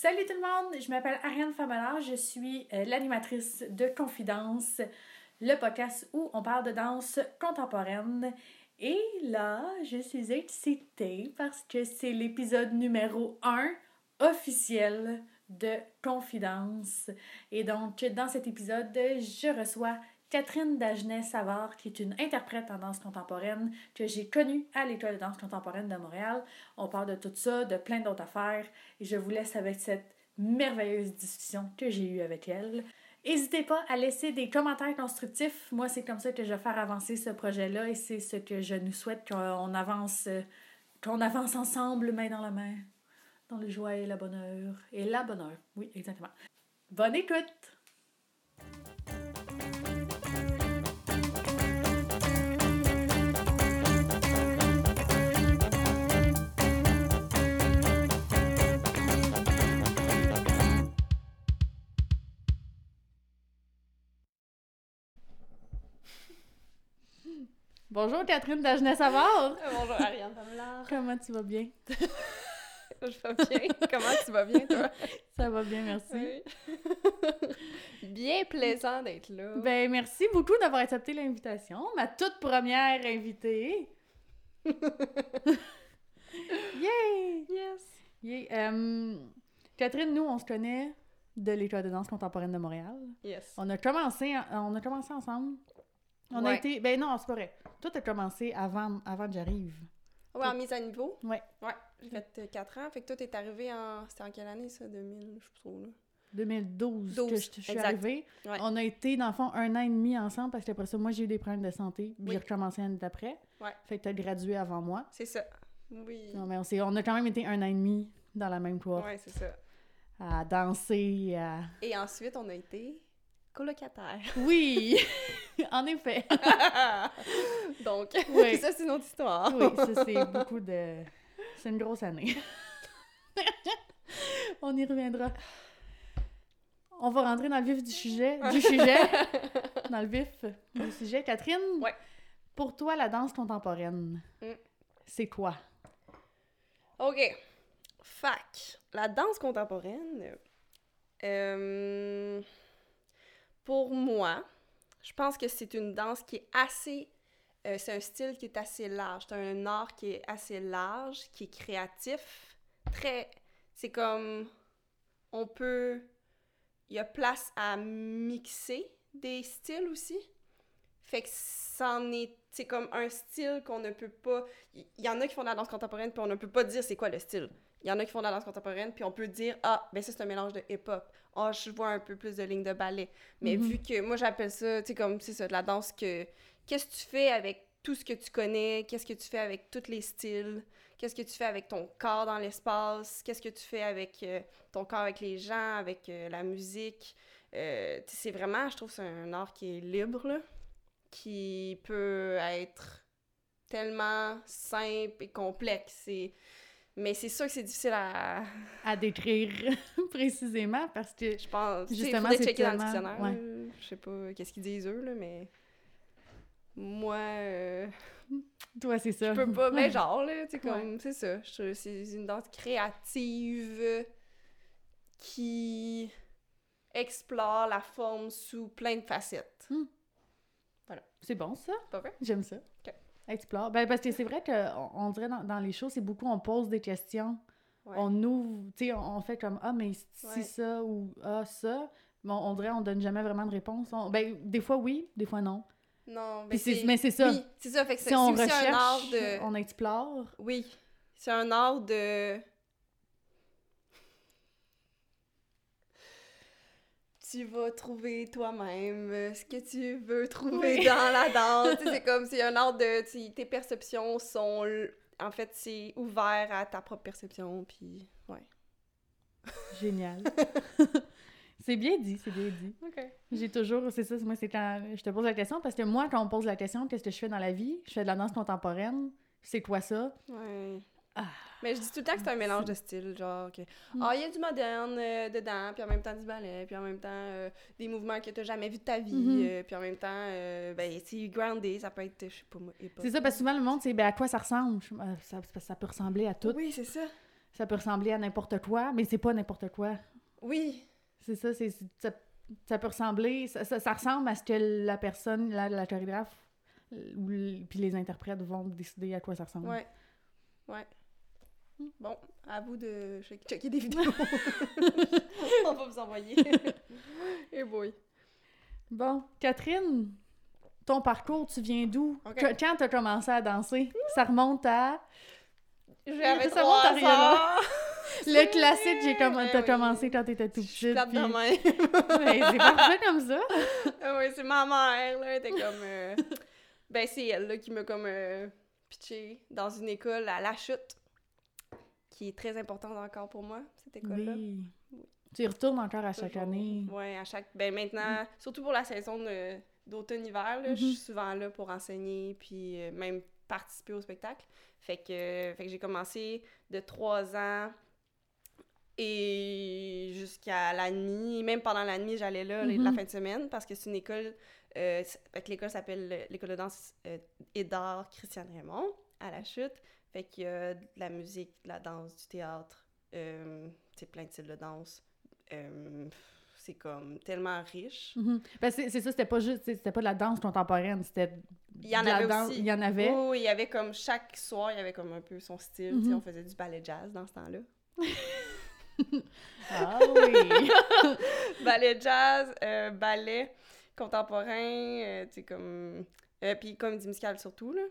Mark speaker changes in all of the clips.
Speaker 1: Salut tout le monde, je m'appelle Ariane Famela, je suis euh, l'animatrice de Confidence, le podcast où on parle de danse contemporaine. Et là, je suis excitée parce que c'est l'épisode numéro 1 officiel de Confidence. Et donc, dans cet épisode, je reçois Catherine Dagenet-Savard, qui est une interprète en danse contemporaine que j'ai connue à l'École de danse contemporaine de Montréal. On parle de tout ça, de plein d'autres affaires, et je vous laisse avec cette merveilleuse discussion que j'ai eue avec elle. N'hésitez pas à laisser des commentaires constructifs. Moi, c'est comme ça que je vais faire avancer ce projet-là et c'est ce que je nous souhaite qu'on avance, qu'on avance ensemble, main dans la main, dans le joie et la bonheur. Et la bonheur, oui, exactement. Bonne écoute! Bonjour Catherine Dagenet-Savard.
Speaker 2: Bonjour Ariane Pamela.
Speaker 1: Comment tu vas bien?
Speaker 2: Je vais bien. Comment tu vas bien, toi?
Speaker 1: Ça va bien, merci.
Speaker 2: Oui. bien plaisant d'être là.
Speaker 1: Ben, merci beaucoup d'avoir accepté l'invitation. Ma toute première invitée. Yay!
Speaker 2: Yes!
Speaker 1: Yay! Euh, Catherine, nous, on se connaît de l'École de danse contemporaine de Montréal.
Speaker 2: Yes.
Speaker 1: On a commencé, on a commencé ensemble. On a été... Ben non, c'est pas vrai. Toi, t'as commencé avant, avant que j'arrive.
Speaker 2: Ouais, en mise à niveau?
Speaker 1: Ouais.
Speaker 2: Ouais. J'ai fait 4 ans. Fait que toi, t'es arrivé en. C'était en quelle année, ça? 2000, je sais pas trop, là.
Speaker 1: 2012 que
Speaker 2: 12,
Speaker 1: je, je suis
Speaker 2: exact.
Speaker 1: arrivée.
Speaker 2: Ouais.
Speaker 1: On a été, dans le fond, un an et demi ensemble parce qu'après ça, moi, j'ai eu des problèmes de santé. puis
Speaker 2: Oui.
Speaker 1: J'ai recommencé l'année d'après.
Speaker 2: Ouais.
Speaker 1: Fait que t'as gradué avant moi.
Speaker 2: C'est ça. Oui.
Speaker 1: Non, mais on, on a quand même été un an et demi dans la même cour
Speaker 2: Ouais, c'est ça.
Speaker 1: à danser, à...
Speaker 2: Et ensuite, on a été colocataires.
Speaker 1: Oui! en effet.
Speaker 2: Donc,
Speaker 1: Oui.
Speaker 2: ça, c'est une autre histoire.
Speaker 1: oui, ça, c'est beaucoup de... C'est une grosse année. on y reviendra. On va rentrer dans le vif du sujet. Du sujet. dans le vif du sujet. Catherine,
Speaker 2: Ouais.
Speaker 1: pour toi, la danse contemporaine,
Speaker 2: Mm.
Speaker 1: c'est quoi?
Speaker 2: OK. Fac. La danse contemporaine, euh, pour moi, je pense que c'est une danse qui est assez... euh, c'est un style qui est assez large. C'est un art qui est assez large, qui est créatif. Très... C'est comme... On peut... Il y a place à mixer des styles aussi. Fait que c'en est... C'est comme un style qu'on ne peut pas... Il y, y en a qui font de la danse contemporaine, puis on ne peut pas dire c'est quoi le style. Il y en a qui font de la danse contemporaine, puis on peut dire Ah, ben ça, c'est un mélange de hip-hop. Ah, je vois un peu plus de lignes de ballet. Mais
Speaker 1: Mhm.
Speaker 2: vu que moi, j'appelle ça, tu sais, comme, c'est ça, de la danse que. Qu'est-ce que tu fais avec tout ce que tu connais? Qu'est-ce que tu fais avec tous les styles? Qu'est-ce que tu fais avec ton corps dans l'espace? Qu'est-ce que tu fais avec euh, ton corps avec les gens, avec euh, la musique? Euh, tu sais, c'est vraiment, je trouve, c'est un art qui est libre, là, qui peut être tellement simple et complexe. Et... Mais c'est sûr que c'est difficile à.
Speaker 1: À décrire précisément parce que...
Speaker 2: Je pense.
Speaker 1: Justement, c'est
Speaker 2: checker dans le
Speaker 1: tellement-
Speaker 2: dictionnaire.
Speaker 1: ouais.
Speaker 2: Je sais pas qu'est-ce qu'ils disent eux, là, mais. Moi, euh,
Speaker 1: Toi, c'est ça.
Speaker 2: je peux pas. Mais genre, là, tu sais, comme. C'est ça. C'est une danse créative qui explore la forme sous plein de facettes.
Speaker 1: C'est bon, ça.
Speaker 2: Pas vrai?
Speaker 1: J'aime ça. Explore. Ben, parce que c'est vrai qu'on on dirait dans, dans les shows, c'est beaucoup, on pose des questions.
Speaker 2: Ouais.
Speaker 1: On ouvre, tu sais, on, fait comme Ah, mais si
Speaker 2: Ouais.
Speaker 1: ça ou Ah, ça. Mais on, dirait on donne jamais vraiment de réponse. On- ben, des fois oui, des fois non.
Speaker 2: Non, mais
Speaker 1: Puis c'est-
Speaker 2: c'est.
Speaker 1: mais c'est ça.
Speaker 2: Oui, c'est ça. Fait que c'est
Speaker 1: Si on recherche,
Speaker 2: un art de.
Speaker 1: on explore.
Speaker 2: Oui, c'est un art de... Tu vas trouver toi-même euh, ce que tu veux trouver
Speaker 1: Oui.
Speaker 2: dans la danse. C'est comme, c'est un art de... tes perceptions sont... En fait, c'est ouvert à ta propre perception, puis... Ouais.
Speaker 1: Génial. c'est bien dit, c'est bien dit.
Speaker 2: OK.
Speaker 1: J'ai toujours, c'est ça, moi, c'est quand je te pose la question, parce que moi, quand on me pose la question, qu'est-ce que je fais dans la vie? Je fais de la danse contemporaine. C'est quoi ça?
Speaker 2: Ouais.
Speaker 1: Ah.
Speaker 2: Mais je dis tout le temps que c'est un mélange de styles, genre que
Speaker 1: Mm.
Speaker 2: ah il y a du moderne euh, dedans, puis en même temps du ballet, puis en même temps euh, des mouvements que t'as jamais vus de ta vie,
Speaker 1: Mhm.
Speaker 2: euh, puis en même temps ben c'est groundé, ça peut être je sais pas moi.
Speaker 1: C'est ça, parce que souvent, le monde, c'est ben, à quoi ça ressemble? Ça, ça peut ressembler à tout.
Speaker 2: Oui, c'est ça.
Speaker 1: ça peut ressembler à n'importe quoi, mais c'est pas n'importe quoi.
Speaker 2: Oui.
Speaker 1: C'est ça, c'est ça, ça peut ressembler, ça, ça- ça ressemble à ce que la personne, la, la chorégraphe, ou puis les interprètes vont décider à quoi ça ressemble.
Speaker 2: Ouais. Ouais. Bon, à vous de check- checker des vidéos. On va vous envoyer. Et boy.
Speaker 1: Bon, Catherine, ton parcours, tu viens d'où? Quand t'as commencé à danser? Ça remonte à...
Speaker 2: J'avais
Speaker 1: Ça
Speaker 2: trois
Speaker 1: monte à rien, là.
Speaker 2: ans.
Speaker 1: Le classique, j'ai t'as
Speaker 2: oui.
Speaker 1: commencé quand t'étais tout
Speaker 2: Je suis
Speaker 1: petite.
Speaker 2: plate
Speaker 1: puis-
Speaker 2: de même.
Speaker 1: Ben, c'est parfait comme ça.
Speaker 2: Ah oui, c'est ma mère, là, elle était comme... euh, Ben, c'est elle, là, qui m'a comme euh, pitché dans une école à La Chute, qui est très importante encore pour moi, cette école-là.
Speaker 1: Oui. Tu y retournes encore à chaque année.
Speaker 2: Ouais, à chaque... Ben, maintenant, surtout pour la saison d'automne-hiver, je
Speaker 1: Mhm.
Speaker 2: suis souvent là pour enseigner, puis euh, même participer au spectacle. Fait que, fait que j'ai commencé de 3 ans et jusqu'à la nuit. Même pendant la nuit, j'allais là la
Speaker 1: Mhm.
Speaker 2: fin de semaine parce que c'est une école. euh, l'école s'appelle l'école de danse euh, et d'art Christiane Raymond à la chute. Fait qu'il y a de la musique, de la danse, du théâtre, euh, c'est plein de styles de danse. Euh, c'est comme tellement riche.
Speaker 1: Mhm. Ben, c'est ça, c'était pas juste, c'était pas de la danse contemporaine, c'était
Speaker 2: Il y en avait
Speaker 1: danse-
Speaker 2: aussi.
Speaker 1: Il y en avait.
Speaker 2: Oui, oui, il y avait comme chaque soir, il y avait comme un peu son style.
Speaker 1: Mhm.
Speaker 2: On faisait du ballet jazz dans ce temps-là.
Speaker 1: Ah oui!
Speaker 2: ballet jazz, euh, ballet contemporain, euh, tu sais, comme... euh, puis comédie musicale surtout, là.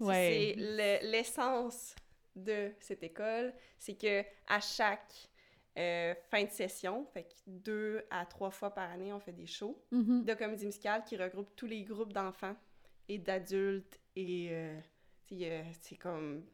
Speaker 1: Ouais.
Speaker 2: C'est le- l'essence de cette école, c'est que à chaque euh, fin de session, fait que deux à trois fois par année, on fait des shows
Speaker 1: Mhm.
Speaker 2: de comédie musicale qui regroupent tous les groupes d'enfants et d'adultes et euh, euh, c'est comme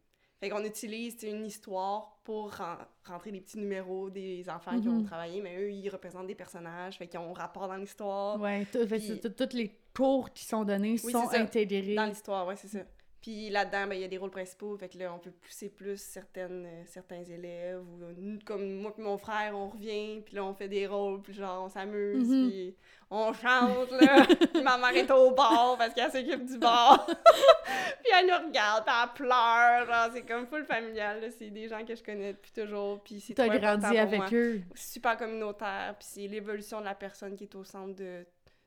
Speaker 2: fait qu'on utilise une histoire pour ren- rentrer des petits numéros des enfants qui ont
Speaker 1: Mhm.
Speaker 2: travaillé mais eux ils représentent des personnages fait qu'ils ont rapport dans l'histoire
Speaker 1: Ouais, tout- fait que
Speaker 2: Puis-
Speaker 1: c'est- tout- tous les cours qui sont donnés
Speaker 2: Oui,
Speaker 1: sont intégrés.
Speaker 2: dans l'histoire ouais c'est ça puis là-dedans ben il y a des rôles principaux fait que là on peut pousser plus certaines euh, certains élèves ou euh, nous, comme moi et mon frère on revient puis là on fait des rôles puis genre on s'amuse
Speaker 1: Mhm.
Speaker 2: puis on chante là puis ma mère est au bar parce qu'elle s'occupe du bar puis elle nous regarde puis elle pleure genre c'est comme full familial là c'est des gens que je connais depuis toujours puis c'est
Speaker 1: T'as grandi avec
Speaker 2: moi.
Speaker 1: eux.
Speaker 2: Super communautaire puis c'est l'évolution de la personne qui est au centre de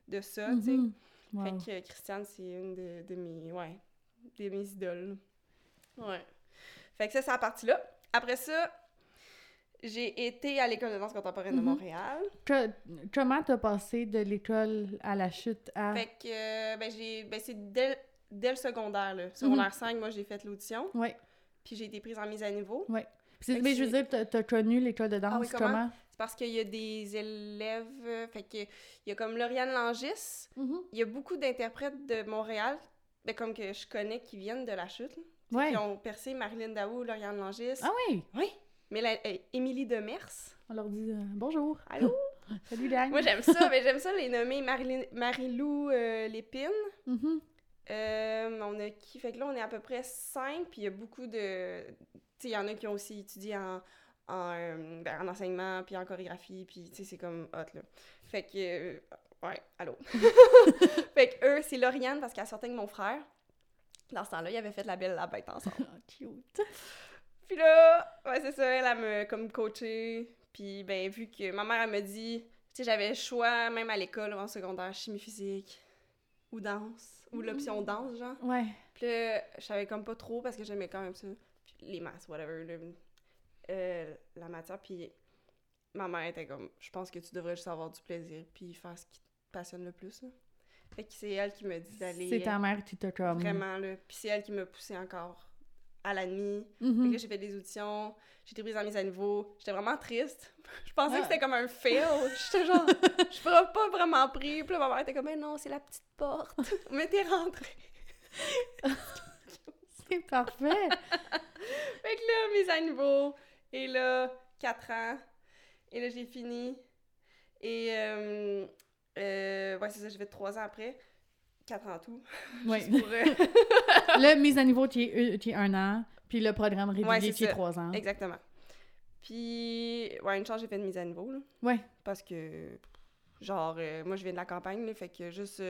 Speaker 2: de ça tu sais
Speaker 1: Mhm. Wow.
Speaker 2: fait que euh, Christiane, c'est une de, de mes, ouais, de mes idoles. Ouais. Fait que ça, c'est la partie-là. Après ça, j'ai été à l'école de danse contemporaine de
Speaker 1: Mhm.
Speaker 2: Montréal.
Speaker 1: Que- comment t'as passé de l'école à la chute à...
Speaker 2: Fait que, euh, ben, j'ai, ben, c'est dès, dès le secondaire, là. Secondaire 5, moi, j'ai fait l'audition.
Speaker 1: Ouais.
Speaker 2: Puis j'ai été prise en mise à niveau. Fait
Speaker 1: mais
Speaker 2: que
Speaker 1: je veux dire, t'as- t'as connu l'école de danse,
Speaker 2: Ah oui, comment?
Speaker 1: comment?
Speaker 2: C'est parce qu'il y a des élèves, euh, fait que, il y a comme Lauriane Langis.
Speaker 1: Mhm.
Speaker 2: Il y a beaucoup d'interprètes de Montréal, ben, comme que je connais, qui viennent de la chute, là.
Speaker 1: Ouais.
Speaker 2: Qui ont percé Marilyn Daou, Lauriane Langis.
Speaker 1: Ah oui!
Speaker 2: Oui, mais la, euh, Émilie Demers.
Speaker 1: On leur dit euh, bonjour.
Speaker 2: Allô?
Speaker 1: Salut, gang.
Speaker 2: Moi, j'aime ça, mais j'aime ça les nommer Marilyn- Marie-Lou euh, Lépine.
Speaker 1: Mhm.
Speaker 2: Euh, on a qui? Fait que là, on est à peu près cinq, puis il y a beaucoup de... Tu sais, il y en a qui ont aussi étudié en, en, ben, en enseignement, puis en chorégraphie, puis tu sais, c'est comme hot, là. Fait que... ouais, allô? fait que eux, c'est Lauriane, parce qu'elle sortait avec mon frère. Dans ce temps-là, ils avaient fait La Belle la Bête ensemble.
Speaker 1: Ah, cute.
Speaker 2: Puis là, ouais, c'est ça, elle, elle me comme coaché. Puis, ben, vu que ma mère, elle me dit, tu sais, j'avais le choix, même à l'école, en secondaire, chimie physique ou danse, ou l'option danse, genre.
Speaker 1: Ouais.
Speaker 2: Puis là, je savais comme pas trop parce que j'aimais quand même ça. Puis les maths, whatever, euh, la matière. Puis ma mère était comme, je pense que tu devrais juste avoir du plaisir, puis faire ce qui passionne le plus, là. Fait que c'est elle qui me dit d'aller.
Speaker 1: C'est ta mère qui t'a comme...
Speaker 2: Vraiment, là. Puis c'est elle qui m'a poussé encore à la nuit. Fait que j'ai fait des auditions, j'ai été prise en mise à niveau. J'étais vraiment triste. Je pensais
Speaker 1: Ah.
Speaker 2: que c'était comme un fail. J'étais genre, je ferais pas vraiment pris. Puis là, ma mère était comme, mais non, c'est la petite porte. Mais t'es rentrée.
Speaker 1: C'est parfait.
Speaker 2: Fait que là, mise à niveau. Et là, 4 ans. Et là, j'ai fini. Et, euh, euh, ouais, c'est ça, j'ai fait 3 ans après. 4 ans en tout.
Speaker 1: Oui.
Speaker 2: Pour, euh,
Speaker 1: Le mise à niveau qui est, euh, qui est un an, puis le programme régulier
Speaker 2: Ouais,
Speaker 1: qui est trois ans.
Speaker 2: Exactement. Puis, ouais, une chance, j'ai fait une mise à niveau, là.
Speaker 1: Ouais.
Speaker 2: Parce que, genre, euh, moi, je viens de la campagne, là, fait que juste...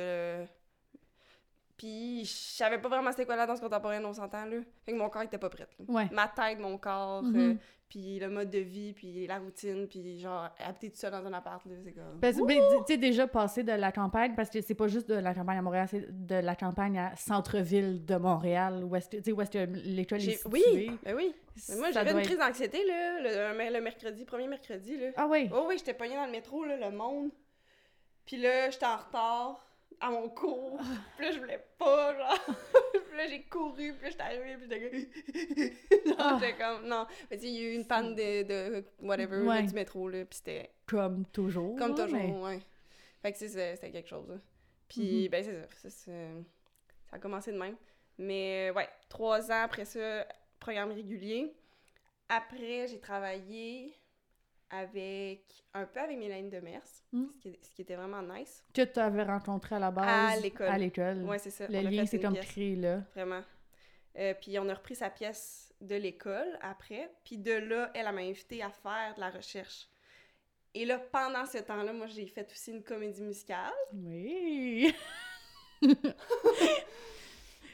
Speaker 2: Puis, je savais pas vraiment c'était quoi la danse contemporaine, on s'entend, là. Fait que mon corps était pas prêt, là.
Speaker 1: Ouais.
Speaker 2: Ma tête, mon corps,
Speaker 1: Mhm.
Speaker 2: euh, puis le mode de vie, puis la routine, puis genre, habiter tout seul dans un appart, là, c'est comme...
Speaker 1: Parce que, ben, tu sais, déjà passé de la campagne, parce que c'est pas juste de la campagne à Montréal, c'est de la campagne à centre-ville de Montréal, où est-ce que, l'école est située.
Speaker 2: Oui, ben oui. Mais moi, j'avais une
Speaker 1: être-
Speaker 2: crise d'anxiété, là, le, le mercredi, premier mercredi, là.
Speaker 1: Ah oui.
Speaker 2: Oh oui, j'étais pognée dans le métro, là, le monde. Puis là, j'étais en retard à mon cours. Puis là, je voulais pas, genre. puis là, j'ai couru, puis là, j'étais arrivée, puis j'étais comme...
Speaker 1: Ah.
Speaker 2: non, j'étais comme... Non, mais tu il y a eu une panne de, de whatever,
Speaker 1: Ouais.
Speaker 2: du métro, là, puis c'était
Speaker 1: Comme toujours.
Speaker 2: comme toujours,
Speaker 1: mais-
Speaker 2: ouais. Fait que c'était quelque chose, là. Puis,
Speaker 1: Mhm.
Speaker 2: ben, c'est ça, ça, ça a commencé de même. Mais, ouais, trois ans après ça, programme régulier. Après, j'ai travaillé avec un peu avec Mélanie Demers,
Speaker 1: Mm.
Speaker 2: ce, qui, ce qui était vraiment nice.
Speaker 1: Que tu avais rencontré à la base.
Speaker 2: À l'école.
Speaker 1: À l'école.
Speaker 2: Ouais, c'est ça.
Speaker 1: Le
Speaker 2: on
Speaker 1: lien s'est comme
Speaker 2: pièce,
Speaker 1: créé là.
Speaker 2: Vraiment. Euh, puis on a repris sa pièce de l'école après. Puis de là, elle elle m'a invité à faire de la recherche. Et là, pendant ce temps-là, moi, j'ai fait aussi une comédie musicale.
Speaker 1: Oui.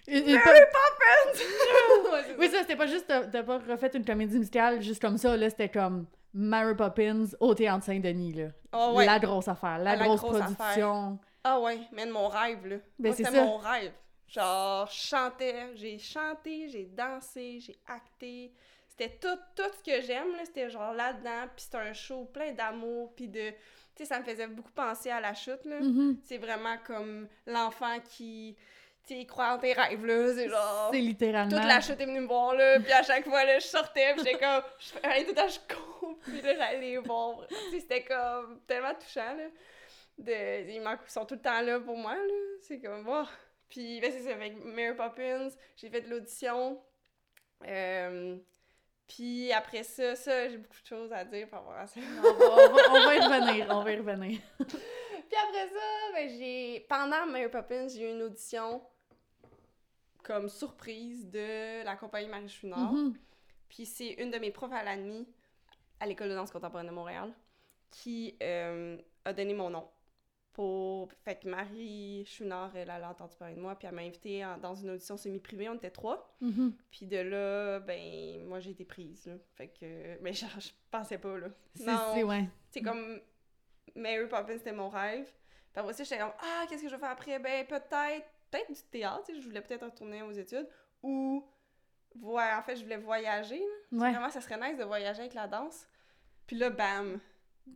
Speaker 1: Et
Speaker 2: Mary
Speaker 1: pas-
Speaker 2: Poppins!
Speaker 1: Oui,
Speaker 2: ça.
Speaker 1: c'était pas juste de- d'avoir refait une comédie musicale juste comme ça, là, c'était comme Mary Poppins au Théâtre Saint-Denis, là.
Speaker 2: Ah ouais.
Speaker 1: La grosse affaire, la,
Speaker 2: La
Speaker 1: grosse,
Speaker 2: grosse
Speaker 1: production.
Speaker 2: Ah ouais, man, mon rêve, là.
Speaker 1: Ben, c'est
Speaker 2: mon rêve. Genre, je chantais, j'ai chanté, j'ai dansé, j'ai acté. C'était tout, tout ce que j'aime, là, c'était genre là-dedans, puis c'était un show plein d'amour, puis de... Tu sais, ça me faisait beaucoup penser à la chute, là.
Speaker 1: Mhm.
Speaker 2: C'est vraiment comme l'enfant qui, tu croit en tes rêves, là. C'est genre...
Speaker 1: C'est littéralement...
Speaker 2: Toute la chute est venue me voir, là, puis à chaque fois, là, je sortais, puis j'étais comme... Je fais tout temps, je cours, puis là, j'allais les voir. C'était comme tellement touchant, là. De, ils, sont tout le temps là pour moi, là. C'est comme, oh. Puis, ben, c'est ça, avec Mary Poppins, j'ai fait de l'audition. Euh, puis après ça, ça, j'ai beaucoup de choses à dire par rapport à ça.
Speaker 1: on, va, on va- on va y revenir, on va y revenir.
Speaker 2: Puis après ça, ben, j'ai... Pendant Mary Poppins, j'ai eu une audition comme surprise de la compagnie Marie Chouinard.
Speaker 1: Mhm.
Speaker 2: Puis c'est une de mes profs à l'ANMI, à l'École de danse contemporaine de Montréal, qui euh, a donné mon nom. Pour... Fait que Marie Chouinard, elle, elle a entendu parler de moi, puis elle m'a invitée en- dans une audition semi-privée, on était trois.
Speaker 1: Mhm.
Speaker 2: Puis de là, ben, moi j'ai été prise, là. Fait que... Mais genre, je pensais pas, là.
Speaker 1: C'est,
Speaker 2: Non.
Speaker 1: c'est- ouais.
Speaker 2: C'est comme Mary Poppins, c'était mon rêve. Puis après ça, j'étais comme Ah, qu'est-ce que je vais faire après? Ben, peut-être, peut-être du théâtre, tu sais, je voulais peut-être retourner aux études. Ou, ouais, en fait, je voulais voyager.
Speaker 1: Ouais.
Speaker 2: Vraiment, ça serait nice de voyager avec la danse. Puis là, bam!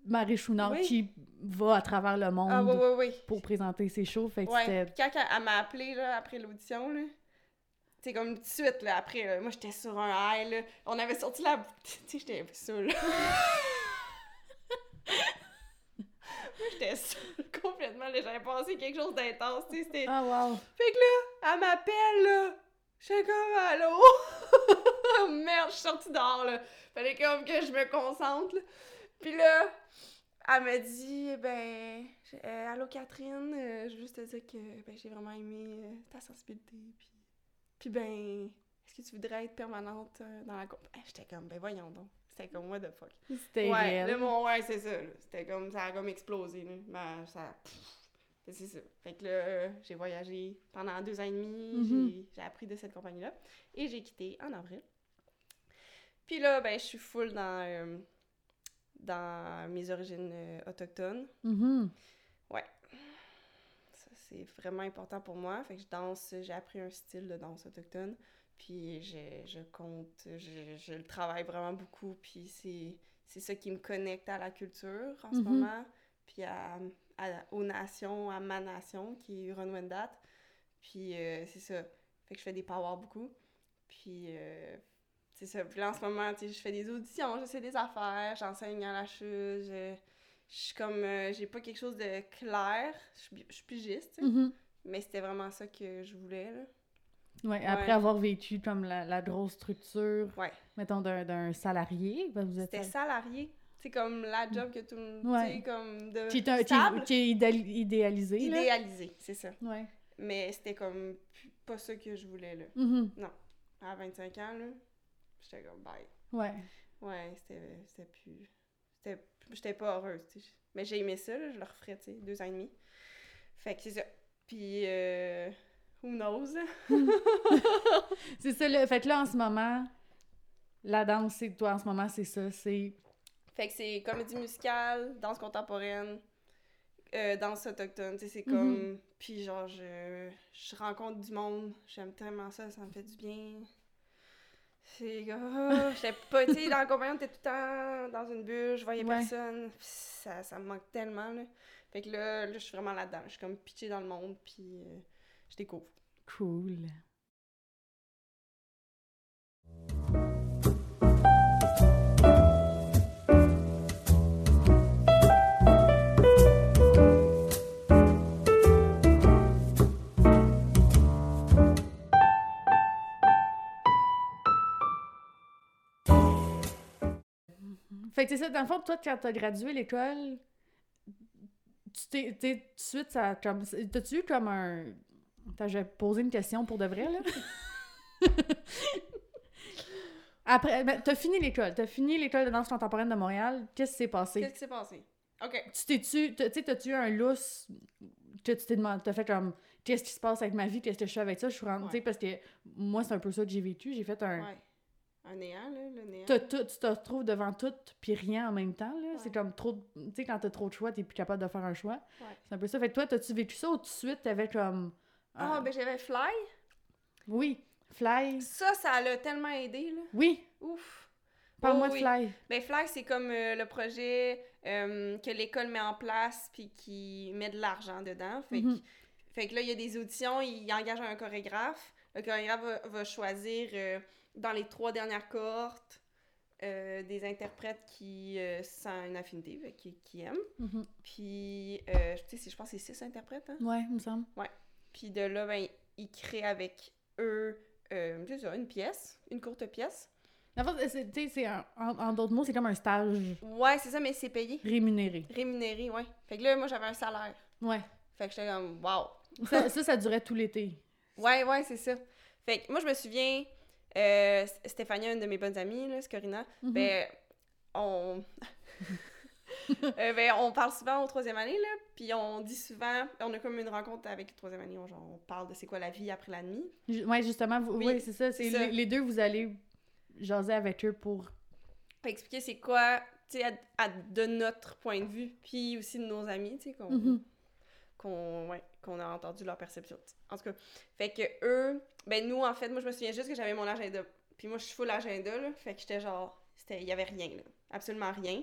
Speaker 1: Marie Chouinard
Speaker 2: Oui.
Speaker 1: qui va à travers le monde
Speaker 2: Ah, oui, oui, oui.
Speaker 1: pour présenter ses shows, fait que
Speaker 2: Ouais. quand elle, m'a appelé là, après l'audition, là, c'est comme tout de suite, là, après, là, moi j'étais sur un high, là. On avait sorti la. Tu sais, j'étais saoule. j'étais saoule complètement, là. J'avais passé quelque chose d'intense, tu sais. C'était.
Speaker 1: Ah, wow!
Speaker 2: Fait que là, elle m'appelle, là. J'étais comme, allô? Merde, je suis sortie dehors, là. Fallait comme que je me concentre, là. Puis là, elle m'a dit, ben, euh, allô Catherine, euh, je veux juste te dire que ben, j'ai vraiment aimé euh, ta sensibilité. Puis, puis ben, est-ce que tu voudrais être permanente dans la compagnie? J'étais comme, ben voyons donc. C'était comme, what the fuck.
Speaker 1: C'était
Speaker 2: ouais, là, mon, ouais, c'est ça. C'était comme, ça a comme explosé, là. Ça, c'est ça. Fait que là, euh, j'ai voyagé pendant deux ans et demi,
Speaker 1: Mhm.
Speaker 2: j'ai- j'ai appris de cette compagnie-là, et j'ai quitté en avril. Puis là, ben, je suis full dans, euh, dans mes origines euh, autochtones.
Speaker 1: Mhm.
Speaker 2: Ça, c'est vraiment important pour moi. Fait que je danse, j'ai appris un style de danse autochtone. Puis je, je compte, je, je le travaille vraiment beaucoup. Puis c'est, c'est ça qui me connecte à la culture en ce
Speaker 1: Mhm.
Speaker 2: moment. Puis à, à- aux nations, à ma nation qui est Huron-Wendat. Puis euh, c'est ça. Fait que je fais des powers beaucoup. Puis euh, c'est ça. Puis là en ce moment, tu sais, je fais des auditions, j'essaie des affaires, j'enseigne à la chute. Je, je suis comme. euh, j'ai pas quelque chose de clair. Je suis- je suis pigiste.
Speaker 1: Mhm.
Speaker 2: Mais c'était vraiment ça que je voulais, là.
Speaker 1: Ouais,
Speaker 2: Ouais.
Speaker 1: après avoir vécu comme la, la grosse structure,
Speaker 2: Ouais.
Speaker 1: mettons, d'un, salarié, ben, vous êtes...
Speaker 2: C'était salarié. C'est comme la job que tout le monde.
Speaker 1: Ouais.
Speaker 2: Comme de.
Speaker 1: Qui est, un- qui
Speaker 2: stable.
Speaker 1: est- qui est idéal- idéalisé.
Speaker 2: Idéalisé, c'est ça.
Speaker 1: Ouais.
Speaker 2: Mais c'était comme pas ça que je voulais, là.
Speaker 1: Mhm.
Speaker 2: À 25 ans, là, j'étais comme bye.
Speaker 1: Ouais.
Speaker 2: Ouais, c'était plus. J'étais pas heureuse. Mais j'ai aimé ça, là, je le referais, tu sais, deux ans et demi. Fait que c'est ça. Puis, euh, who knows?
Speaker 1: C'est ça, le... fait que là, en ce moment, La danse, c'est toi en ce moment, c'est ça. C'est.
Speaker 2: Fait que c'est comédie musicale, danse contemporaine, euh, danse autochtone, tu sais, c'est comme... Puis genre, je, je rencontre du monde, j'aime tellement ça, ça me fait du bien. C'est... Oh, j'étais pas, tu sais, dans le compagnon, t'es tout le temps dans une bulle, je voyais
Speaker 1: Ouais.
Speaker 2: personne, ça, ça me manque tellement, là. Fait que là, là je suis vraiment là-dedans, je suis comme pitchée dans le monde, puis euh, je découvre.
Speaker 1: Cool. Fait que c'est ça, dans le fond, toi, quand t'as gradué l'école, tu t'es, tout de suite, ça, comme, t'as-tu eu comme un... T'as j'ai posé une question pour de vrai, là? Après, ben, t'as fini l'école, t'as fini l'école de danse contemporaine de Montréal, qu'est-ce qui s'est passé?
Speaker 2: Qu'est-ce qui s'est passé? OK.
Speaker 1: Tu t'es-tu, tu sais, t'as-tu eu un lousse que tu t'es demandé, t'as fait comme, qu'est-ce qui se passe avec ma vie, qu'est-ce que je fais avec ça? Je suis rentrée, tu sais, parce que moi, c'est un peu ça que j'ai vécu, j'ai fait un...
Speaker 2: Ouais. Un néant, là, le néant.
Speaker 1: T'as tout, tu te retrouves devant tout puis rien en même temps, là. C'est
Speaker 2: Ouais.
Speaker 1: comme trop... Tu sais, quand t'as trop de choix, t'es plus capable de faire un choix.
Speaker 2: Ouais.
Speaker 1: C'est un peu ça. Fait que toi, t'as-tu vécu ça ou tout de suite, t'avais comme...
Speaker 2: Ah,
Speaker 1: un-
Speaker 2: ben j'avais Fly.
Speaker 1: Oui, Fly.
Speaker 2: Ça, ça l'a tellement aidé, là.
Speaker 1: Oui,
Speaker 2: Ouf.
Speaker 1: parle-moi
Speaker 2: Oh,
Speaker 1: de. Fly.
Speaker 2: Ben Fly, c'est comme euh, le projet euh, que l'école met en place puis qui met de l'argent dedans. Fait, que-
Speaker 1: Mhm.
Speaker 2: fait que là, il y a des auditions, il engage un chorégraphe. Le chorégraphe va, va choisir euh, dans les trois dernières cohortes des interprètes qui sentent une affinité, fait, qui, qui aiment.
Speaker 1: Mhm.
Speaker 2: Puis, c'est- je pense que c'est six interprètes, hein?
Speaker 1: Ouais, il me semble.
Speaker 2: Puis de là, ben, il crée avec eux, euh, ça, une pièce, une courte pièce.
Speaker 1: En fait, c'est- tu sais, c'est un- en, en d'autres mots, c'est comme un stage
Speaker 2: Ouais, c'est ça, mais c'est payé.
Speaker 1: rémunéré.
Speaker 2: Rémunéré, ouais. Fait que là, moi, j'avais un salaire.
Speaker 1: Ouais.
Speaker 2: Fait que j'étais comme, wow.
Speaker 1: Ça, ça, ça durait tout l'été.
Speaker 2: Ouais, ouais, c'est ça. Fait que moi, je me souviens, euh, Stéphanie, une de mes bonnes amies, là, Scorina,
Speaker 1: Mhm.
Speaker 2: ben, on. Euh, ben, on parle souvent au troisième année, là, puis on dit souvent, on a comme une rencontre avec le troisième année, on, genre, on parle de c'est quoi la vie après la nuit.
Speaker 1: Ouais, justement, vous-
Speaker 2: Oui,
Speaker 1: oui, c'est ça.
Speaker 2: c'est
Speaker 1: les, les deux, vous allez jaser avec eux pour...
Speaker 2: Expliquer c'est quoi, tu sais, de notre point de vue, puis aussi de nos amis, tu sais, qu'on
Speaker 1: Mhm.
Speaker 2: qu'on ouais, a entendu leur perception. En tout cas, fait que eux, ben nous, en fait, moi, je me souviens juste que j'avais mon agenda. Puis moi, je suis full agenda, là, fait que j'étais genre, c'était, il y avait rien, là, absolument rien.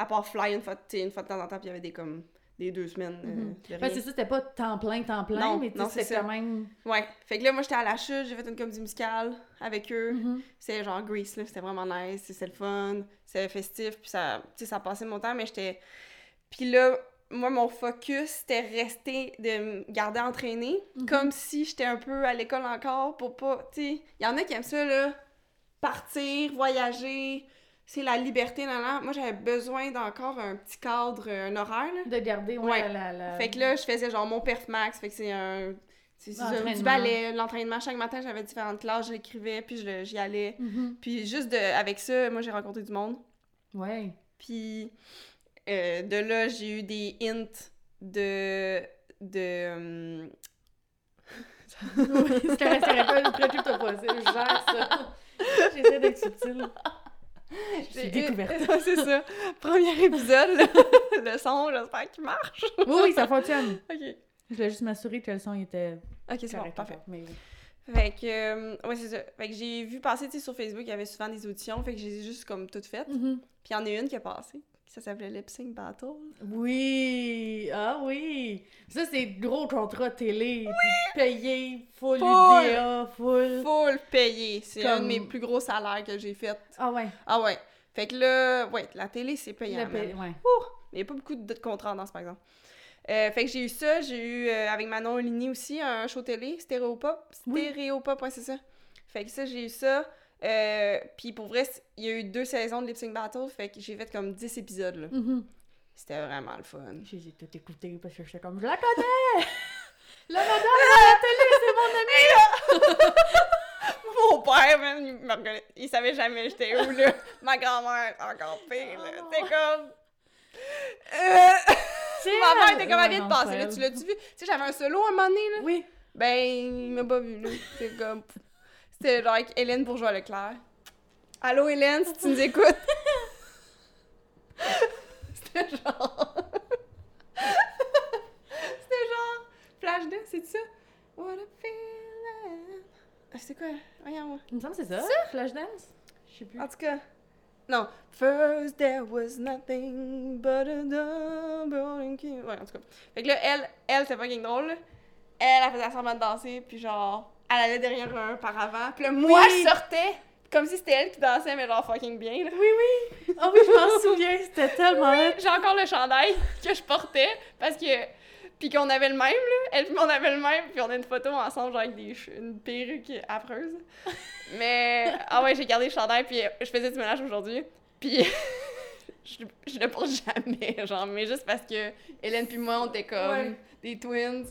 Speaker 2: À part fly une fois, une fois de temps en temps, puis il y avait des, comme, des deux semaines euh,
Speaker 1: Mhm.
Speaker 2: de
Speaker 1: c'est ça, c'était pas temps plein, temps plein,
Speaker 2: Non,
Speaker 1: mais
Speaker 2: c'est
Speaker 1: c'était quand même...
Speaker 2: Ouais, fait que là, moi, j'étais à la chute, j'ai fait une comédie musicale avec eux.
Speaker 1: Mhm.
Speaker 2: C'était genre Grease, là, c'était vraiment nice, c'était le fun, c'était festif, puis ça, tu sais, ça passait mon temps, mais j'étais... Puis là, moi, mon focus, c'était rester, de me garder entraînée,
Speaker 1: Mhm.
Speaker 2: comme si j'étais un peu à l'école encore, pour pas, tu sais... Il y en a qui aiment ça, là, partir, voyager, c'est la liberté, nan. Moi, j'avais besoin d'encore un petit cadre, un horaire, là.
Speaker 1: De garder, ouais,
Speaker 2: Ouais.
Speaker 1: la... la...
Speaker 2: Fait que là, je faisais genre mon perf max, fait que c'est un... C'est du ballet, l'entraînement. Chaque matin, j'avais différentes classes, je l'écrivais, puis j'y allais.
Speaker 1: Mhm.
Speaker 2: Puis juste de, avec ça, moi, j'ai rencontré du monde.
Speaker 1: Ouais.
Speaker 2: Puis euh, de là, j'ai eu des hints de... de hum,
Speaker 1: oui, c'est pas, je gère ça. J'essaie d'être subtile. Je suis découverte.
Speaker 2: c'est ça. Premier épisode, le, le son, j'espère qu'il marche.
Speaker 1: Oui, oui, ça fonctionne.
Speaker 2: OK.
Speaker 1: Je voulais juste m'assurer que le son était
Speaker 2: OK, c'est bon, parfait.
Speaker 1: Mais.
Speaker 2: Fait que, euh, ouais, c'est ça. Fait que j'ai vu passer, tu sais, sur Facebook, il y avait souvent des auditions, fait que j'ai juste comme toutes faites.
Speaker 1: Mhm.
Speaker 2: Puis il y en a une qui a passé. Ça s'appelait Lip Sync Battle.
Speaker 1: Oui! Ah oui! Ça, c'est gros contrat télé. puis Payé, full
Speaker 2: Full.
Speaker 1: UDA, full.
Speaker 2: Full payé. C'est un de
Speaker 1: Comme-
Speaker 2: mes plus gros salaires que j'ai fait.
Speaker 1: Ah ouais.
Speaker 2: Ah ouais. Fait que là, ouais, la télé, c'est payant.
Speaker 1: Ouais.
Speaker 2: Ouh! Mais il n'y a pas beaucoup de contrats en danse, par exemple. Euh, fait que j'ai eu ça. J'ai eu, euh, avec Manon Ligny aussi, un show télé, Stéréopop.
Speaker 1: Oui.
Speaker 2: Stéréopop, ouais, c'est ça. Fait que ça, j'ai eu ça. Euh, puis pour vrai, il y a eu deux saisons de Lip Sync Battle, fait que j'ai fait comme 10 épisodes, là.
Speaker 1: Mhm.
Speaker 2: C'était vraiment le fun.
Speaker 1: J'ai tout écouté parce que j'étais comme, je la connais! la madame à la télé, c'est mon ami!
Speaker 2: Mon père, même, il me reconnaît. Il savait jamais j'étais où, là. Ma grand-mère, encore pire, là.
Speaker 1: Oh.
Speaker 2: T'es comme... Euh... Ma mère
Speaker 1: elle!
Speaker 2: était comme, elle vient de passer, là. Tu l'as-tu vu? Tu sais, j'avais un solo un moment donné, là.
Speaker 1: Oui.
Speaker 2: Ben, il m'a pas vu, là. C'est comme... C'était genre avec Hélène Bourgeois-Leclerc. Allô, Hélène, si tu nous écoutes. C'était genre... C'était genre... Flashdance, c'est ça? What a feeling... Ah, C'est quoi? Voyons.
Speaker 1: Il me semble que c'est ça, Flashdance? Je sais plus.
Speaker 2: En tout cas... Non. First there was nothing but a double key. Ouais, en tout cas. Fait que là, elle, elle, c'était fucking drôle. Elle, elle faisait semblant de danser, puis genre, elle allait derrière un paravent. Puis là, moi,
Speaker 1: Oui.
Speaker 2: je sortais, comme si c'était elle qui dansait, mais genre fucking bien, là.
Speaker 1: Oui, oui! Ah oui, je m'en souviens, c'était tellement.
Speaker 2: J'ai encore le chandail que je portais, parce que... Puis qu'on avait le même, là. Elle puis moi, on avait le même, puis on a une photo ensemble, genre avec des une perruque affreuse. Mais... Ah ouais, j'ai gardé le chandail, puis je faisais du ménage aujourd'hui. Puis... je, je le porte jamais, genre, mais juste parce que Hélène puis moi, on était comme
Speaker 1: Ouais.
Speaker 2: des twins.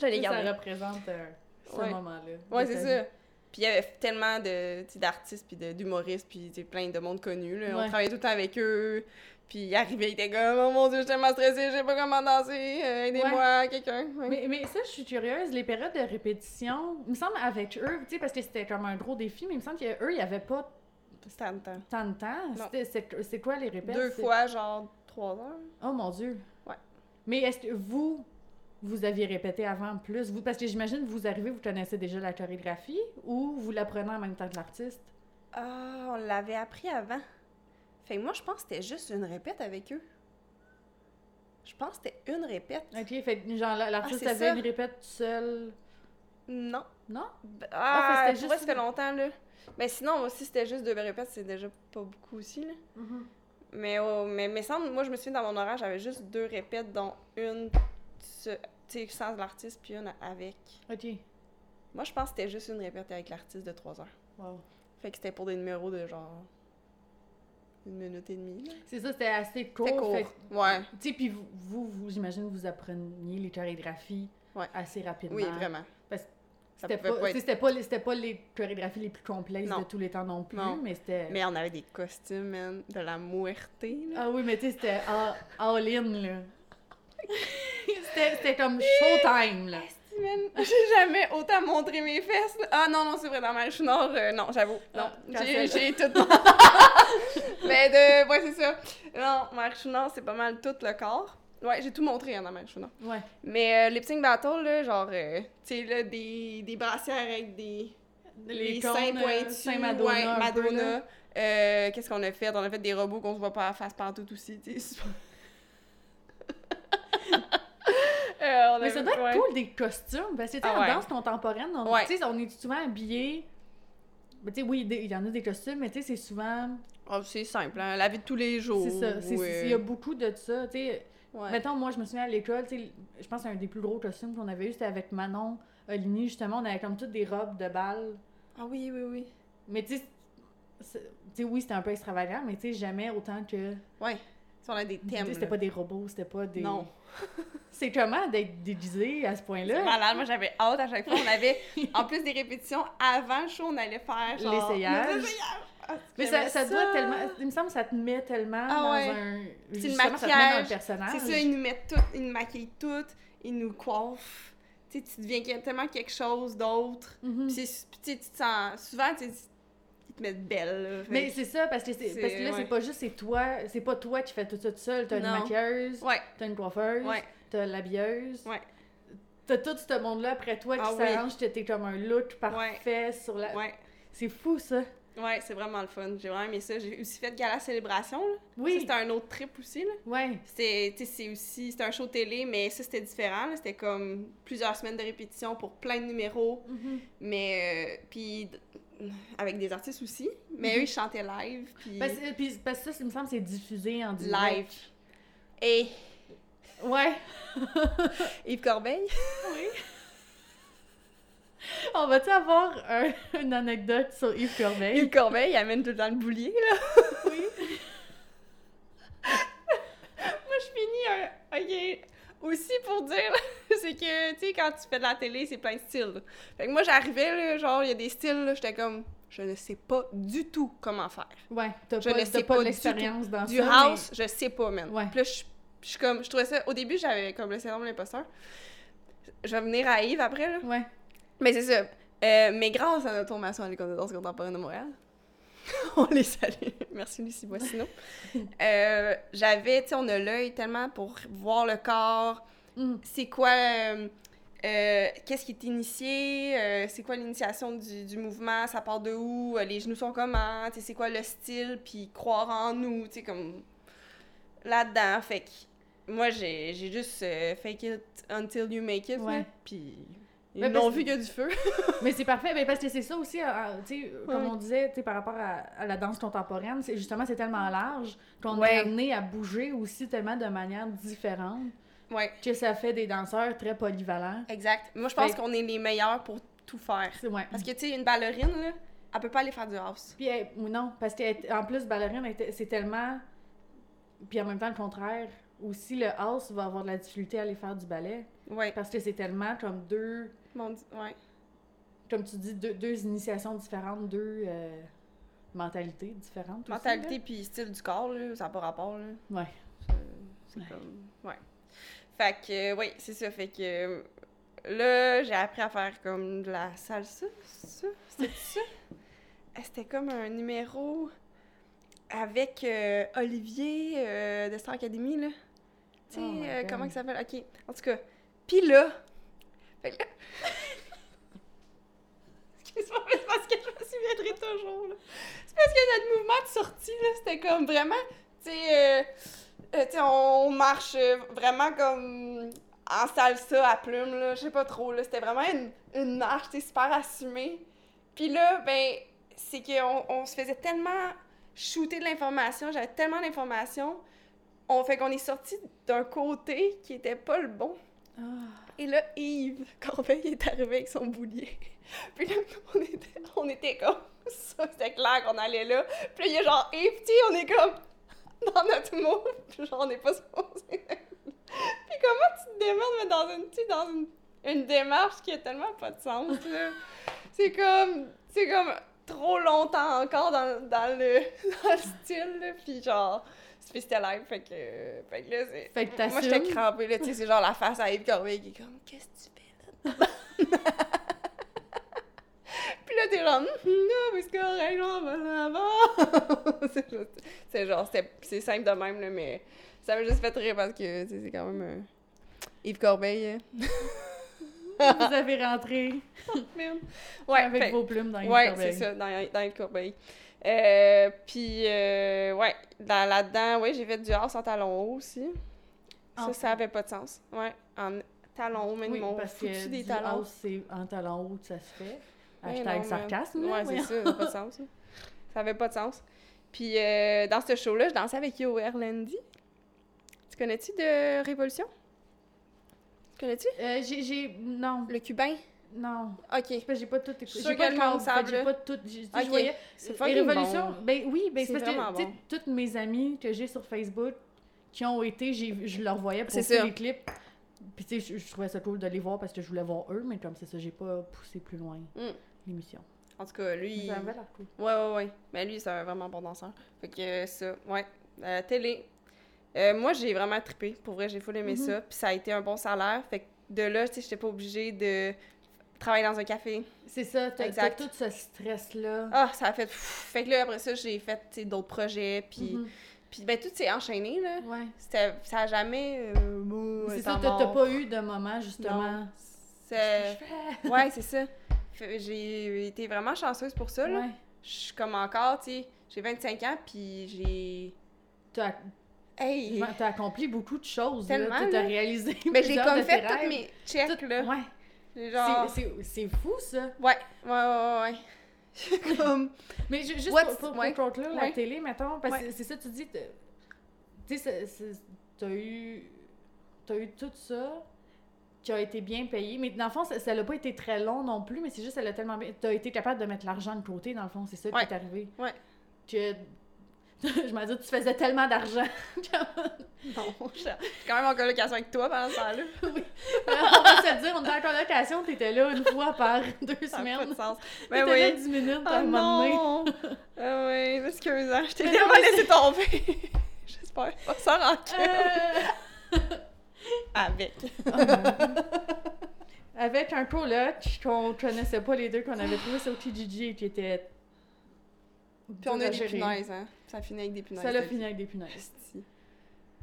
Speaker 2: Je l'ai
Speaker 1: Ça
Speaker 2: gardé.
Speaker 1: représente euh, ce
Speaker 2: Ouais.
Speaker 1: moment-là.
Speaker 2: Ouais,
Speaker 1: de
Speaker 2: c'est ça. Puis il y avait tellement de, d'artistes, puis de- d'humoristes, puis plein de monde connu. Là. On travaillait tout le temps avec eux. Puis ils arrivaient, ils étaient comme « Oh mon Dieu, je suis tellement stressée, je sais pas comment danser, euh, aidez-moi, quelqu'un. Ouais.
Speaker 1: Mais, mais ça, je suis curieuse, les périodes de répétition, il me semble avec eux, tu sais, parce que c'était comme un gros défi, mais il me semble qu'eux, il n'y avait pas
Speaker 2: C'était en temps.
Speaker 1: tant de temps. C'est quoi les répètes?
Speaker 2: Deux fois, genre trois heures.
Speaker 1: Oh mon Dieu!
Speaker 2: Ouais.
Speaker 1: Mais est-ce que vous, vous aviez répété avant plus? Vous, parce que j'imagine vous arrivez, vous connaissez déjà la chorégraphie ou vous l'apprenez en même temps que l'artiste?
Speaker 2: Ah, on l'avait appris avant. Fait que moi, je pense que c'était juste une répète avec eux. Je pense que c'était une répète.
Speaker 1: Ok, fait que genre la- l'artiste
Speaker 2: c'est
Speaker 1: avait
Speaker 2: ça.
Speaker 1: une répète seule.
Speaker 2: Non.
Speaker 1: Non? Ah,
Speaker 2: Ah,
Speaker 1: juste
Speaker 2: ça fait longtemps, là. Mais sinon, moi, si c'était juste deux répètes, c'est déjà pas beaucoup aussi, là. Mais, oh, mais, mais semble, moi, je me souviens, dans mon horaire, j'avais juste deux répètes, dont une, sais, sans l'artiste, puis une avec.
Speaker 1: Ok.
Speaker 2: Moi, je pense que c'était juste une répète avec l'artiste de trois heures.
Speaker 1: Wow.
Speaker 2: Fait que c'était pour des numéros de genre une minute et demie.
Speaker 1: C'est ça, c'était assez court.
Speaker 2: C'était court.
Speaker 1: fait-
Speaker 2: Ouais.
Speaker 1: Tu sais, puis vous, vous, vous- j'imagine que vous appreniez les chorégraphies
Speaker 2: Ouais.
Speaker 1: assez rapidement.
Speaker 2: Oui, vraiment.
Speaker 1: Parce que C'était pas,
Speaker 2: pas être-
Speaker 1: pas, les- pas les chorégraphies les plus complexes
Speaker 2: Non.
Speaker 1: de tous les temps non plus,
Speaker 2: Non.
Speaker 1: mais c'était...
Speaker 2: Mais on avait des costumes, man, de la muerte, là.
Speaker 1: Ah oui, mais tu sais, c'était all, all in, là. c'était, comme showtime, là.
Speaker 2: J'ai jamais autant montré mes fesses. là. Ah non, non, c'est vrai, dans ma Nord, euh, non, j'avoue. Non,
Speaker 1: Ah,
Speaker 2: j'ai
Speaker 1: cancel.
Speaker 2: j'ai tout. Mais de. Ouais, c'est ça. Non, ma Nord, c'est pas mal tout le corps. Ouais, j'ai tout montré hein, dans ma.
Speaker 1: Ouais.
Speaker 2: Mais euh, lip sync battle, là, genre, euh, tu sais, là, des, des brassières avec des.
Speaker 1: Les,
Speaker 2: seins
Speaker 1: euh,
Speaker 2: pointus.
Speaker 1: Saint Madonna.
Speaker 2: ouais, Qu'est-ce qu'on a fait? On a fait des robots qu'on se voit pas à face partout aussi, tu sais.
Speaker 1: Mais ça doit être
Speaker 2: ouais.
Speaker 1: cool des costumes, parce que tu sais,
Speaker 2: Ah
Speaker 1: en
Speaker 2: ouais.
Speaker 1: danse contemporaine, on, on est souvent habillés. Tu sais, oui, il y en a des costumes, mais tu sais, c'est souvent.
Speaker 2: Oh, c'est simple, hein, la vie de tous les jours.
Speaker 1: C'est ça. Il y a beaucoup de ça. Tu sais,
Speaker 2: Ouais.
Speaker 1: Mettons, moi, je me souviens à l'école, tu sais, je pense qu'un des plus gros costumes qu'on avait eu, c'était avec Manon Oligny, justement. On avait comme toutes des robes de bal.
Speaker 2: Ah oui, oui, oui.
Speaker 1: Mais tu sais, oui, c'était un peu extravagant, mais tu sais, jamais autant que.
Speaker 2: Ouais. Si on a des thèmes.
Speaker 1: C'était pas des robots, c'était pas des.
Speaker 2: Non.
Speaker 1: C'est comment d'être déguisé à ce
Speaker 2: C'est
Speaker 1: point-là?
Speaker 2: malade. Moi, j'avais hâte à chaque fois. On avait, en plus des répétitions, avant le show, on allait faire genre...
Speaker 1: L'essayage.
Speaker 2: Ah,
Speaker 1: Mais ça, ça doit tellement. Il me semble que ça te met tellement
Speaker 2: Ah
Speaker 1: dans
Speaker 2: ouais.
Speaker 1: un.
Speaker 2: le
Speaker 1: justement, ça te met dans un
Speaker 2: maquillage.
Speaker 1: personnage.
Speaker 2: C'est ça, ils nous mettent toutes, ils nous maquillent toutes, ils nous coiffent. Tu sais, tu deviens tellement quelque chose d'autre.
Speaker 1: Mhm.
Speaker 2: Puis c'est- puis tu te sens... Souvent, tu te mettent belle. Fait
Speaker 1: Mais c'est ça, parce que, c'est, parce que là,
Speaker 2: ouais.
Speaker 1: c'est pas juste c'est toi, c'est pas toi qui fais tout ça tout seul. T'as une maquilleuse,
Speaker 2: Ouais,
Speaker 1: t'as une coiffeuse,
Speaker 2: ouais,
Speaker 1: t'as l'habilleuse.
Speaker 2: ouais,
Speaker 1: T'as tout ce monde-là après toi qui
Speaker 2: Ah oui.
Speaker 1: s'arrange, t'es t'es comme un look parfait sur la. C'est fou ça.
Speaker 2: Ouais, c'est vraiment le fun. J'ai vraiment aimé ça. J'ai aussi fait Gala Célébration, là.
Speaker 1: Oui.
Speaker 2: c'était un autre trip aussi, là.
Speaker 1: Ouais.
Speaker 2: C'est aussi, c'était un show télé, mais ça, c'était différent. C'était comme plusieurs semaines de répétition pour plein de numéros, mais, euh, puis avec des artistes aussi. Mais
Speaker 1: Mhm.
Speaker 2: eux, ils chantaient live, puis
Speaker 1: Parce, puis- parce que ça, il me semble, c'est diffusé en direct.
Speaker 2: live. Et
Speaker 1: Ouais.
Speaker 2: Yves Corbeil.
Speaker 1: On va-tu avoir un- une anecdote sur Yves Corbeil?
Speaker 2: Yves Corbeil, il amène tout le temps le boulier, là.
Speaker 1: Oui.
Speaker 2: Moi, je finis un. Ok. Aussi pour dire, c'est que, tu sais, quand tu fais de la télé, c'est plein de styles. là. Fait que moi, j'arrivais, genre, il y a des styles, j'étais comme, je ne sais pas du tout comment faire.
Speaker 1: Ouais, t'as
Speaker 2: Je
Speaker 1: pas,
Speaker 2: sais
Speaker 1: pas
Speaker 2: pas du
Speaker 1: l'expérience dans
Speaker 2: Du
Speaker 1: ça.
Speaker 2: house, je sais pas, man.
Speaker 1: Ouais.
Speaker 2: Puis là, je je comme, je trouvais ça, au début, j'avais comme le syndrome de l'imposteur. Je vais venir à Yves après, là.
Speaker 1: mais- Ouais.
Speaker 2: Mais c'est ça. Euh, mais grâce à notre formation à l'école de danse contemporaine de Montréal, on les salue. Merci Lucie Boissino. euh, J'avais, tu sais, on a l'œil tellement pour voir le corps.
Speaker 1: Mm.
Speaker 2: C'est quoi. euh, euh, Qu'est-ce qui est initié? c'est quoi l'initiation du, du mouvement? Ça part de où? les genoux sont comment? C'est quoi le style? Puis croire en nous, tu sais, comme. Là-dedans. Fait que moi, j'ai juste fake it until you make it.
Speaker 1: Ouais.
Speaker 2: Puis. Ils m'ont
Speaker 1: parce-
Speaker 2: vu qu'il y a du feu.
Speaker 1: Mais c'est parfait, ben parce que c'est ça aussi, euh, euh, tu sais, comme
Speaker 2: Ouais.
Speaker 1: on disait, par rapport à, à la danse contemporaine, c'est justement, c'est tellement large qu'on
Speaker 2: Ouais.
Speaker 1: est amené à bouger aussi tellement de manière différente
Speaker 2: ouais,
Speaker 1: que ça fait des danseurs très polyvalents.
Speaker 2: exact. Moi, je pense
Speaker 1: Fait-
Speaker 2: qu'on est les meilleurs pour tout faire.
Speaker 1: Ouais.
Speaker 2: Parce que, tu sais, une ballerine, là, elle peut pas aller faire du house.
Speaker 1: Puis, elle- non, parce qu'en plus, ballerine, c'est tellement. Puis en même temps, le contraire. Aussi, le house va avoir de la difficulté à aller faire du ballet.
Speaker 2: Ouais.
Speaker 1: Parce que c'est tellement comme deux.
Speaker 2: Mon Dieu, ouais.
Speaker 1: Comme tu dis, deux, deux initiations différentes, deux euh, mentalités différentes.
Speaker 2: Mentalité puis style du corps, là, ça n'a pas rapport, là.
Speaker 1: Ouais.
Speaker 2: C'est
Speaker 1: Ouais.
Speaker 2: comme... Ouais. Fait que, euh, oui, c'est ça. Fait que euh, là, j'ai appris à faire comme de la salsa, ça? C'était ça? Euh, C'était comme un numéro avec euh, Olivier de Star Academy, là. Tu sais,
Speaker 1: Oh
Speaker 2: comment il s'appelle? OK. En tout cas, pis là... Fait que là... Excuse-moi, mais c'est parce que je me souviendrai toujours, là. C'est parce que notre mouvement de sortie, là, c'était comme vraiment... Tu sais, euh, euh, tu sais, on marche euh, vraiment comme en salsa à plumes, là, je sais pas trop, là. C'était vraiment une, une marche, tu super assumée. Puis là, ben, c'est qu'on on se faisait tellement shooter de l'information, j'avais tellement d'informations, on fait qu'on est sorti d'un côté qui était pas le bon.
Speaker 1: Ah.
Speaker 2: Et là, Yves Corbeil est arrivé avec son boulier. Puis là, on était, on était comme ça, c'était clair qu'on allait là. Puis là, il y a genre Yves, tu on est comme dans notre mot, puis genre, on n'est pas supposé. Puis comment tu te démerdes, mais dans une, dans une, une démarche qui a tellement pas de sens. C'est comme, c'est comme trop longtemps encore dans, dans, le, dans le style, là. Puis genre, puis c'était live, fait que, fait que là, c'est...
Speaker 1: Fait que
Speaker 2: Moi, j'étais crampée, là, tu sais, c'est genre la face à Yves Corbeil qui est comme « Qu'est-ce que tu fais là? » Puis là, t'es genre « Hum, Non, mais c'est correct, on va là-bas! » C'est juste- C'est genre, c'est simple de même, là, mais ça m'a juste fait rire parce que, tu sais, c'est quand même... euh, Yves Corbeil, euh,
Speaker 1: Vous avez rentré
Speaker 2: merde. Ouais,
Speaker 1: avec
Speaker 2: fait-
Speaker 1: vos plumes dans les
Speaker 2: Ouais,
Speaker 1: corbeilles.
Speaker 2: c'est ça, dans, dans Yves Corbeil. Euh, puis, euh, ouais, dans, là-dedans, ouais, j'ai fait du house en talons hauts aussi. Ça, ça avait pas de sens. Ouais, en talons hauts, même
Speaker 1: Oui,
Speaker 2: mon
Speaker 1: parce que
Speaker 2: des
Speaker 1: du
Speaker 2: talons.
Speaker 1: house, c'est en talons hauts que ça se fait. Hashtag
Speaker 2: mais-
Speaker 1: sarcasme,
Speaker 2: Ouais, c'est ça, ça pas de sens. ça. Ça avait pas de sens. Puis, euh, dans ce show-là, je dansais avec Yo. Tu connais-tu de Révolution? Tu connais-tu?
Speaker 1: Euh, j'ai, j'ai... Non,
Speaker 2: Le cubain?
Speaker 1: Non.
Speaker 2: Ok.
Speaker 1: C'est parce que j'ai pas tout écouté. J'ai pas j'ai pas tout... Je voyais...
Speaker 2: C'est bon.
Speaker 1: ben oui, ben c'est parce que, toutes mes amies que j'ai sur Facebook qui ont été, je leur voyais
Speaker 2: ça.
Speaker 1: les clips. Puis tu sais, je, trouvais ça cool de les voir parce que je voulais voir eux, mais comme c'est ça, j'ai pas poussé plus loin
Speaker 2: Mm.
Speaker 1: l'émission.
Speaker 2: En tout cas, lui...
Speaker 1: Ça avait l'air cool.
Speaker 2: Ouais, ouais, ouais. Mais lui, c'est un vraiment bon danseur. Fait que euh, ça, ouais. Euh, télé. Euh, moi, j'ai vraiment trippé. Pour vrai, j'ai full aimé
Speaker 1: Mhm.
Speaker 2: ça. Puis ça a été un bon salaire. Fait que de là, tu sais, j'étais pas obligée de travailler dans un café.
Speaker 1: C'est ça, t'as, tout ce stress-là.
Speaker 2: Ah, ça a fait... pff. Fait que là, après ça, j'ai fait, d'autres projets. Puis,
Speaker 1: Mhm.
Speaker 2: puis ben, tout s'est enchaîné, là.
Speaker 1: Ouais.
Speaker 2: C'était... Ça a jamais... euh,
Speaker 1: C'est ça, t'as, pas eu de moment, justement.
Speaker 2: Non. C'est... Ouais, c'est ça. J'ai été vraiment chanceuse pour ça, là.
Speaker 1: Ouais.
Speaker 2: Je suis comme encore, tu sais, j'ai 25 ans, puis j'ai...
Speaker 1: T'as,
Speaker 2: Hey!
Speaker 1: t'as accompli beaucoup de choses.
Speaker 2: Tellement,
Speaker 1: là. T'as- réalisé
Speaker 2: Mais j'ai
Speaker 1: plusieurs
Speaker 2: comme fait
Speaker 1: tes
Speaker 2: tous
Speaker 1: rêves.
Speaker 2: mes checks,
Speaker 1: Tout-
Speaker 2: là.
Speaker 1: Ouais.
Speaker 2: Genre...
Speaker 1: C'est, c'est, c'est fou, ça.
Speaker 2: Ouais, ouais, ouais, ouais. ouais. comme...
Speaker 1: Mais ju- juste
Speaker 2: What's-
Speaker 1: pour, pour,
Speaker 2: ouais.
Speaker 1: pour conclure la
Speaker 2: Ouais.
Speaker 1: télé, mettons, parce que
Speaker 2: Ouais.
Speaker 1: c'est ça, tu dis, tu sais, t'as eu, t'as eu tout ça qui a été bien payé, mais dans le fond, ça l'a pas été très long non plus, mais c'est juste, elle a tellement bien, t'as été capable de mettre l'argent de côté, dans le fond, c'est ça
Speaker 2: Ouais.
Speaker 1: qui est arrivé.
Speaker 2: Ouais.
Speaker 1: Que, je m'en dis, tu faisais tellement d'argent.
Speaker 2: Non, je suis quand même en colocation avec toi pendant ce temps-là.
Speaker 1: on va se le dire, on était en colocation, t'étais là une fois par deux
Speaker 2: Ça n'a pas de
Speaker 1: semaines.
Speaker 2: sens.
Speaker 1: T'étais
Speaker 2: Ben
Speaker 1: là
Speaker 2: oui.
Speaker 1: 10 minutes à
Speaker 2: Oh
Speaker 1: un moment donné.
Speaker 2: non! Ah oui, excuse-moi, je t'ai
Speaker 1: Mais
Speaker 2: tellement
Speaker 1: mais
Speaker 2: laissé tomber. J'espère pas ça rancune.
Speaker 1: Euh,
Speaker 2: Avec.
Speaker 1: Avec un coloc qu'on connaissait pas les deux, qu'on avait trouvé sur Kijiji et qui était
Speaker 2: Puis on a des punaises, hein. Ça finit avec des punaises.
Speaker 1: Ça l'a fini avec des punaises.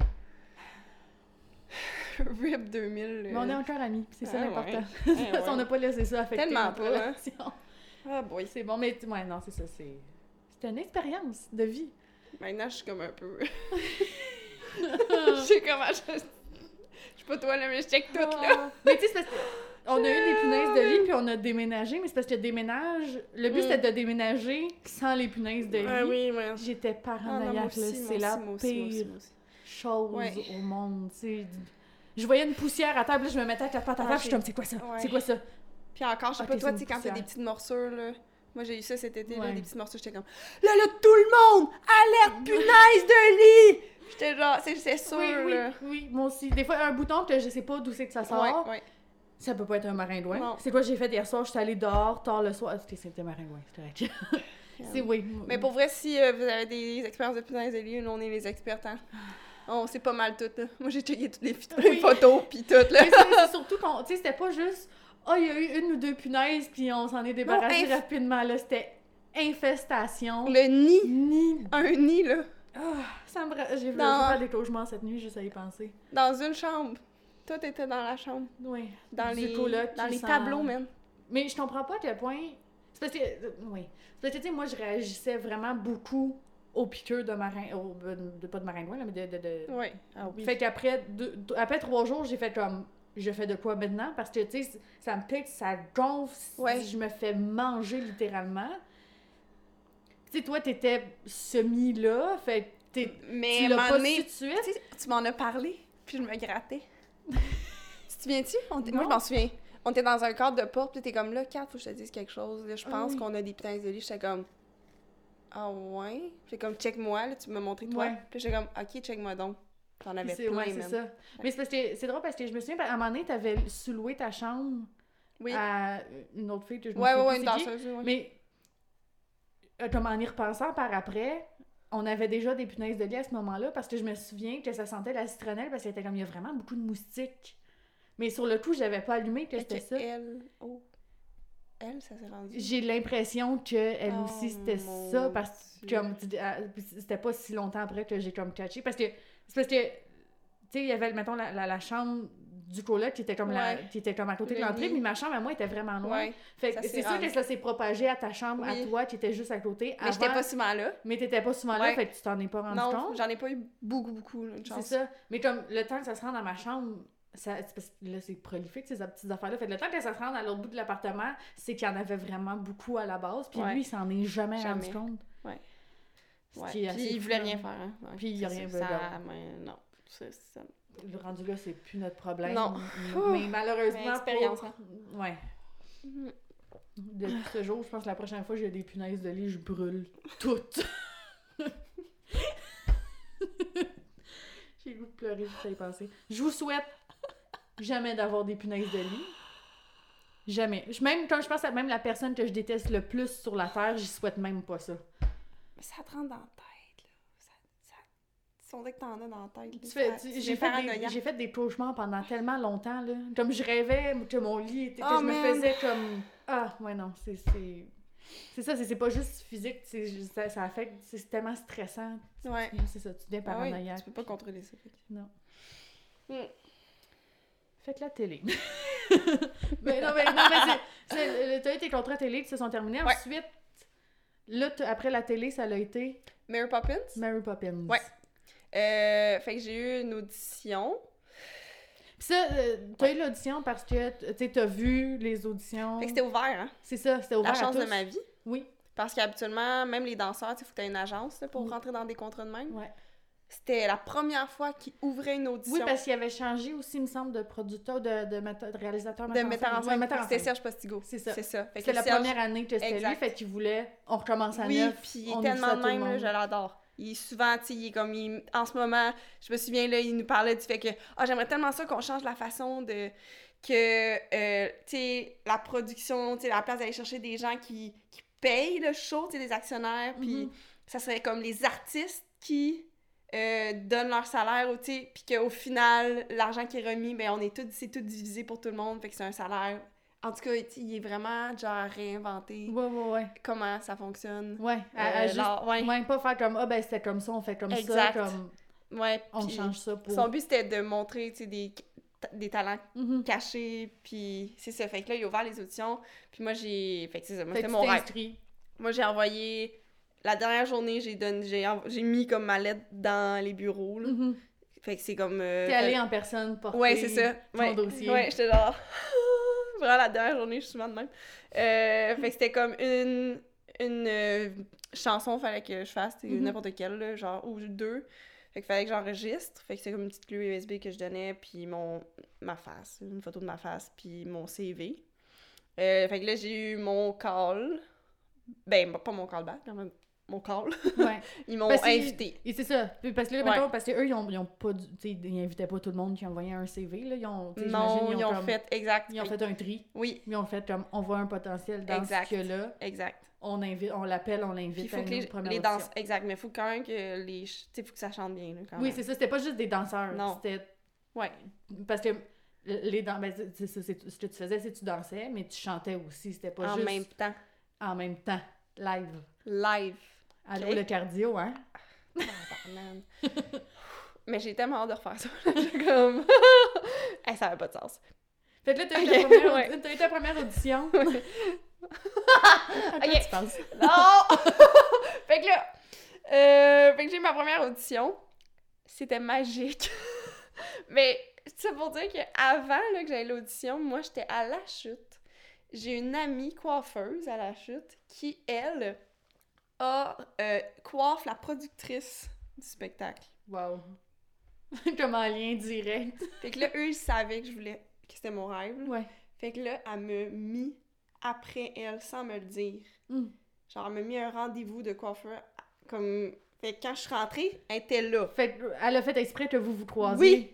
Speaker 2: RIP 2000.
Speaker 1: Mais on est encore amis, c'est ça
Speaker 2: Ah,
Speaker 1: l'important.
Speaker 2: ouais.
Speaker 1: Ça,
Speaker 2: Ah,
Speaker 1: On n'a pas laissé ça affecter
Speaker 2: Tellement
Speaker 1: notre
Speaker 2: pas, hein.
Speaker 1: relation.
Speaker 2: Ah boy.
Speaker 1: C'est bon, mais ouais, non, c'est ça, c'est... C'est une expérience de vie.
Speaker 2: Maintenant, je suis comme un peu... Je sais comment je... Je suis pas toi, là, mais je check tout, là.
Speaker 1: Ah. Mais tu sais, c'est parce que on a eu des punaises de lit, puis on a déménagé, mais c'est parce que déménage... Le but,
Speaker 2: Mm.
Speaker 1: c'était de déménager sans les punaises de lit.
Speaker 2: Ah oui, ouais.
Speaker 1: J'étais
Speaker 2: Ah
Speaker 1: paranoïaque,
Speaker 2: moi
Speaker 1: C'est la
Speaker 2: aussi,
Speaker 1: pire
Speaker 2: aussi.
Speaker 1: chose
Speaker 2: Ouais.
Speaker 1: au monde, tu sais. Je voyais une poussière à table, là, je me mettais avec la patte à
Speaker 2: Ah,
Speaker 1: table, puis je suis comme, c'est quoi ça?
Speaker 2: Ouais.
Speaker 1: C'est quoi ça?
Speaker 2: Puis encore, je sais
Speaker 1: Ok,
Speaker 2: pas, toi, tu sais, quand t'as des petites morsures, là. Moi, j'ai eu ça cet été, là,
Speaker 1: Ouais.
Speaker 2: des petites morsures, j'étais comme Là, là, tout le monde! Alerte, punaise de lit! J'étais genre, c'est c'est sûr,
Speaker 1: oui, oui,
Speaker 2: là.
Speaker 1: oui, moi aussi. Des fois, un bouton que je sais pas d'où c'est que ça sort,
Speaker 2: Ouais, ouais.
Speaker 1: Ça peut pas être un maringouin. C'est quoi j'ai fait hier soir? Je suis allée dehors, tard le soir. Ah, C'était c'était un maringouin, c'est correct. c'est oui.
Speaker 2: Mais pour vrai, si euh, vous avez des expériences de punaises de lit, nous, on est les experts, hein. On sait pas mal tout, là. Moi, j'ai checké toutes les, photos,
Speaker 1: Oui.
Speaker 2: photos, pis tout, là.
Speaker 1: Mais c'est surtout qu'on. Tu sais, c'était pas juste. Ah, il y a eu une ou deux punaises, puis on s'en est débarrassé
Speaker 2: inf-
Speaker 1: rapidement, là. C'était infestation.
Speaker 2: Le nid,
Speaker 1: Ni.
Speaker 2: un nid, là,
Speaker 1: Ah, ça me. J'ai fait
Speaker 2: Non.
Speaker 1: faire des cauchemars cette nuit, juste à y penser.
Speaker 2: dans une chambre. Tout était dans la chambre.
Speaker 1: Oui.
Speaker 2: Dans
Speaker 1: Du
Speaker 2: les,
Speaker 1: coloc
Speaker 2: dans les
Speaker 1: sent-
Speaker 2: tableaux, man.
Speaker 1: Mais je comprends pas à quel point. C'est parce que. euh, Oui. C'est parce que, tu sais, moi, je réagissais vraiment beaucoup aux piqûres de marin. au- de, pas de maringouin, là, mais de. de, de-
Speaker 2: Ouais. Ah oui.
Speaker 1: Fait qu'après deux- après trois jours, j'ai fait comme. Je fais de quoi maintenant? Parce que, tu sais, ça me pique, ça gonfle.
Speaker 2: Ouais.
Speaker 1: Je me fais manger littéralement. Tu sais, toi, t'étais semi-là. Fait que t'es-
Speaker 2: Mais
Speaker 1: tu l'as pas
Speaker 2: donné, tu m'en as parlé, puis je me grattais. Tu te souviens-tu? Moi, je m'en souviens. On était dans un cadre de porte, puis t'es comme là, Kat, faut que je te dise quelque chose. Là, je
Speaker 1: Ah
Speaker 2: pense
Speaker 1: oui.
Speaker 2: qu'on a des punaises de lit. J'étais comme, ah ouais? J'étais comme, check-moi, là, tu m'as montré toi.
Speaker 1: Ouais.
Speaker 2: Puis j'étais comme, ok, check-moi donc. T'en avais plein,
Speaker 1: ouais, c'est
Speaker 2: man.
Speaker 1: ça. Mais c'est parce que c'est drôle parce que je me souviens, à un moment donné, t'avais sous-loué ta chambre
Speaker 2: Oui.
Speaker 1: à une autre fille que je me
Speaker 2: ouais, ouais,
Speaker 1: souviens
Speaker 2: ouais,
Speaker 1: plus
Speaker 2: une danseuse, ouais.
Speaker 1: Mais euh, comme en y repensant par après, on avait déjà des punaises de lit à ce moment-là parce que je me souviens que ça sentait la citronnelle parce que c'était comme il y a vraiment beaucoup de moustiques. Mais sur le coup, j'avais pas allumé que c'était ça.
Speaker 2: Elle, oh. Elle, ça s'est rendu.
Speaker 1: J'ai l'impression que elle
Speaker 2: Oh,
Speaker 1: aussi c'était ça parce que comme ah, c'était pas si longtemps après que j'ai comme catché parce que c'est parce que tu sais il y avait mettons la, la, la chambre du coloc qui était comme la, qui était comme à côté de
Speaker 2: Le
Speaker 1: l'entrée mais ma chambre à moi était vraiment loin.
Speaker 2: Ouais.
Speaker 1: Fait que c'est sûr que ça s'est propagé à ta chambre
Speaker 2: Oui.
Speaker 1: à toi qui était juste à côté
Speaker 2: Mais j'étais
Speaker 1: avant-
Speaker 2: pas souvent là.
Speaker 1: mais t'étais pas souvent là,
Speaker 2: Ouais.
Speaker 1: fait que tu t'en es pas rendu
Speaker 2: Non,
Speaker 1: compte.
Speaker 2: j'en ai pas eu beaucoup, beaucoup, là,
Speaker 1: C'est ça. Mais comme le temps que ça se rende dans ma chambre, ça, parce que là, c'est prolifique, ces petites affaires-là. Fait le temps que ça se rende à l'autre bout de l'appartement, c'est qu'il y en avait vraiment beaucoup à la base. Puis
Speaker 2: Ouais.
Speaker 1: lui, il s'en est jamais,
Speaker 2: Jamais.
Speaker 1: rendu compte.
Speaker 2: Ouais. Puis il voulait rien faire, hein. Ouais.
Speaker 1: Puis il a rien voulu.
Speaker 2: non. C'est ça.
Speaker 1: Le rendu là, c'est plus notre problème.
Speaker 2: Non.
Speaker 1: Mais malheureusement.
Speaker 2: Mais expérience,
Speaker 1: pour-
Speaker 2: hein.
Speaker 1: Ouais.
Speaker 2: Mhm.
Speaker 1: Depuis ce jour, je pense que la prochaine fois que j'ai des punaises de lit, je brûle toutes. j'ai le goût de pleurer juste à y penser. Je vous souhaite jamais d'avoir des punaises de lit. Jamais. Je- Même quand je pense à même la personne que je déteste le plus sur la terre, j'y souhaite même pas ça.
Speaker 2: Mais ça te rentre dans la tête, là. Ça, ça... Tu dirait que t'en as dans la tête.
Speaker 1: Tu fais- tu- j'ai, fait des,
Speaker 2: paranoïaque.
Speaker 1: j'ai fait des cauchemars pendant tellement longtemps, là. Comme je rêvais que mon lit était. que
Speaker 2: Oh,
Speaker 1: je me faisais comme. Ah, ouais, non, c'est. C'est, c'est ça, c'est, c'est pas juste physique, c'est, ça, ça affecte. C'est, tellement stressant.
Speaker 2: Ouais.
Speaker 1: C'est ça, tu deviens
Speaker 2: Ah oui,
Speaker 1: paranoïaque.
Speaker 2: tu peux pas contrôler ça. que-
Speaker 1: Non.
Speaker 2: Mm.
Speaker 1: Faites la télé. mais non, mais, non, mais c'est, c'est, le- t'as eu tes contrats télé qui se sont terminés.
Speaker 2: Ouais.
Speaker 1: Ensuite, là, après la télé, ça a été
Speaker 2: Mary Poppins?
Speaker 1: Mary Poppins.
Speaker 2: Ouais. Euh, fait que j'ai eu une audition.
Speaker 1: Puis ça, euh, t'as eu l'audition parce que, tu sais, t'as vu les auditions.
Speaker 2: Fait que c'était ouvert, hein?
Speaker 1: C'est ça, c'était ouvert
Speaker 2: La chance
Speaker 1: à
Speaker 2: de ma vie.
Speaker 1: Oui.
Speaker 2: Parce qu'habituellement, même les danseurs, il faut que tu aies une agence là, pour rentrer dans des contrats de même.
Speaker 1: Ouais.
Speaker 2: C'était la première fois qu'ils ouvraient une audition
Speaker 1: Oui, parce qu'il avait changé aussi, il me semble, de producteur, de, de, metta- de réalisateur.
Speaker 2: de metteur en scène. C'était. Serge Postigo.
Speaker 1: C'est ça.
Speaker 2: C'est ça.
Speaker 1: C'était la
Speaker 2: Serge-
Speaker 1: première année que c'était lui, fait qu'il voulait, on recommence à
Speaker 2: Oui,
Speaker 1: neuf.
Speaker 2: puis il est tellement de même, là, je l'adore. Il est souvent, tu sais, il est comme, il- en ce moment, je me souviens, là, il nous parlait du fait que, ah, j'aimerais tellement ça qu'on change la façon de, que, euh, tu sais, la production, tu sais, la place d'aller chercher des gens qui, qui payent le show, tu sais, des actionnaires, puis
Speaker 1: Mhm.
Speaker 2: ça serait comme les artistes qui euh, donnent leur salaire, tu sais, puis qu'au final, l'argent qui est remis, ben, on est tout, c'est tout divisé pour tout le monde, fait que c'est un salaire En tout cas, il est vraiment genre réinventé
Speaker 1: Ouais, ouais, ouais.
Speaker 2: comment ça fonctionne.
Speaker 1: Ouais, à, à
Speaker 2: Euh,
Speaker 1: juste,
Speaker 2: ouais.
Speaker 1: ouais, pas faire comme, ah ben c'était comme ça, on fait comme
Speaker 2: Exact.
Speaker 1: ça, comme
Speaker 2: Ouais,
Speaker 1: on change ça pour...
Speaker 2: Son but, c'était de montrer, tu sais, des, des talents
Speaker 1: Mhm.
Speaker 2: cachés, puis c'est ça. Fait que là, il a ouvert les auditions, puis moi, j'ai... Fait que c'est ça, moi, c'était mon rêve. Moi, j'ai envoyé... La dernière journée, j'ai donné... J'ai, mis comme ma lettre dans les bureaux, là.
Speaker 1: Mhm.
Speaker 2: Fait que c'est comme... euh,
Speaker 1: T'es allé en personne porter
Speaker 2: Ouais, c'est ça.
Speaker 1: ton
Speaker 2: Ouais,
Speaker 1: dossier.
Speaker 2: ouais j'étais genre... Vraiment, la dernière journée, je suis souvent de même. Euh, fait que c'était comme une, une euh, chanson, fallait que je fasse,
Speaker 1: Mhm.
Speaker 2: n'importe quelle, là, genre, ou deux. Fait que fallait que j'enregistre. Fait que c'est comme une petite clé USB que je donnais, puis mon, ma face, une photo de ma face, puis mon CV. Euh, fait que là, j'ai eu mon call. Ben, pas mon callback, mon call.
Speaker 1: Ouais.
Speaker 2: Ils m'ont invité.
Speaker 1: Et c'est ça. Parce que là,
Speaker 2: Ouais.
Speaker 1: parce que eux, ils ont, ils ont pas du- tu sais, ils invitaient pas tout le monde qui envoyait un CV, là. Ils ont,
Speaker 2: Non, ils ont,
Speaker 1: comme-
Speaker 2: fait, exact.
Speaker 1: Ils ont fait un tri.
Speaker 2: Oui,
Speaker 1: Ils ont fait comme, on voit un potentiel dans
Speaker 2: Exact.
Speaker 1: ce que-là.
Speaker 2: exact.
Speaker 1: On invite, on l'appelle, on l'invite
Speaker 2: il faut
Speaker 1: à
Speaker 2: que
Speaker 1: une
Speaker 2: les,
Speaker 1: première
Speaker 2: les danses. Exact, mais il faut quand même que les. Tu sais, faut que ça chante bien, là, quand
Speaker 1: Oui, c'est ça. C'était pas juste des danseurs.
Speaker 2: Non.
Speaker 1: C'était...
Speaker 2: Ouais.
Speaker 1: Parce que les dan- ben, c'est ce que tu faisais, c'est que tu dansais, mais tu chantais aussi. C'était pas
Speaker 2: en
Speaker 1: juste
Speaker 2: même temps.
Speaker 1: en même temps. Live.
Speaker 2: Live.
Speaker 1: Allô, le cardio, hein?
Speaker 2: Mais j'ai tellement hâte de refaire ça. Comme. hey, ça avait pas de sens.
Speaker 1: Fait que là, t'as eu, première,
Speaker 2: ouais.
Speaker 1: eu ta première audition. à quoi
Speaker 2: Ok.
Speaker 1: tu penses?
Speaker 2: Non! fait que là. euh, fait que j'ai eu ma première audition. C'était magique. mais ça pour dire qu'avant que j'aille l'audition, moi j'étais à la chute. J'ai une amie coiffeuse à la chute qui, elle, a euh, coiffe la productrice du spectacle.
Speaker 1: Wow. Comme en lien direct.
Speaker 2: Fait que là, eux, ils savaient que je voulais, que c'était mon rêve.
Speaker 1: Ouais.
Speaker 2: Fait que là, elle m'a mis après elle sans me le dire.
Speaker 1: Mm.
Speaker 2: Genre, elle m'a mis un rendez-vous de coiffeur. Comme. Fait que quand je suis rentrée, elle était là.
Speaker 1: Fait que, elle a fait exprès que vous vous croisiez.
Speaker 2: Oui.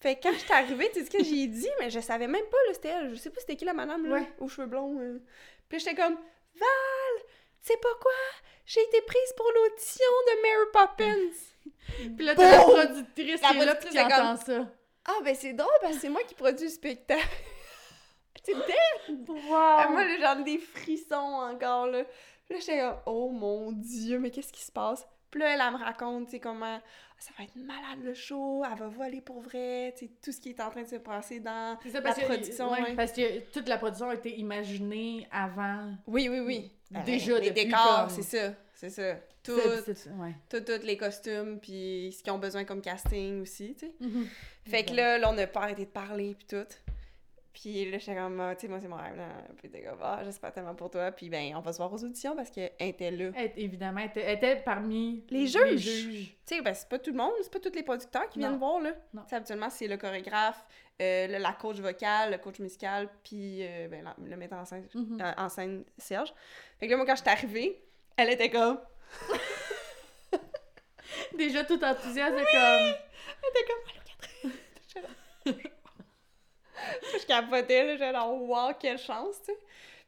Speaker 2: Fait que quand je suis arrivée, tu sais ce que j'ai dit, mais je savais même pas, là, c'était elle. Je sais pas c'était qui la madame, là,
Speaker 1: Ouais.
Speaker 2: aux cheveux blonds. euh. Puis j'étais comme, Val, sais pas quoi? J'ai été prise pour l'audition de Mary Poppins.
Speaker 1: Puis là, t'as la productrice
Speaker 2: La
Speaker 1: qui est là, puis qui
Speaker 2: comme-
Speaker 1: ça.
Speaker 2: Ah, ben c'est drôle parce que c'est moi qui produis le spectacle. C'était
Speaker 1: Wow!
Speaker 2: Ah, moi, j'en ai des frissons encore, là. Puis là, j'étais comme, oh mon Dieu, mais qu'est-ce qui se passe? Puis là, elle, elle me raconte, tu sais, comment ça va être malade le show, elle va voler pour vrai, tu sais, tout ce qui est en train de se passer dans
Speaker 1: ça,
Speaker 2: la
Speaker 1: que,
Speaker 2: production.
Speaker 1: ouais, parce que toute la production a été imaginée avant.
Speaker 2: Oui, oui, oui.
Speaker 1: Déjà,
Speaker 2: Euh, les décors,
Speaker 1: comme-
Speaker 2: c'est ça, c'est ça. Tout,
Speaker 1: ouais.
Speaker 2: tout, tout, les costumes, puis ce qu'ils ont besoin comme casting aussi, tu sais.
Speaker 1: Mhm.
Speaker 2: Fait que là, là, on n'a pas arrêté de parler, puis tout. Puis là, j'étais comme, ah, tu sais, moi, c'est mon rêve, là. Puis t'es comme, ah, j'espère tellement pour toi. Puis ben, on va se voir aux auditions parce qu'elle était là.
Speaker 1: Elle, évidemment, elle était, elle était parmi
Speaker 2: Les juges.
Speaker 1: juges.
Speaker 2: Tu sais, ben, c'est pas tout le monde, c'est pas tous les producteurs qui
Speaker 1: Non.
Speaker 2: viennent voir, là.
Speaker 1: Non.
Speaker 2: Tu sais, habituellement, c'est le chorégraphe, euh, le- la coach vocale, le coach musical, puis euh, ben, la- le metteur en scène,
Speaker 1: Mhm.
Speaker 2: euh, en scène, Serge. Fait que là, moi, quand je suis arrivée, elle était comme...
Speaker 1: Déjà tout enthousiaste, comme.
Speaker 2: Elle était comme, allô, Catherine! Je capotais, là, j'étais là, wow, quelle chance, tu sais.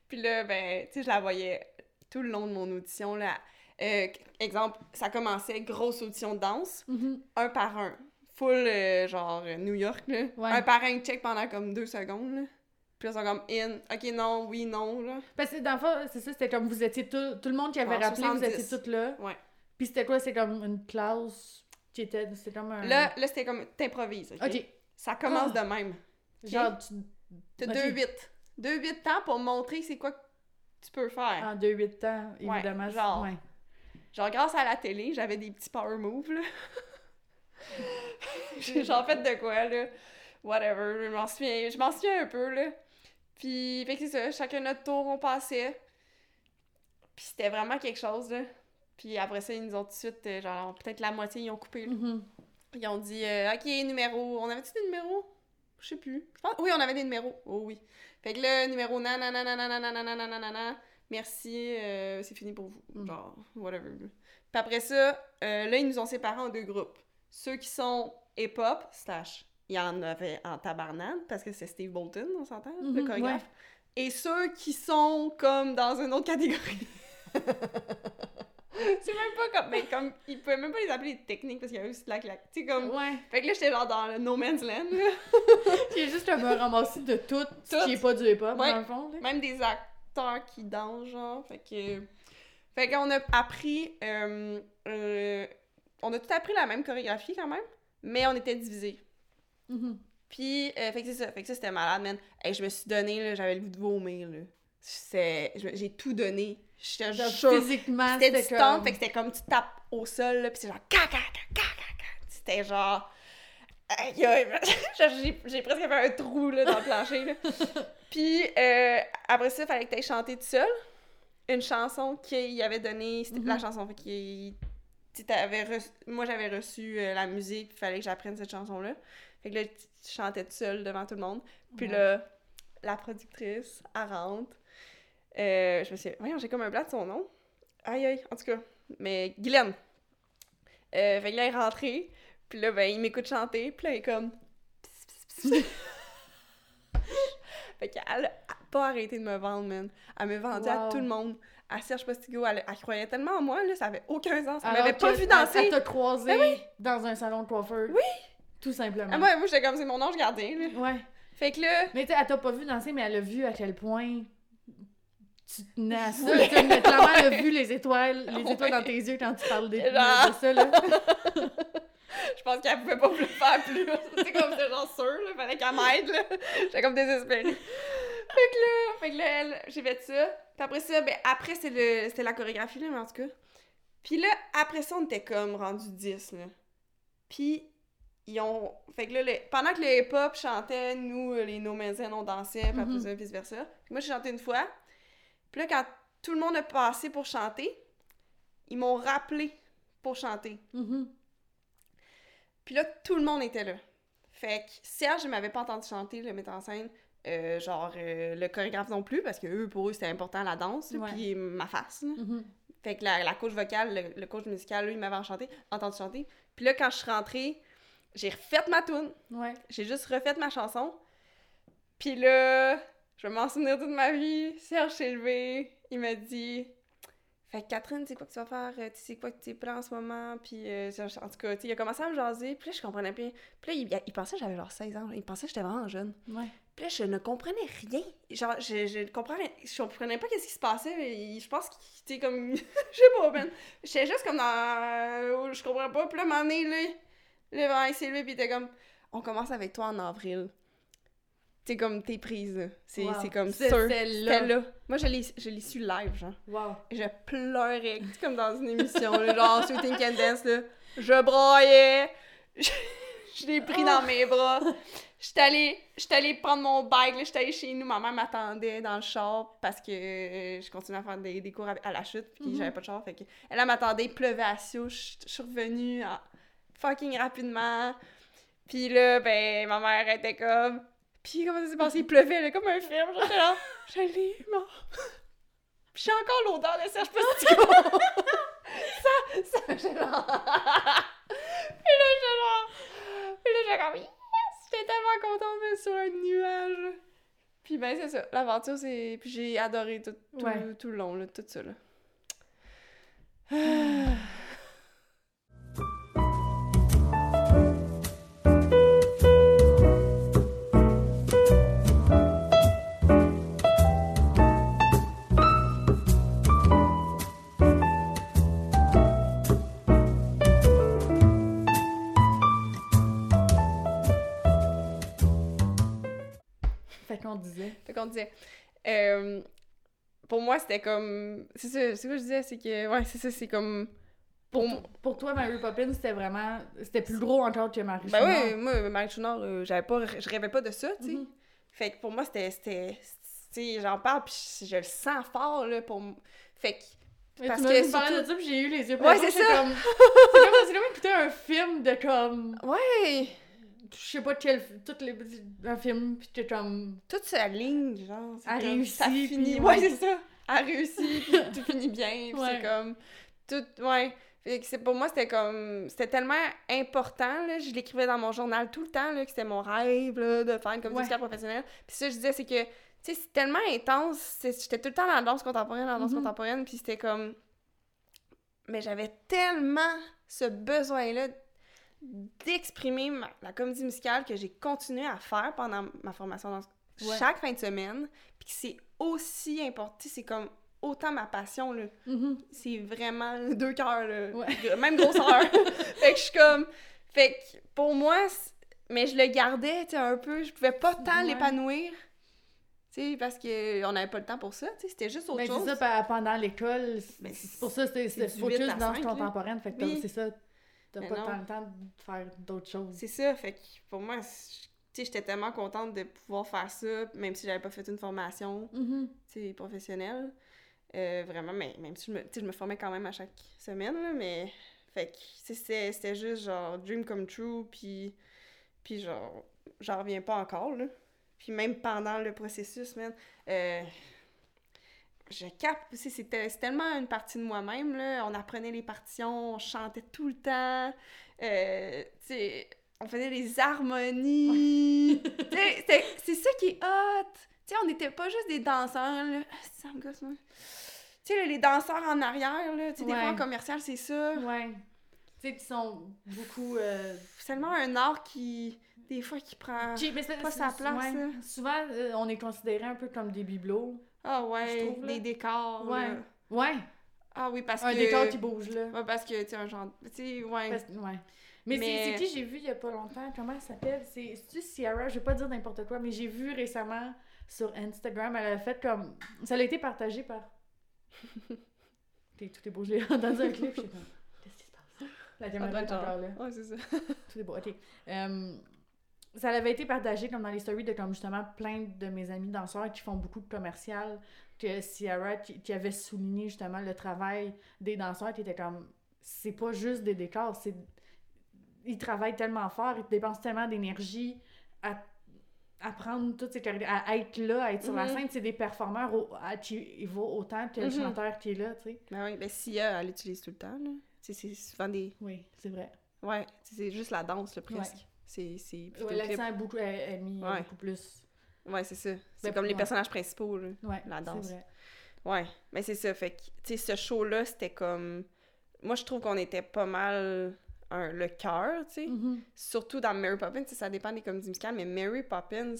Speaker 2: Puis là, ben, tu sais, je la voyais tout le long de mon audition, là. Euh, exemple, ça commençait, grosse audition de danse,
Speaker 1: Mhm.
Speaker 2: un par un. Full, euh, genre, New York, là.
Speaker 1: Ouais.
Speaker 2: Un par un, check pendant comme deux secondes, là. Puis là, ils sont comme in. Ok, non, oui, non, là.
Speaker 1: Parce que dans le fond, c'est ça, c'était comme vous étiez tout, tout le monde qui avait
Speaker 2: Genre
Speaker 1: rappelé, vous
Speaker 2: 70.
Speaker 1: étiez toutes là.
Speaker 2: Ouais.
Speaker 1: Puis c'était quoi? C'est comme une classe qui était. C'était comme un.
Speaker 2: Là, là c'était comme, t'improvises, ok?
Speaker 1: Ok.
Speaker 2: Ça commence
Speaker 1: Ah.
Speaker 2: de même.
Speaker 1: Genre, tu.
Speaker 2: T'as
Speaker 1: Ok.
Speaker 2: deux huit. Deux huit temps pour montrer c'est quoi que tu peux faire.
Speaker 1: En 2-8 ans,
Speaker 2: Ouais,
Speaker 1: évidemment.
Speaker 2: genre.
Speaker 1: Ouais.
Speaker 2: Genre, grâce à la télé, j'avais des petits power moves, là. J'ai genre fait de quoi, là. Whatever, je m'en souviens, je m'en souviens un peu, là. Puis, fait que c'est ça, chacun notre tour, on passait. Puis c'était vraiment quelque chose, là. Puis après ça, ils nous ont tout de suite, euh, genre, peut-être la moitié, ils ont coupé, là.
Speaker 1: Mhm.
Speaker 2: Ils ont dit, euh, OK, numéro. On avait-tu des numéros? Je sais plus. Oui, on avait des numéros. Oh oui. Fait que là, numéro nanana, merci, c'est fini pour vous. Whatever. Puis après ça, là, ils nous ont séparés en deux groupes. Ceux qui sont hip-hop, slash, il y en avait en tabarnade, parce que c'est Steve Bolton, on s'entend, le Et ceux qui sont comme dans une autre catégorie c'est même pas comme. Mais comme. Ils pouvaient même pas les appeler des techniques parce qu'il y avait aussi de la claque. Tu sais, comme.
Speaker 1: Ouais.
Speaker 2: Fait que là, j'étais genre dans le No Man's Land, là.
Speaker 1: Est juste un ramassis de tout, ce
Speaker 2: Tout.
Speaker 1: qui est pas du hip-hop,
Speaker 2: Ouais.
Speaker 1: dans le fond. là.
Speaker 2: Même des acteurs qui dansent, genre. Fait que. Fait qu'on a appris. euh, euh, on a tout appris la même chorégraphie quand même, mais on était divisés.
Speaker 1: Mhm.
Speaker 2: Puis, euh, fait que c'est ça. Fait que ça, c'était malade, man. Hey, je me suis donné, là, j'avais le goût de vomir, là. J'ai tout donné. J'étais
Speaker 1: Genre. Physiquement,
Speaker 2: C'était du
Speaker 1: comme...
Speaker 2: fait que c'était comme tu tapes au sol, là, pis c'est genre ca ca ca ca ca ca. C'était genre. J'ai presque fait un trou là, dans le plancher. Là. Puis euh, après ça, il fallait que tu chanter tout seul une chanson qu'il avait donnée. C'était la
Speaker 1: Mhm.
Speaker 2: chanson. Fait qu'il- reçu- Moi, j'avais reçu euh, la musique, puis il fallait que j'apprenne cette chanson-là. Fait que là, tu tu chantais tout seul devant tout le monde. Puis
Speaker 1: Ouais.
Speaker 2: là, la productrice, elle rentre. Euh, je me suis dit, voyons, j'ai comme un blanc de son nom. Aïe, aïe, en tout cas. Mais Guylaine. Euh, fait que là, elle est rentrée. Puis là, ben, il m'écoute chanter. Puis là, il est comme. Pss, pss, pss. fait qu'elle a pas arrêté de me vendre, man. Elle m'a vendu à tout le monde. À Serge Postigo, elle, elle croyait tellement en moi, là, ça avait aucun sens. Elle m'avait pas vu danser.
Speaker 1: Elle t'a croisé
Speaker 2: Ben
Speaker 1: dans un salon de coiffeur.
Speaker 2: Oui.
Speaker 1: Tout simplement.
Speaker 2: Ah, moi, moi j'étais comme, c'est mon ange gardien, là.
Speaker 1: Ouais.
Speaker 2: Fait que là,
Speaker 1: Mais tu sais, elle t'a pas vu danser, mais elle a vu à quel point tu tenais à ça. Tu sais, mais clairement, vu les étoiles, les étoiles dans tes yeux quand tu parles de, de-
Speaker 2: Genre.
Speaker 1: de ça, là.
Speaker 2: je pense qu'elle pouvait pas plus faire plus. C'était comme, c'était genre sûr, là. Fallait qu'elle m'aide, là. J'étais comme désespérée. Fait que là, fait que là, elle, j'ai fait ça. Puis après ça, ben, après, c'est le, c'était la chorégraphie, là, mais en tout cas. Puis là, après ça, on était comme rendu 10, là. Puis, ils ont. Fait que là, le- pendant que le hip-hop chantait, nous, les No Man's on dansait, puis après
Speaker 1: Mhm.
Speaker 2: ça, vice-versa. Puis moi, j'ai chanté une fois. Puis là, quand tout le monde a passé pour chanter, ils m'ont rappelé pour chanter.
Speaker 1: Mhm.
Speaker 2: Puis là, tout le monde était là. Fait que Serge, il m'avait pas entendu chanter, le metteur en scène. euh, genre, euh, le chorégraphe non plus, parce que eux, pour eux, c'était important la danse,
Speaker 1: Ouais.
Speaker 2: puis ma face. là.
Speaker 1: Mhm.
Speaker 2: Fait que la, la coach vocale, le, le coach musical, lui, il m'avait enchanté, entendu chanter. Puis là, quand je suis rentrée, j'ai refait ma tune.
Speaker 1: Ouais.
Speaker 2: J'ai juste refait ma chanson. Puis là, je vais m'en souvenir toute ma vie. Serge s'est levé. Il m'a dit Fait Catherine, c'est quoi que tu vas faire? Euh, Tu sais quoi que tu prends en ce moment? Puis euh, en tout cas, il a commencé à me jaser. Puis là, je comprenais pas. Puis là, il, il pensait que j'avais genre 16 ans. Il pensait que j'étais vraiment jeune.
Speaker 1: Ouais.
Speaker 2: Puis là, je ne comprenais rien. Genre, je, je, comprenais, je comprenais pas qu'est-ce qui se passait. mais je pense qu'il était comme. je sais pas, man. J'étais juste comme dans. Je comprenais pas. Puis là, donné, là, le vent il s'est levé, puis il était comme. On commence avec toi en avril. C'est comme t'es prise. C'est
Speaker 1: Wow.
Speaker 2: comme sûr.
Speaker 1: c'est
Speaker 2: C'était
Speaker 1: là.
Speaker 2: là. Moi, je l'ai je l'ai su live, genre.
Speaker 1: Wow.
Speaker 2: Et je pleurais, comme dans une émission, là, genre Shooting Can Dance, là. Je broyais. Je, je l'ai pris dans mes bras. J'étais allée, j'étais allée prendre mon bike, là, j'étais allée chez nous. Ma mère m'attendait dans le char parce que euh, je continuais à faire des, des cours à, à la chute, puis
Speaker 1: Mhm.
Speaker 2: j'avais pas de char. Fait que elle, elle m'attendait, il pleuvait à Sio. Je je suis revenue en- fucking rapidement. Puis là, ben, ma mère était comme. Puis comment ça s'est passé? Il pleuvait, là, comme un film. J'étais là, je l'ai mort. Puis j'ai encore l'odeur de Serge Postigo. ça, ça, j'ai genre... Puis là, j'ai. Puis là, j'ai comme... Yes! J'étais tellement contente d'être sur un nuage. Puis ben, c'est ça. L'aventure, c'est... Puis j'ai adoré tout, tout,
Speaker 1: Ouais.
Speaker 2: tout le long, là, tout ça, là.
Speaker 1: Qu'on disait.
Speaker 2: Fait qu'on disait... euh, pour moi, c'était comme... C'est ça, c'est quoi je disais? C'est que... Ouais, c'est ça, c'est comme... Pour
Speaker 1: Pour, pour toi, Mary Poppins, c'était vraiment. C'était plus gros encore que Marie
Speaker 2: Ben
Speaker 1: Chouinard.
Speaker 2: oui, moi, Marie Chouinard, euh, j'avais pas... Je rêvais pas de ça, tu sais.
Speaker 1: Mhm.
Speaker 2: Fait que pour moi, c'était. c'était- Tu sais, j'en parle, puis je le sens fort, là, pour. Fait que.
Speaker 1: Mais
Speaker 2: Parce
Speaker 1: tu
Speaker 2: que surtout-
Speaker 1: de ça, j'ai eu les yeux
Speaker 2: Ouais, c'est ça.
Speaker 1: comme- C'est comme, c'est comme écouter un film de comme.
Speaker 2: Ouais!
Speaker 1: Je sais pas quel. Toutes les, un film, puis t'es comme.
Speaker 2: Toute sa ligne, genre.
Speaker 1: Elle
Speaker 2: comme,
Speaker 1: réussit,
Speaker 2: Ça finit. Ouais,
Speaker 1: ouais.
Speaker 2: c'est ça. Elle réussit, puis tout finit bien, puis
Speaker 1: Ouais.
Speaker 2: c'est comme. Tout. Ouais. Fait que c'est pour moi, c'était comme. C'était tellement important, là. Je l'écrivais dans mon journal tout le temps, là, que c'était mon rêve, là, de faire une comédie
Speaker 1: Ouais.
Speaker 2: professionnelle. Puis ça, je disais, c'est que. Tu sais, c'est tellement intense. J'étais tout le temps dans la danse contemporaine, dans la danse
Speaker 1: Mhm.
Speaker 2: contemporaine, puis c'était comme. mais j'avais tellement ce besoin-là d'exprimer la comédie musicale que j'ai continué à faire pendant ma formation dans
Speaker 1: Ouais.
Speaker 2: chaque fin de semaine, puis que c'est aussi important, c'est comme autant ma passion, là.
Speaker 1: Mhm.
Speaker 2: C'est vraiment deux cœurs, là.
Speaker 1: Ouais.
Speaker 2: Même grosseur. fait que je suis comme... Fait que pour moi, mais je le gardais, tu sais, un peu. Je pouvais pas tant
Speaker 1: Ouais.
Speaker 2: l'épanouir, tu sais, parce qu'on n'avait pas le temps pour ça, tu sais. C'était juste autre
Speaker 1: Ben,
Speaker 2: chose.
Speaker 1: c'est ça, pe- pendant l'école, c'est
Speaker 2: Ben,
Speaker 1: c'est pour ça,
Speaker 2: du
Speaker 1: focus
Speaker 2: 8 à
Speaker 1: danse
Speaker 2: 5, là.
Speaker 1: contemporaine, fait que
Speaker 2: Oui.
Speaker 1: c'est ça, t'as pas
Speaker 2: non.
Speaker 1: tant le temps de faire d'autres choses.
Speaker 2: C'est ça, fait que pour moi, c'est- tu sais, j'étais tellement contente de pouvoir faire ça, même si j'avais pas fait une formation,
Speaker 1: Mhm.
Speaker 2: tu sais, professionnelle. Euh, vraiment, mais même si je me, tu sais, je me formais quand même à chaque semaine, là, mais... Fait que, c'était juste, genre, dream come true, puis... Puis genre, j'en reviens pas encore, là. Puis même pendant le processus, man, euh, je capte, c'était c'est tellement une partie de moi-même, là. On apprenait les partitions, on chantait tout le temps, euh, tu sais, on faisait des harmonies. C'est ça qui est hot. Tu sais, on n'était pas juste des danseurs, là. Ah, Ça me gosse, moi. Tu sais, là, les danseurs en arrière, là, tu sais, des fois en commercial, c'est ça.
Speaker 1: Ouais. Tu sais, qui sont beaucoup... euh,
Speaker 2: C'est tellement un art qui, des fois, qui prend...
Speaker 1: mais
Speaker 2: pas sa place,
Speaker 1: ouais. Souvent, euh, on est considéré un peu comme des bibelots.
Speaker 2: Ah ouais,
Speaker 1: Je trouve,
Speaker 2: des décors,
Speaker 1: Ouais.
Speaker 2: là.
Speaker 1: Ouais,
Speaker 2: Ah oui, parce
Speaker 1: un
Speaker 2: que...
Speaker 1: décor qui bouge, là.
Speaker 2: Ouais, parce que, tu sais, un genre... Tu sais, ouais.
Speaker 1: Parce- ouais. Mais, c'est-
Speaker 2: Mais-
Speaker 1: c'est qui j'ai vu il y a pas longtemps? Comment elle s'appelle? C'est c'est-tu Ciara? Je vais pas dire n'importe quoi, mais j'ai vu récemment sur Instagram, elle a fait comme... Ça a été partagé par... T'es- tout est beau, j'ai entendu un clip, comme... Qu'est-ce qui se passe? La
Speaker 2: Ça
Speaker 1: caméra est encore là.
Speaker 2: Ouais, c'est ça.
Speaker 1: Tout est beau, ok. Euh, ça avait été partagé comme dans les stories de comme justement plein de mes amis danseurs qui font beaucoup de commercial, que Ciara qui, qui avait souligné justement le travail des danseurs qui était comme c'est pas juste des décors, c'est ils travaillent tellement fort, ils dépensent tellement d'énergie à à prendre toutes ces à être là, à être sur la
Speaker 2: Mhm.
Speaker 1: scène, c'est des performeurs au, à qui vaut autant que le
Speaker 2: Mhm.
Speaker 1: chanteur qui est là, tu sais.
Speaker 2: Ben oui, ben Sia, elle l'utilise tout le temps, là. C'est souvent des...
Speaker 1: Oui, c'est vrai.
Speaker 2: Ouais, c'est juste la danse, là, presque.
Speaker 1: Ouais.
Speaker 2: C'est...
Speaker 1: Ouais. L'accent est beaucoup est, mis euh,
Speaker 2: Ouais.
Speaker 1: beaucoup plus.
Speaker 2: Ouais, c'est ça. C'est
Speaker 1: Ben,
Speaker 2: comme les personnages principaux, là.
Speaker 1: Ouais,
Speaker 2: La danse.
Speaker 1: vrai.
Speaker 2: Ouais, mais c'est ça. Fait que, tu sais, ce show-là, c'était comme... Moi, je trouve qu'on était pas mal un, le cœur, tu sais.
Speaker 1: Mhm.
Speaker 2: Surtout dans Mary Poppins, ça dépend des comédies musicales, mais Mary Poppins,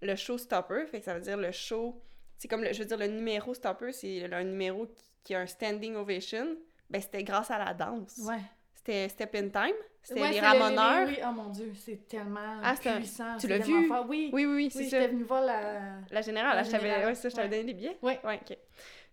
Speaker 2: le show stopper, fait que ça veut dire le show... C'est comme, le, je veux dire, le numéro stopper, c'est un numéro qui, qui a un standing ovation. Ben, c'était grâce à la danse.
Speaker 1: Ouais.
Speaker 2: C'était Step in Time, c'était
Speaker 1: Ouais,
Speaker 2: les
Speaker 1: c'est le-
Speaker 2: Ramoneurs?
Speaker 1: Oui, oh mon dieu, c'est tellement
Speaker 2: Ah, c'est
Speaker 1: puissant.
Speaker 2: tu
Speaker 1: c'est
Speaker 2: l'as vu?
Speaker 1: fort. Oui,
Speaker 2: Oui, oui, oui,
Speaker 1: oui,
Speaker 2: c'est
Speaker 1: j'étais venue voir la...
Speaker 2: La générale,
Speaker 1: La générale,
Speaker 2: ouais, ça, je t'avais
Speaker 1: ouais.
Speaker 2: donné les billets?
Speaker 1: Ouais.
Speaker 2: Ouais, ok.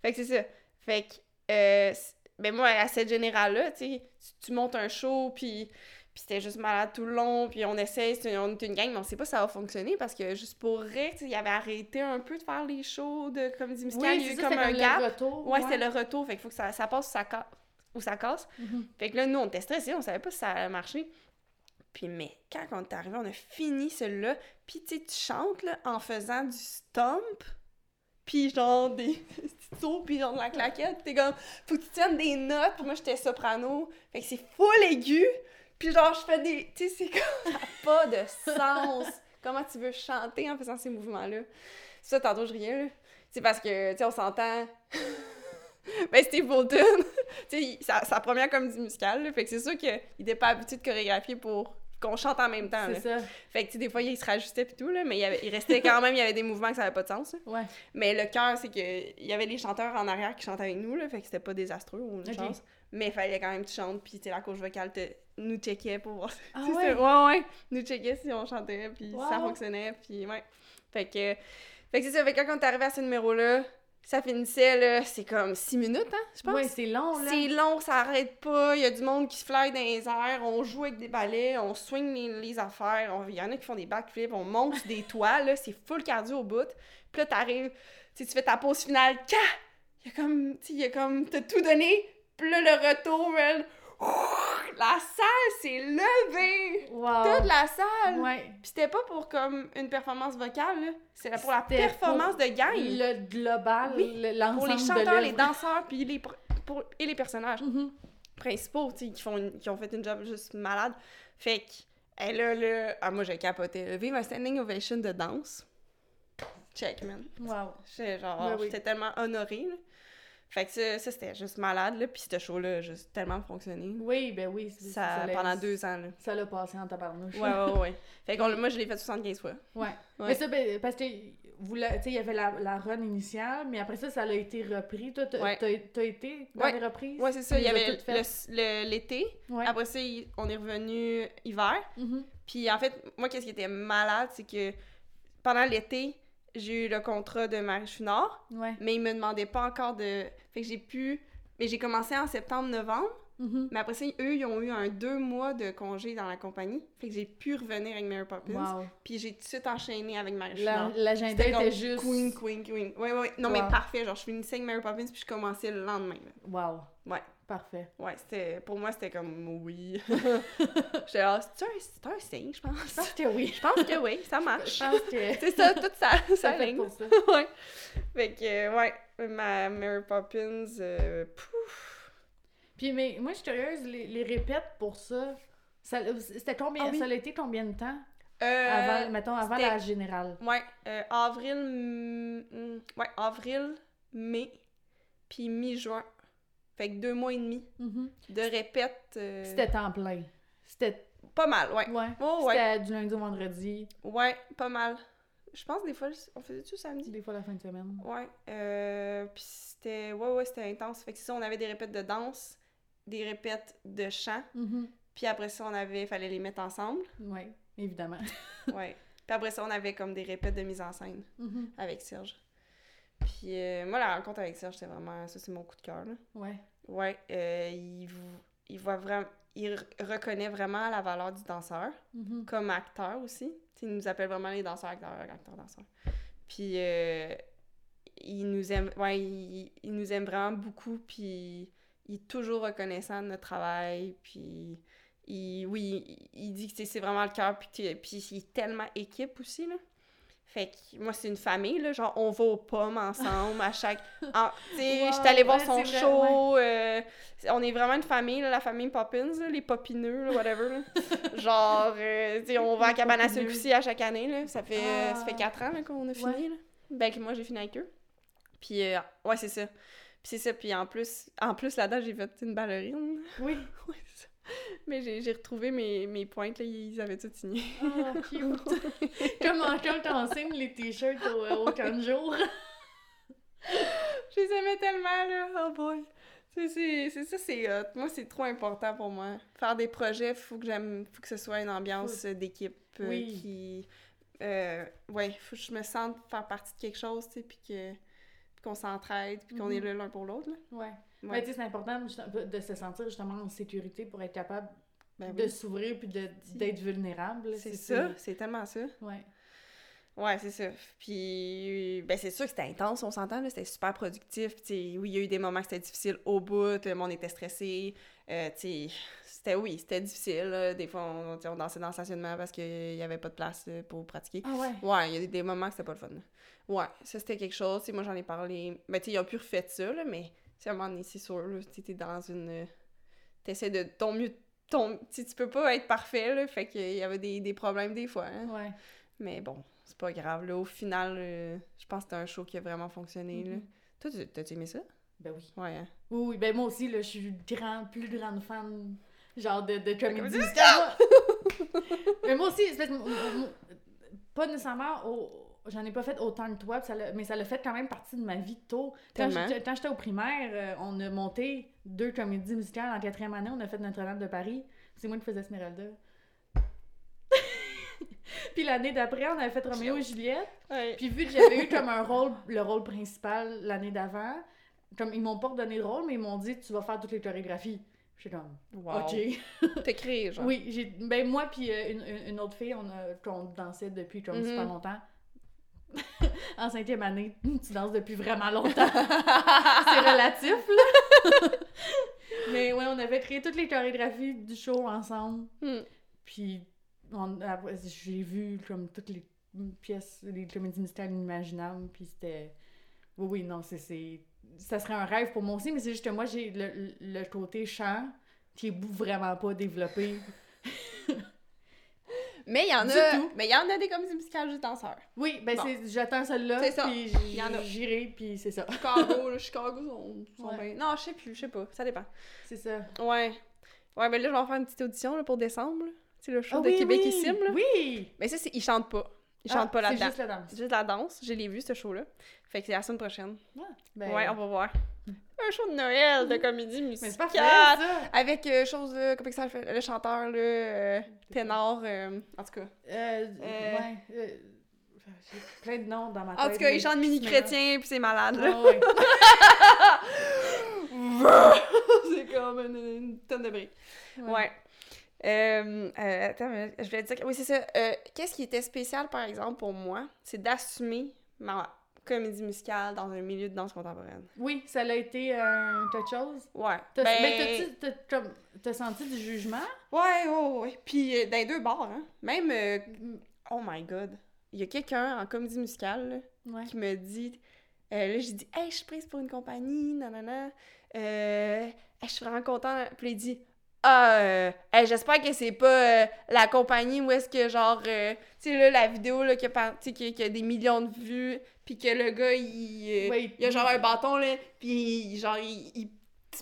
Speaker 2: Fait que c'est ça. Fait que, euh, ben moi, à cette générale-là, tu sais, tu- montes un show, puis puis c'était juste malade tout le long, puis on essaie, c'est- on est une gang, mais on sait pas si ça va fonctionner, parce que juste pour rire, il avait arrêté un peu de faire les shows de comédie musicale,
Speaker 1: Oui,
Speaker 2: il y a
Speaker 1: c'est
Speaker 2: eu comme
Speaker 1: c'était
Speaker 2: un
Speaker 1: le
Speaker 2: gap.
Speaker 1: retour.
Speaker 2: Ouais, c'était le retour, fait qu'il faut que ça, ça passe ou ça, ca- ou ça casse.
Speaker 1: Mhm.
Speaker 2: Fait que là, nous, on était stressés, on savait pas si ça allait marcher. Puis, mais quand on est arrivé, on a fini celui-là. Puis, tu sais, tu chantes, là, en faisant du stomp. Puis, genre, des petits sauts, puis genre de la claquette. T'es comme, faut que tu tiennes des notes. Puis moi, j'étais soprano. Fait que c'est full aigu. Puis, genre, je fais des. Tu sais, c'est comme. Ça n'a pas de sens. Comment tu veux chanter en faisant ces mouvements-là? Ça, tantôt, je riais, là. C'est parce que, tu sais, on s'entend. ben, Steve Bolton, tu sais, sa, première comédie musicale, là, fait que c'est sûr qu'il était pas habitué de chorégraphier pour qu'on chante en même temps.
Speaker 1: C'est ça.
Speaker 2: Fait que, tu sais, des fois, il se rajustait pis tout, là, mais il, y avait- il restait quand même, il y avait des mouvements que ça avait pas de sens. là.
Speaker 1: Ouais.
Speaker 2: Mais le cœur, c'est que il y avait les chanteurs en arrière qui chantaient avec nous, là, fait que c'était pas désastreux, on a une
Speaker 1: Ok.
Speaker 2: chance. Mais il fallait quand même que tu chantes, puis tu la coach vocale te, nous checkait pour voir si
Speaker 1: Ah ouais?
Speaker 2: ouais, ouais, nous checkait si on chantait, puis si ça fonctionnait, puis ouais. Fait que, fait que c'est ça, fait que quand on est arrivé à ce numéro-là, ça finissait, là, c'est comme six minutes, hein, je pense.
Speaker 1: Ouais, c'est long, là.
Speaker 2: C'est long, ça arrête pas. Il y a du monde qui se fly dans les airs. On joue avec des balais, on swing les, les affaires. Il y en a qui font des backflips, on monte sur des toits, là. C'est full cardio au bout. Puis là, t'arrives, tu fais ta pause finale. Ka! Il y a comme, tu il y a comme, t'as tout donné. Puis là, le retour, man, la salle s'est levée.
Speaker 1: Wow.
Speaker 2: Toute la salle.
Speaker 1: Ouais.
Speaker 2: Puis c'était pas pour comme une performance vocale. C'était pour la performance de gang.
Speaker 1: Le global,
Speaker 2: Oui,
Speaker 1: le- l'ensemble
Speaker 2: Pour les
Speaker 1: de
Speaker 2: chanteurs, les danseurs, puis les, pour, et les personnages
Speaker 1: Mhm.
Speaker 2: principaux, tu sais, qui, font une- qui ont fait une job juste malade. Fait que, elle là, là, ah, moi, j'ai capoté. Vive un standing ovation de danse. Check, man.
Speaker 1: Wow.
Speaker 2: J'étais genre,
Speaker 1: Ouais, oui.
Speaker 2: j'étais tellement honorée, là. Fait que ça, ça, c'était juste malade, là. Puis ce show-là a juste tellement fonctionné.
Speaker 1: Oui, ben oui. c'est-
Speaker 2: Ça,
Speaker 1: l'a-
Speaker 2: pendant deux ans, là.
Speaker 1: Ça l'a passé en tabarnouche.
Speaker 2: Ouais, ouais, ouais. Fait que moi, je l'ai fait 75 fois.
Speaker 1: Ouais.
Speaker 2: Ouais.
Speaker 1: Mais ça, ben, parce que vous tu sais, il y avait la, la run initiale, mais après ça, ça a été repris. Toi, t'as
Speaker 2: Ouais.
Speaker 1: été dans
Speaker 2: Ouais.
Speaker 1: les reprises?
Speaker 2: Ouais, c'est ça. Il y avait l'été.
Speaker 1: Ouais.
Speaker 2: Après ça, on est revenu hiver.
Speaker 1: Mhm.
Speaker 2: Puis en fait, moi, qu'est-ce qui était malade, c'est que pendant l'été, j'ai eu le contrat de Marie Nord,
Speaker 1: Ouais.
Speaker 2: mais ils me demandaient pas encore de. Fait que j'ai pu. Mais j'ai commencé en septembre-novembre,
Speaker 1: Mhm.
Speaker 2: mais après ça, eux, ils ont eu un deux mois de congé dans la compagnie. Fait que j'ai pu revenir avec Mary Poppins.
Speaker 1: Wow.
Speaker 2: Puis j'ai tout de suite enchaîné avec Marie Nord.
Speaker 1: L'agenda
Speaker 2: comme
Speaker 1: était juste.
Speaker 2: Queen, Queen, Queen. Ouais, ouais. Non, mais parfait. Genre, je finissais avec Mary Poppins, puis je commençais le lendemain. là.
Speaker 1: Wow.
Speaker 2: Ouais.
Speaker 1: Parfait.
Speaker 2: Ouais, c'était. Pour moi, c'était comme oui. J'étais là, c'est un, un signe, je pense?
Speaker 1: Je pense que oui.
Speaker 2: Je pense que oui, ça
Speaker 1: Je
Speaker 2: marche.
Speaker 1: pense que.
Speaker 2: C'est ça, toute ça,
Speaker 1: ça
Speaker 2: ça
Speaker 1: fait
Speaker 2: ligne.
Speaker 1: pour ça.
Speaker 2: ouais. Fait que, ouais, ma Mary Poppins, euh, pouf.
Speaker 1: Puis, mais moi, je suis curieuse, les, les répètes pour ça, ça c'était combien,
Speaker 2: Ah oui.
Speaker 1: ça a été combien de temps?
Speaker 2: Euh,
Speaker 1: Avant, mettons, avant la générale.
Speaker 2: Ouais, euh, avril, mm, ouais, avril, mai, puis mi-juin. Fait que deux mois et demi
Speaker 1: Mhm.
Speaker 2: de répète. euh,
Speaker 1: C'était temps plein. C'était.
Speaker 2: pas mal, ouais.
Speaker 1: Ouais.
Speaker 2: Oh, ouais.
Speaker 1: C'était du lundi au vendredi,
Speaker 2: Ouais, pas mal. Je pense des fois, on faisait-tu samedi?
Speaker 1: des fois la fin de semaine.
Speaker 2: Ouais. Euh, puis c'était. Ouais, ouais, c'était intense. Fait que ça, on avait des répètes de danse, des répètes de chant.
Speaker 1: Mhm.
Speaker 2: Puis après ça, on avait. Fallait les mettre ensemble.
Speaker 1: Ouais, évidemment.
Speaker 2: Ouais. Puis après ça, on avait comme des répètes de mise en scène
Speaker 1: Mhm.
Speaker 2: avec Serge. Puis euh, moi, la rencontre avec Serge, c'était vraiment. Ça, c'est mon coup de cœur, là.
Speaker 1: Ouais.
Speaker 2: Ouais. euh, il, il voit vraiment. Il re- reconnaît vraiment la valeur du danseur.
Speaker 1: Mhm.
Speaker 2: comme acteur aussi. T'sais, il nous appelle vraiment les danseurs, acteurs, acteurs, danseurs. Puis euh, il nous aime, ouais, il, il nous aime vraiment beaucoup, puis il est toujours reconnaissant de notre travail, puis il, oui, il, dit que c'est- c'est vraiment le cœur, puis, puis il est tellement équipe aussi, là. Fait que moi, c'est une famille, là, genre, on va aux pommes ensemble à chaque... en- Tu sais,
Speaker 1: Wow,
Speaker 2: j'étais allée voir
Speaker 1: ouais,
Speaker 2: son show, euh, on est vraiment une famille, là, la famille Poppins, là, les popineux, là, whatever. Genre, euh, tu sais, on va à Cabane à
Speaker 1: popineux.
Speaker 2: sucre aussi à chaque année, là. Ça fait, euh, ça fait
Speaker 1: Ah.
Speaker 2: quatre ans, qu'on a fini,
Speaker 1: Ouais.
Speaker 2: là. Ben, que moi, j'ai fini avec eux. Puis, euh, ouais, c'est ça. Puis c'est ça, puis en plus, en plus là-dedans, j'ai fait une ballerine.
Speaker 1: Oui.
Speaker 2: Ouais, c'est ça. Mais j'ai retrouvé mes, mes pointes, là, ils avaient tout signé.
Speaker 1: Ah, cute. Comme en quand on signe les t-shirts au, au jour.
Speaker 2: Je les aimais tellement, là. Oh boy. C'est- ça, c'est hot. Moi, c'est trop important pour moi. Faire des projets, faut que j'aime, faut que ce soit une ambiance d'équipe euh,
Speaker 1: Oui.
Speaker 2: qui. euh, ouais, faut que je me sente faire partie de quelque chose, tu sais, puis qu'on s'entraide, puis qu'on est là l'un pour l'autre.
Speaker 1: Ouais.
Speaker 2: Ouais.
Speaker 1: Mais tu sais, c'est important de se sentir justement en sécurité pour être capable
Speaker 2: Ben
Speaker 1: de s'ouvrir puis d'être vulnérable.
Speaker 2: C'est ça, c'est tellement ça.
Speaker 1: Ouais.
Speaker 2: Ouais, c'est ça. Puis, ben c'est sûr que c'était intense, on s'entend, c'était super productif. Puis, oui, il y a eu des moments que c'était difficile au bout, le monde était stressé. Euh, c'était, oui, c'était difficile. là. Des fois, on, dansait dans le stationnement parce qu'il n'y avait pas de place euh, pour pratiquer.
Speaker 1: Ah ouais?
Speaker 2: Ouais, il y a des, des moments que c'était pas le fun. là. Ouais, ça c'était quelque chose. Moi, j'en ai parlé. Ben, tu sais, ils ont pu refait ça, là, mais, à un moment donné, c'est sûr, tu t'es dans une. euh, T'essaies de ton mieux. Ton, tu peux pas être parfait, là, fait qu'il y avait des, des problèmes des fois. hein.
Speaker 1: Ouais.
Speaker 2: Mais bon, c'est pas grave. Là, au final, euh, je pense que c'était un show qui a vraiment fonctionné. là.
Speaker 1: Mhm.
Speaker 2: Toi, tu- t'as-tu aimé ça?
Speaker 1: Ben oui.
Speaker 2: Ouais. hein?
Speaker 1: Oui, oui, ben moi aussi, là, je suis grand, plus grande fan, genre, de, de comédie musicale. mais moi aussi, c'est pas nécessairement, au- j'en ai pas fait autant que toi, ça mais ça l'a fait quand même partie de ma vie tôt. Quand j'étais au primaire, euh, on a monté deux comédies musicales en quatrième année, on a fait Notre-Dame de Paris. C'est moi qui faisais Esmeralda. puis l'année d'après, on avait fait Roméo et Juliette.
Speaker 2: Ouais.
Speaker 1: Puis vu que j'avais eu comme un rôle, le rôle principal l'année d'avant, comme ils m'ont pas redonné de rôle, mais ils m'ont dit tu vas faire toutes les chorégraphies. J'étais comme
Speaker 2: Wow.
Speaker 1: OK.
Speaker 2: T'as créé, genre.
Speaker 1: Oui, j'ai ben moi puis euh, une, une- autre fille, on a qu'on dansait depuis comme
Speaker 2: Mhm.
Speaker 1: super longtemps. en cinquième année, tu danses depuis vraiment longtemps. C'est relatif là. mais ouais, on avait créé toutes les chorégraphies du show ensemble.
Speaker 2: Hmm.
Speaker 1: Puis on- après, j'ai vu comme toutes les pièces, les comédies musicales inimaginables, puis c'était... Oui, oui, non, c'est... c'est- Ça serait un rêve pour moi aussi, mais c'est juste que moi, j'ai le, le côté chant qui est vraiment pas développé.
Speaker 2: Mais il y en a. Mais il y en a des comédies musicales juste danseurs.
Speaker 1: Oui, ben
Speaker 2: Bon.
Speaker 1: c'est j'attends celle-là,
Speaker 2: C'est ça.
Speaker 1: puis
Speaker 2: en
Speaker 1: j'irai, puis c'est ça.
Speaker 2: Chicago, là, Chicago sont, sont
Speaker 1: Ouais.
Speaker 2: bien. Non, je sais plus, je sais pas. Ça dépend.
Speaker 1: C'est ça.
Speaker 2: Ouais. Ouais, mais là, je vais en faire une petite audition là, pour décembre. C'est le show
Speaker 1: Ah
Speaker 2: de
Speaker 1: oui,
Speaker 2: Québec
Speaker 1: oui,
Speaker 2: ici, là.
Speaker 1: Oui!
Speaker 2: Mais ça, c'est... ils chantent pas. Ils
Speaker 1: Ah,
Speaker 2: chantent pas
Speaker 1: C'est
Speaker 2: là-dedans.
Speaker 1: juste la danse.
Speaker 2: C'est juste la danse. Je l'ai vu, ce show-là. Fait que c'est la semaine prochaine.
Speaker 1: Ben,
Speaker 2: Ouais, on va voir. Un show de Noël de comédie
Speaker 1: Mais c'est
Speaker 2: musicale.
Speaker 1: parfait, ça!
Speaker 2: Avec euh, chose, comment ça fait? Le chanteur, là, euh, ténor, euh, en tout cas.
Speaker 1: Euh,
Speaker 2: Euh,
Speaker 1: ouais. euh, J'ai plein de noms dans ma tête.
Speaker 2: En tout cas, il chante
Speaker 1: qui se
Speaker 2: mini-chrétien, puis c'est malade, là.
Speaker 1: Ah, ouais.
Speaker 2: c'est comme une, une tonne de briques.
Speaker 1: Ouais.
Speaker 2: Ouais. Euh, euh, attends, mais je vais te dire. Oui, c'est ça. Euh, Qu'est-ce qui était spécial, par exemple, pour moi, c'est d'assumer ma comédie musicale dans un milieu de danse contemporaine.
Speaker 1: Oui, ça l'a été euh, quelque chose.
Speaker 2: Ouais.
Speaker 1: T'as
Speaker 2: Ben,
Speaker 1: ben, senti du jugement?
Speaker 2: Ouais, ouais, ouais. Puis euh, dans les deux bars, hein. Même. euh, oh my god. Il y a quelqu'un en comédie musicale, là,
Speaker 1: Ouais.
Speaker 2: qui me dit. euh, là, j'ai dit, hey, je suis prise pour une compagnie, nanana. Euh, je suis vraiment contente. Puis il dit, ah, euh, hey, j'espère que c'est pas euh, la compagnie où est-ce que, genre, euh, tu sais, là, la vidéo, là, qui a, qui a des millions de vues, puis que le gars, il, euh,
Speaker 1: Ouais,
Speaker 2: il a genre un bâton, là, puis genre, il, il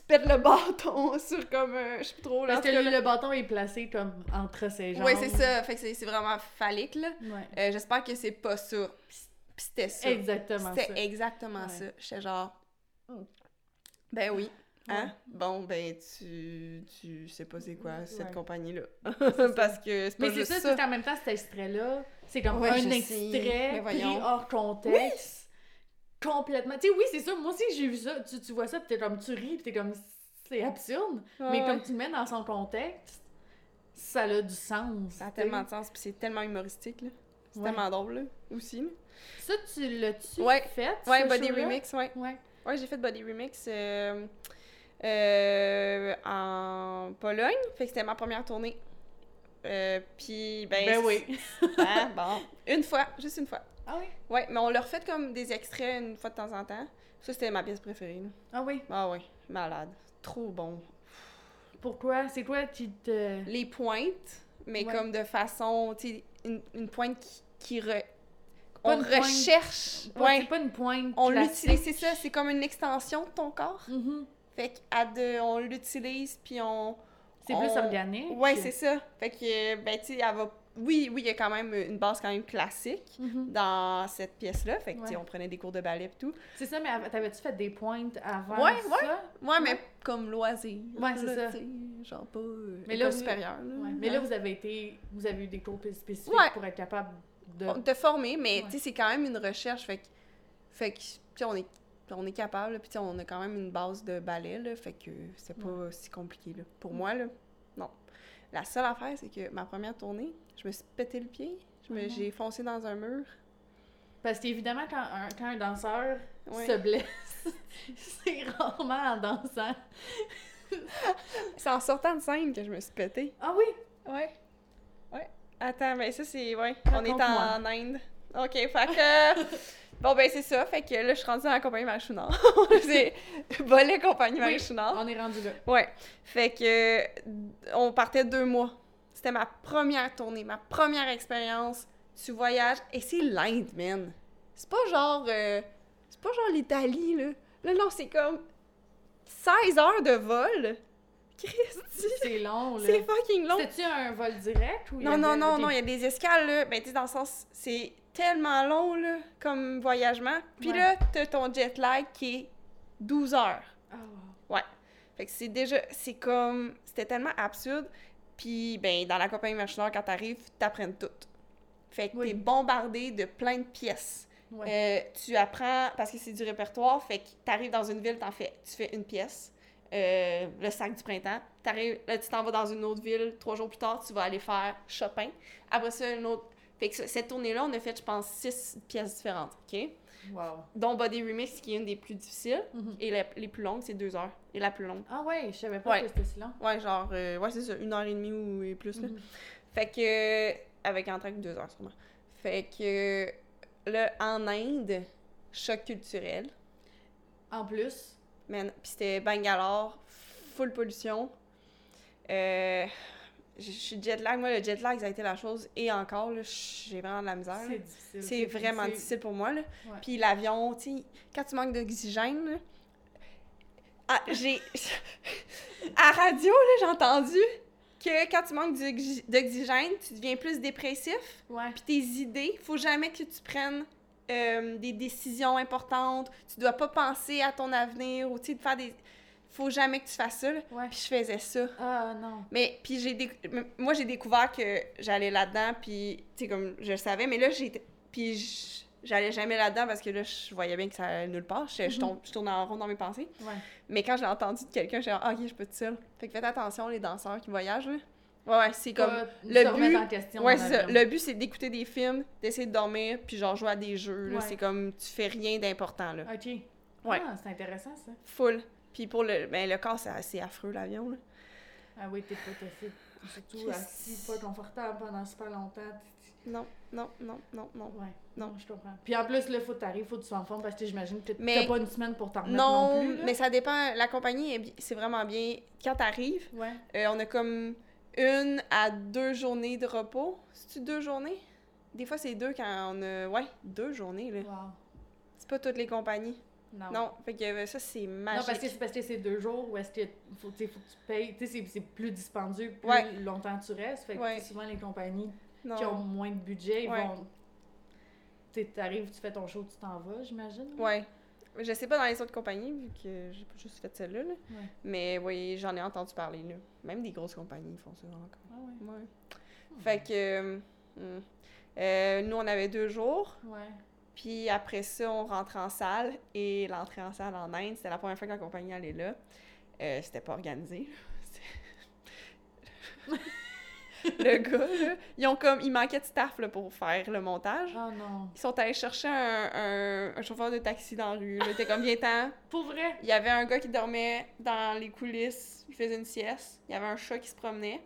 Speaker 2: le bâton sur comme, euh, je sais plus trop, là.
Speaker 1: Parce que
Speaker 2: là.
Speaker 1: le bâton est placé comme entre ses jambes.
Speaker 2: Ouais, c'est ça. Fait que c'est vraiment phallique, là.
Speaker 1: Ouais.
Speaker 2: Euh, J'espère que c'est pas ça. Puis c'était ça.
Speaker 1: Exactement ça.
Speaker 2: C'était exactement
Speaker 1: Ouais.
Speaker 2: ça. J'étais genre. Ben oui. Hein?
Speaker 1: Ouais.
Speaker 2: Bon, ben tu, tu sais pas c'est quoi cette
Speaker 1: Ouais.
Speaker 2: compagnie-là. Parce que c'est pas
Speaker 1: Mais c'est ça,
Speaker 2: ça.
Speaker 1: c'est en même temps, cet extrait-là, c'est comme
Speaker 2: Ouais,
Speaker 1: un extrait pris hors contexte. Complètement. Tu sais, oui, c'est ça. Moi aussi, j'ai vu ça. Tu, tu vois ça, pis t'es comme, tu ris, pis t'es comme, c'est absurde. Mais comme tu le mets dans son contexte, ça a du sens.
Speaker 2: Ça a tellement de sens, puis c'est tellement humoristique, là. C'est tellement drôle, là, aussi. là.
Speaker 1: Ça, tu l'as-tu
Speaker 2: Ouais.
Speaker 1: fait?
Speaker 2: Ouais, Body? Remix, ouais.
Speaker 1: Ouais.
Speaker 2: Ouais, j'ai fait Body Remix euh, euh, en Pologne. Fait que c'était ma première tournée. Euh, puis, ben.
Speaker 1: Ben oui.
Speaker 2: hein, bon. Une fois, juste une fois.
Speaker 1: Ah oui?
Speaker 2: Ouais, mais on leur fait comme des extraits une fois de temps en temps. Ça, c'était ma pièce préférée. là.
Speaker 1: Ah oui?
Speaker 2: Ah ouais, malade. Trop bon.
Speaker 1: Pourquoi? C'est quoi? Qui te...
Speaker 2: Les pointes, mais
Speaker 1: Ouais.
Speaker 2: comme de façon, tu sais, une, une pointe qui, qui re-
Speaker 1: Pas
Speaker 2: On
Speaker 1: une pointe-
Speaker 2: recherche.
Speaker 1: Pas-
Speaker 2: Ouais.
Speaker 1: C'est pas une pointe
Speaker 2: On
Speaker 1: classique.
Speaker 2: l'utilise, c'est ça, c'est comme une extension de ton corps.
Speaker 1: Mhm.
Speaker 2: Fait qu'à deux, on l'utilise, puis on...
Speaker 1: C'est plus
Speaker 2: on-
Speaker 1: organique.
Speaker 2: Ouais, c'est ça. Fait que, ben, tu sais, elle va... Oui, oui, il y a quand même une base quand même classique
Speaker 1: Mhm.
Speaker 2: dans cette pièce-là. Fait que, tu sais, on prenait des cours de ballet et tout.
Speaker 1: C'est ça, mais av- t'avais-tu fait des pointes avant
Speaker 2: Ouais,
Speaker 1: ça?
Speaker 2: Ouais, mais
Speaker 1: Ouais.
Speaker 2: comme loisir.
Speaker 1: Ouais, c'est ça.
Speaker 2: Genre pas, euh,
Speaker 1: Mais là, vous-
Speaker 2: supérieure, là.
Speaker 1: Ouais. Mais là, vous avez été... Vous avez eu des cours plus spécifiques pour être capable de...
Speaker 2: T'a formé, mais tu sais, c'est quand même une recherche. Fait que, fait que tu sais, on est, on est capable, là, puis on a quand même une base de ballet, là, fait que c'est pas si compliqué, là. Pour moi, là, non. La seule affaire, c'est que ma première tournée, je me suis pété le pied,
Speaker 1: Ah
Speaker 2: j'ai foncé dans un mur.
Speaker 1: Parce qu'évidemment, quand un, quand un danseur
Speaker 2: Ouais.
Speaker 1: se blesse, c'est rarement en dansant.
Speaker 2: C'est en sortant de scène que je me suis pété.
Speaker 1: Ah oui?
Speaker 2: Ouais. Ouais. Attends, ben ça, c'est... Ouais, on est en Inde. OK, fait que... Bon, ben c'est ça. Fait que là, je suis rendue dans la compagnie Marie Chouinard. c'est Volet compagnie Marie
Speaker 1: Oui. On est rendu là.
Speaker 2: Ouais. Fait que on partait deux mois. C'était ma première tournée, ma première expérience. Tu voyages et c'est l'Inde, man. C'est pas genre euh, c'est pas genre l'Italie là. Là non, c'est comme 16 heures de vol. Christy,
Speaker 1: C'est long, là.
Speaker 2: c'est fucking long.
Speaker 1: C'était-tu un vol direct ou
Speaker 2: Non, non, non,
Speaker 1: des-
Speaker 2: non, il y a des escales, là. Ben, tu sais, dans le sens, c'est tellement long, là, comme voyagement. Puis
Speaker 1: Ouais.
Speaker 2: là, t'as ton jet lag qui est 12 heures.
Speaker 1: Ah, wow.
Speaker 2: Fait que c'est déjà, c'est comme, c'était tellement absurde. Puis, ben, dans la compagnie Machineur, quand t'arrives, t'apprennes tout. Fait que
Speaker 1: Oui.
Speaker 2: t'es bombardé de plein de pièces.
Speaker 1: Ouais.
Speaker 2: Euh, tu apprends, parce que c'est du répertoire, fait que t'arrives dans une ville, t'en fais, tu fais une pièce. Euh, le sac du printemps. T'arrives, là, tu t'en vas dans une autre ville, trois jours plus tard, tu vas aller faire Chopin. Après ça, une autre. Fait que cette tournée-là, on a fait, je pense, six pièces différentes, OK?
Speaker 1: Wow.
Speaker 2: Dont Body Remix, qui est une des plus difficiles.
Speaker 1: Mhm.
Speaker 2: Et la- les plus longues, c'est deux heures. Et la plus longue.
Speaker 1: Ah ouais, je savais pas
Speaker 2: Ouais.
Speaker 1: que c'était si long.
Speaker 2: Ouais, genre, euh, ouais, c'est ça, une heure et demie ou plus, là.
Speaker 1: Mhm.
Speaker 2: Fait que, avec en train deux heures, sûrement. Fait que, là, en Inde, choc culturel,
Speaker 1: En plus,
Speaker 2: man, pis c'était Bangalore, full pollution. Euh, je suis jet lag. Moi, le jet lag, ça a été la chose. Et encore, j'ai vraiment de la misère.
Speaker 1: C'est difficile.
Speaker 2: C'est vraiment difficile pour moi, là.
Speaker 1: Ouais.
Speaker 2: Puis l'avion, tu sais, quand tu manques d'oxygène, là, ah, j'ai... à radio, là, j'ai entendu que quand tu manques d'oxy- d'oxygène, tu deviens plus dépressif.
Speaker 1: Ouais.
Speaker 2: Puis tes idées, faut jamais que tu prennes euh, des décisions importantes. Tu dois pas penser à ton avenir ou, tu sais, de faire des... Faut jamais que tu fasses ça.
Speaker 1: Ouais.
Speaker 2: Puis je faisais ça.
Speaker 1: Ah non.
Speaker 2: Mais puis j'ai déc- moi j'ai découvert que j'allais là-dedans puis tu sais comme je le savais mais là j'ai puis j'allais jamais là-dedans parce que là je voyais bien que ça allait nulle part, je, je, tombe- je tournais en rond dans mes pensées.
Speaker 1: Ouais.
Speaker 2: Mais quand je l'ai entendu de quelqu'un, j'ai dit ah, OK, je peux tout seul. Fait que faites attention les danseurs qui voyagent là. Ouais ouais, c'est comme le but-
Speaker 1: en question
Speaker 2: Ouais, ça. Le but c'est d'écouter des films, d'essayer de dormir puis genre jouer à des jeux
Speaker 1: Ouais.
Speaker 2: c'est comme tu fais rien d'important là.
Speaker 1: OK.
Speaker 2: Ouais.
Speaker 1: Ah, c'est intéressant, ça.
Speaker 2: Full. Puis pour le ben le corps c'est assez affreux l'avion là.
Speaker 1: Ah oui, t'es pas fait. Surtout assis, pas confortable pendant super longtemps.
Speaker 2: Non, non, non, non, non.
Speaker 1: Ouais.
Speaker 2: Non.
Speaker 1: Je comprends. Puis en plus, là, faut que t'arrives, faut que tu sois en forme parce que j'imagine que
Speaker 2: Mais-
Speaker 1: t'as pas une semaine pour t'en remettre
Speaker 2: Non,
Speaker 1: non, plus.
Speaker 2: mais ça dépend. La compagnie, c'est vraiment bien. Quand t'arrives,
Speaker 1: Ouais.
Speaker 2: euh, on a comme une à deux journées de repos. C'est-tu deux journées? Des fois, c'est deux quand on a... Ouais, deux journées, là.
Speaker 1: Wow.
Speaker 2: C'est pas toutes les compagnies.
Speaker 1: Non.
Speaker 2: Non, fait que euh, ça, c'est magique.
Speaker 1: Non, parce que c'est parce que c'est deux jours où est-ce que faut, faut que tu payes. Tu sais, c'est- c'est plus dispendieux plus
Speaker 2: Ouais.
Speaker 1: longtemps tu restes. Fait que
Speaker 2: Ouais.
Speaker 1: souvent les compagnies
Speaker 2: Non.
Speaker 1: qui ont moins de budget, ils
Speaker 2: Ouais.
Speaker 1: vont. Tu sais, t'arrives, tu fais ton show, tu t'en vas, j'imagine.
Speaker 2: Ouais. Je sais pas dans les autres compagnies, vu que j'ai pas juste fait celle-là. Mais oui, j'en ai entendu parler, là. Même des grosses compagnies font ça encore.
Speaker 1: Ah ouais.
Speaker 2: Ouais. Fait que... euh, hmm. Euh, nous, on avait deux jours.
Speaker 1: Ouais.
Speaker 2: Puis après ça, on rentre en salle. Et l'entrée en salle en Inde, c'était la première fois que la compagnie allait là. Euh, c'était pas organisé. le gars, là, ils ont comme... Il manquait de staff là, pour faire le montage.
Speaker 1: Oh non.
Speaker 2: Ils sont allés chercher un, un- un chauffeur de taxi dans la rue. Il était comme bien temps.
Speaker 1: Pour vrai?
Speaker 2: Il y avait un gars qui dormait dans les coulisses. Il faisait une sieste. Il y avait un chat qui se promenait.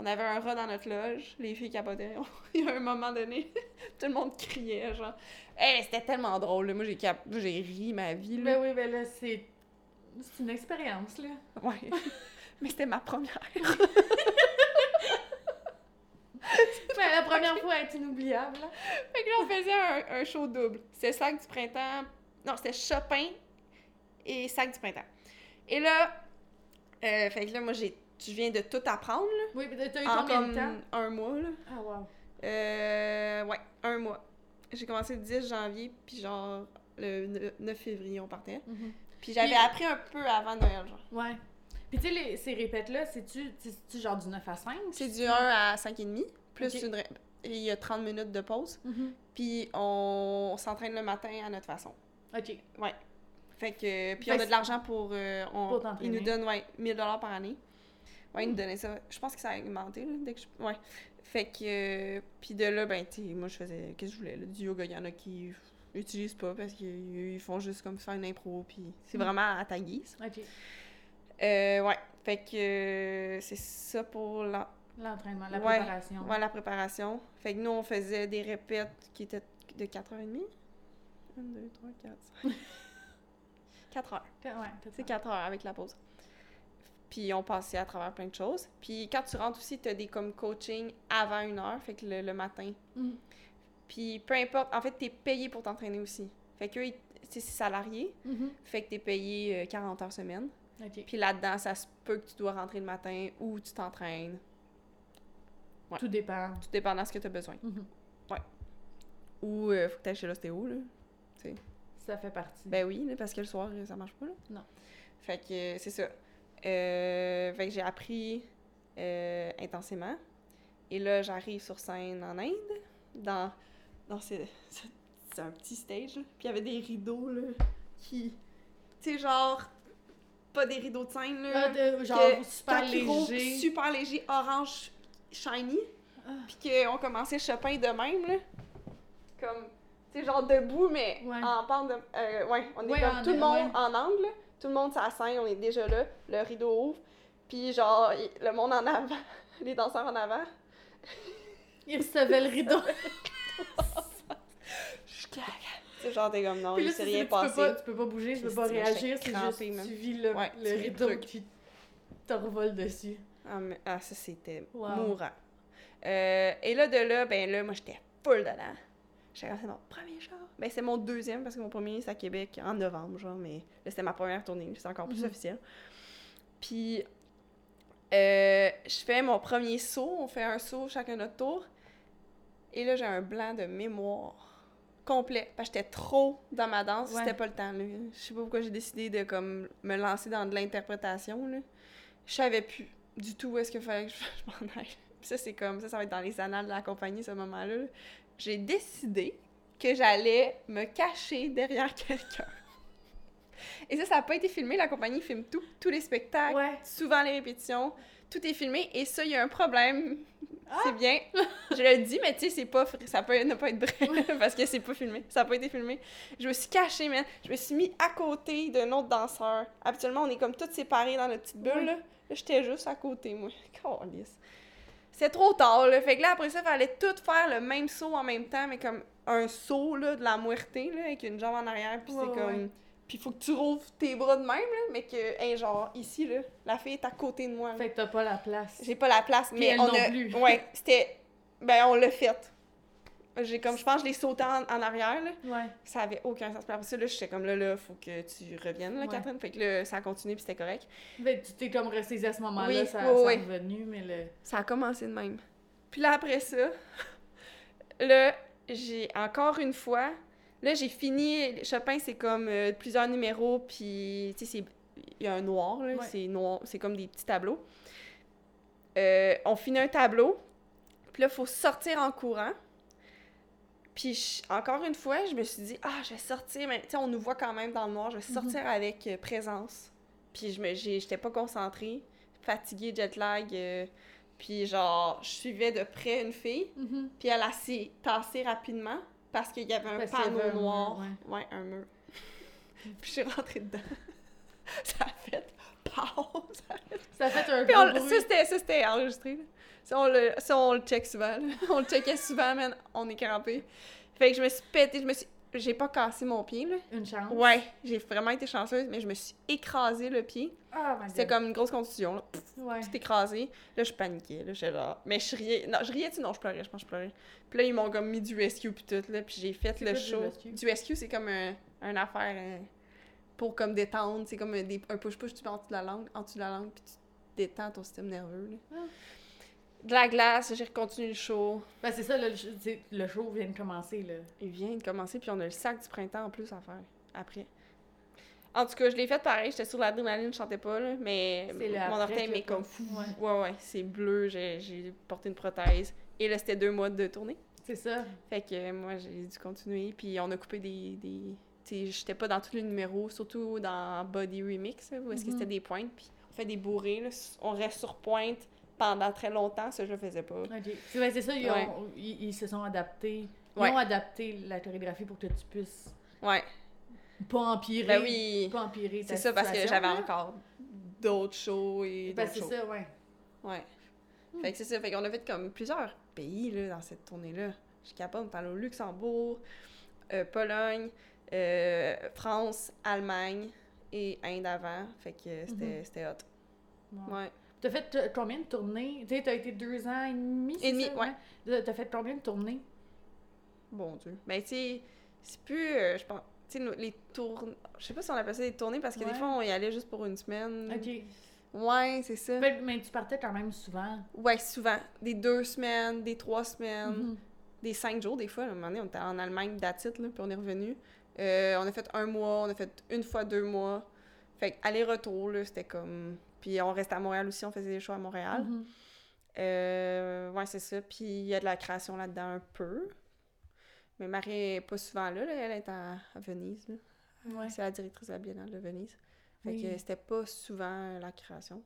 Speaker 2: On avait un rat dans notre loge. Les filles capotaient. Il y a un moment donné, tout le monde criait, genre. Hey, c'était tellement drôle. là. Moi, j'ai cap... moi, j'ai ri ma vie. Là.
Speaker 1: Ben oui, ben là, c'est. C'est une expérience, là.
Speaker 2: Ouais. Mais c'était ma première.
Speaker 1: Ben, la première fois est inoubliable, là.
Speaker 2: Fait que là, on faisait un, un show double. C'était Sac du printemps. Non, c'était Chopin et Sac du printemps. Et là, euh, fait que là, moi, j'ai, je viens de tout apprendre, là,
Speaker 1: Oui, mais t'as eu
Speaker 2: en
Speaker 1: combien de temps?
Speaker 2: un mois, là.
Speaker 1: Ah, wow.
Speaker 2: Euh, ouais, un mois. J'ai commencé le 10 janvier, puis genre, le ne- 9 février, on partait. Puis j'avais
Speaker 1: Puis-
Speaker 2: appris un peu avant Noël, genre.
Speaker 1: Ouais. Puis, tu sais, ces répètes-là, c'est-tu genre du 9 à 5?
Speaker 2: C'est du 1 à 5,5, plus
Speaker 1: Ok.
Speaker 2: une... et il y a 30 minutes de pause.
Speaker 1: Mhm.
Speaker 2: Puis on, s'entraîne le matin à notre façon.
Speaker 1: OK.
Speaker 2: Fait que, puis
Speaker 1: Fait
Speaker 2: on a de l'argent pour. euh, on-
Speaker 1: Pour
Speaker 2: ils nous donnent, ouais, 1000 par année. Ouais, ils nous donnaient ça. Je pense que ça a augmenté, là, dès que je. Ouais. Fait que. euh, puis de là, ben, tu sais, moi, je faisais. Qu'est-ce que je voulais, là? Du yoga, il y en a qui utilisent pas parce qu'ils ils font juste comme faire une impro, puis c'est
Speaker 1: Mm.
Speaker 2: vraiment à ta guise.
Speaker 1: OK.
Speaker 2: Euh, ouais. Fait que euh, c'est ça pour la,
Speaker 1: L'entraînement, la
Speaker 2: Ouais.
Speaker 1: préparation.
Speaker 2: ouais, la préparation. Fait que nous, on faisait des répètes qui étaient de 4h30. 1, 2, 3, 4, 5. 4 heures.
Speaker 1: Ouais,
Speaker 2: C'est 4 heures avec la pause. Puis on passait à travers plein de choses. Puis quand tu rentres aussi, tu as des comme coaching avant une heure, fait que le, le matin.
Speaker 1: Mm.
Speaker 2: Puis peu importe, en fait, tu es payé pour t'entraîner aussi. Fait que, c'est salarié,
Speaker 1: Mhm.
Speaker 2: fait que tu es payé euh, 40 heures semaine.
Speaker 1: OK.
Speaker 2: Puis là-dedans, ça se peut que tu dois rentrer le matin ou tu t'entraînes. Ouais.
Speaker 1: Tout dépend.
Speaker 2: Tout dépendant de ce que tu as besoin.
Speaker 1: Mhm.
Speaker 2: Ou euh, faut que tu ailles chez l'ostéo, là.
Speaker 1: Ça fait partie.
Speaker 2: Ben oui, parce que le soir, ça marche pas, là.
Speaker 1: Non.
Speaker 2: Fait que euh, c'est ça. Euh, fait que j'ai appris euh, intensément. Et là, j'arrive sur scène en Inde. Dans. dans c'est, un petit stage, là. Puis il y avait des rideaux, là, qui. Tu sais, genre. Pas des rideaux de scène, là.
Speaker 1: Ah, de- genre
Speaker 2: que-
Speaker 1: super léger.
Speaker 2: Super léger, orange, shiny.
Speaker 1: Ah.
Speaker 2: Puis qu'on commençait Chopin de même, là. Comme, tu sais, genre debout, mais
Speaker 1: Ouais.
Speaker 2: en pente de. euh, ouais, on est
Speaker 1: Ouais,
Speaker 2: comme tout le monde
Speaker 1: ouais.
Speaker 2: en angle. Tout le monde sur scène, on est déjà là. Le rideau ouvre. Puis genre, le monde en avant, les danseurs en avant.
Speaker 1: Il recevait le rideau.
Speaker 2: Sais, genre, t'es comme non,
Speaker 1: Puis
Speaker 2: il
Speaker 1: là,
Speaker 2: s'est
Speaker 1: tu,
Speaker 2: rien
Speaker 1: tu peux
Speaker 2: passé.
Speaker 1: pas, tu peux pas bouger, tu peux pas réagir, c'est juste
Speaker 2: même.
Speaker 1: tu vis le,
Speaker 2: Ouais,
Speaker 1: le rideau qui te dessus.
Speaker 2: Ah, mais- ah, ça, c'était
Speaker 1: Wow.
Speaker 2: mourant. Euh, et là, de là, ben là, moi, j'étais full dedans. J'étais c'est mon premier genre. Ben, c'est mon deuxième, parce que mon premier, c'est à Québec en novembre, genre, mais là, c'était ma première tournée, c'est encore plus
Speaker 1: Mhm.
Speaker 2: officiel. Puis, euh, je fais mon premier saut, on fait un saut chacun notre tour. Et là, j'ai un blanc de mémoire complet. Parce que j'étais trop dans ma danse,
Speaker 1: Ouais.
Speaker 2: c'était pas le temps. Là. Je sais pas pourquoi j'ai décidé de comme me lancer dans de l'interprétation. là. Je savais plus du tout où est-ce qu'il fallait que je, m'en aille. Puis ça, c'est comme ça, ça va être dans les annales de la compagnie, ce moment-là. là. J'ai décidé que j'allais me cacher derrière quelqu'un. Et ça, ça n'a pas été filmé. La compagnie filme tout, tous les spectacles
Speaker 1: Ouais.
Speaker 2: souvent les répétitions, tout est filmé et ça, il y a un problème.
Speaker 1: Ah!
Speaker 2: C'est bien. Je le dis, mais tu sais, c'est pas, ça peut ne pas être vrai parce que c'est pas filmé. Ça a pas été filmé. Je me suis cachée, man. Je me suis mis à côté d'un autre danseur. Habituellement, on est comme tous séparés dans notre petite bulle,
Speaker 1: Oui.
Speaker 2: là. J'étais juste à côté, moi. Calisse. C'était trop tard, là. Fait que là, après ça, il fallait tout faire le même saut en même temps, mais comme un saut, là, de la muerte, là, avec une jambe en arrière, puis
Speaker 1: Ouais,
Speaker 2: c'est comme...
Speaker 1: ouais.
Speaker 2: Puis il faut que tu rouvres tes bras de même, là, mais que, hey, genre, ici, là, la fille est à côté de moi. là.
Speaker 1: Fait que t'as pas la place.
Speaker 2: J'ai pas la place,
Speaker 1: Puis
Speaker 2: mais
Speaker 1: elle
Speaker 2: on
Speaker 1: non
Speaker 2: a...
Speaker 1: plus.
Speaker 2: Ouais, c'était... Ben, on l'a fait. J'ai comme, je pense, que je l'ai sauté en, en arrière, là.
Speaker 1: Ouais.
Speaker 2: Ça avait aucun sens. Puis après ça, là, j'étais comme, là, là, faut que tu reviennes, là,
Speaker 1: Ouais.
Speaker 2: Catherine. Fait que là, ça a continué, puis c'était correct.
Speaker 1: Que tu t'es comme resté à ce moment-là,
Speaker 2: Oui,
Speaker 1: ça,
Speaker 2: oui,
Speaker 1: ça
Speaker 2: oui.
Speaker 1: est revenu, mais le.
Speaker 2: Ça a commencé de même. Puis là, après ça, là, j'ai encore une fois... Là, j'ai fini... Chopin, c'est comme euh, plusieurs numéros, puis, tu sais. Il y a un noir, là,
Speaker 1: Ouais.
Speaker 2: c'est noir, c'est comme des petits tableaux. Euh, on finit un tableau, puis là, il faut sortir en courant. Puis, je- encore une fois, je me suis dit, ah, je vais sortir, mais tu sais, on nous voit quand même dans le noir, je vais sortir avec euh, présence. Puis, je me, j'étais pas concentrée, fatiguée, jet lag. euh, puis, genre, je suivais de près une fille, puis elle a s'est tassée rapidement parce qu'il y avait un
Speaker 1: Parce
Speaker 2: panneau
Speaker 1: avait un mur,
Speaker 2: noir.
Speaker 1: ouais.
Speaker 2: ouais, un mur. puis, je suis rentrée dedans. ça a fait pause.
Speaker 1: Ça a fait un
Speaker 2: Puis
Speaker 1: gros bruit.
Speaker 2: ça, c'était, ça, c'était enregistré. là. Ça, on le, ça, on le check souvent. là. On le checkait souvent, man. On est crampé. Fait que je me suis pété, je me suis... J'ai pas cassé mon pied, là.
Speaker 1: Une chance.
Speaker 2: Ouais, j'ai vraiment été chanceuse, mais je me suis écrasé le pied.
Speaker 1: Ah, my
Speaker 2: C'était comme une grosse contusion, là. Pff,
Speaker 1: Ouais.
Speaker 2: tout écrasé. Là, je paniquais, là. J'étais genre... Mais je riais... Non, je riais-tu? Non, je pleurais, je pense que je pleurais. Puis là, ils m'ont comme mis du rescue puis tout, là. Puis j'ai fait le show. Du rescue, c'est comme un, un affaire... euh, pour comme détendre, c'est comme un, push-push, tu mets en dessous de la langue, en dessous de la langue, puis tu détends ton système nerveux, là.
Speaker 1: Ah.
Speaker 2: De la glace, j'ai continué le show.
Speaker 1: Ben, c'est ça, le, le show vient de commencer, là.
Speaker 2: Il vient de commencer, puis on a le sac du printemps en plus à faire, après. En tout cas, je l'ai fait pareil, j'étais sur l'adrénaline, je chantais pas, là, mais mon orteil m'est comme fou.
Speaker 1: ouais.
Speaker 2: Ouais, ouais, c'est bleu, j'ai porté une prothèse. Et là, c'était deux mois de tournée.
Speaker 1: C'est ça.
Speaker 2: Fait que euh, moi, j'ai dû continuer, puis on a coupé des... des... Tu sais, j'étais pas dans tous les numéros, surtout dans Body Remix, où est-ce que
Speaker 1: Mhm.
Speaker 2: c'était des pointes, puis on fait des bourrées, là, on reste sur pointe pendant très longtemps, ça, je le faisais pas.
Speaker 1: OK. C'est c'est ça, ils, ont-
Speaker 2: Ouais.
Speaker 1: ils, ils se sont adaptés. Ils
Speaker 2: Ouais.
Speaker 1: ont adapté la chorégraphie pour que tu puisses
Speaker 2: Ouais,
Speaker 1: pas empirer.
Speaker 2: ben oui,
Speaker 1: Pas empirer
Speaker 2: c'est ça, parce que j'avais encore d'autres shows et
Speaker 1: Ben, c'est ça, ouais.
Speaker 2: Ouais. Fait que c'est ça. Fait qu'on a fait comme plusieurs pays là, dans cette tournée-là. Je suis capable, allé au Luxembourg, euh, Pologne, euh, France, Allemagne et Inde avant. Fait que c'était
Speaker 1: Mhm.
Speaker 2: c'était hot.
Speaker 1: Ouais.
Speaker 2: Ouais.
Speaker 1: T'as fait combien de tournées? Tu sais, t'as été deux ans et demi, c'est
Speaker 2: Et demi,
Speaker 1: ça?
Speaker 2: ouais.
Speaker 1: T'as- T'as fait combien de tournées?
Speaker 2: Bon Dieu. Ben, tu sais, c'est plus, euh, je pense, tu sais, nous, les tournées, je sais pas si on appelle ça des tournées parce que
Speaker 1: Ouais.
Speaker 2: des fois, on y allait juste pour une semaine.
Speaker 1: OK.
Speaker 2: Ouais, c'est ça.
Speaker 1: Ben, mais tu partais quand même souvent.
Speaker 2: Ouais, souvent. Des deux semaines, des trois semaines.
Speaker 1: Mhm.
Speaker 2: des cinq jours des fois. À un moment donné, on était en Allemagne d'attitude, là, puis on est revenu. Euh, on a fait un mois, on a fait une fois deux mois. Fait que aller-retour, là, c'était comme... Puis on restait à Montréal aussi, on faisait des shows à Montréal.
Speaker 1: Mhm.
Speaker 2: Euh, ouais, c'est ça. Puis il y a de la création là-dedans un peu. Mais Marie est pas souvent là, là. elle est à, Venise.
Speaker 1: Ouais.
Speaker 2: C'est la directrice de la Biennale de Venise. Fait
Speaker 1: Oui.
Speaker 2: que c'était pas souvent euh, la création.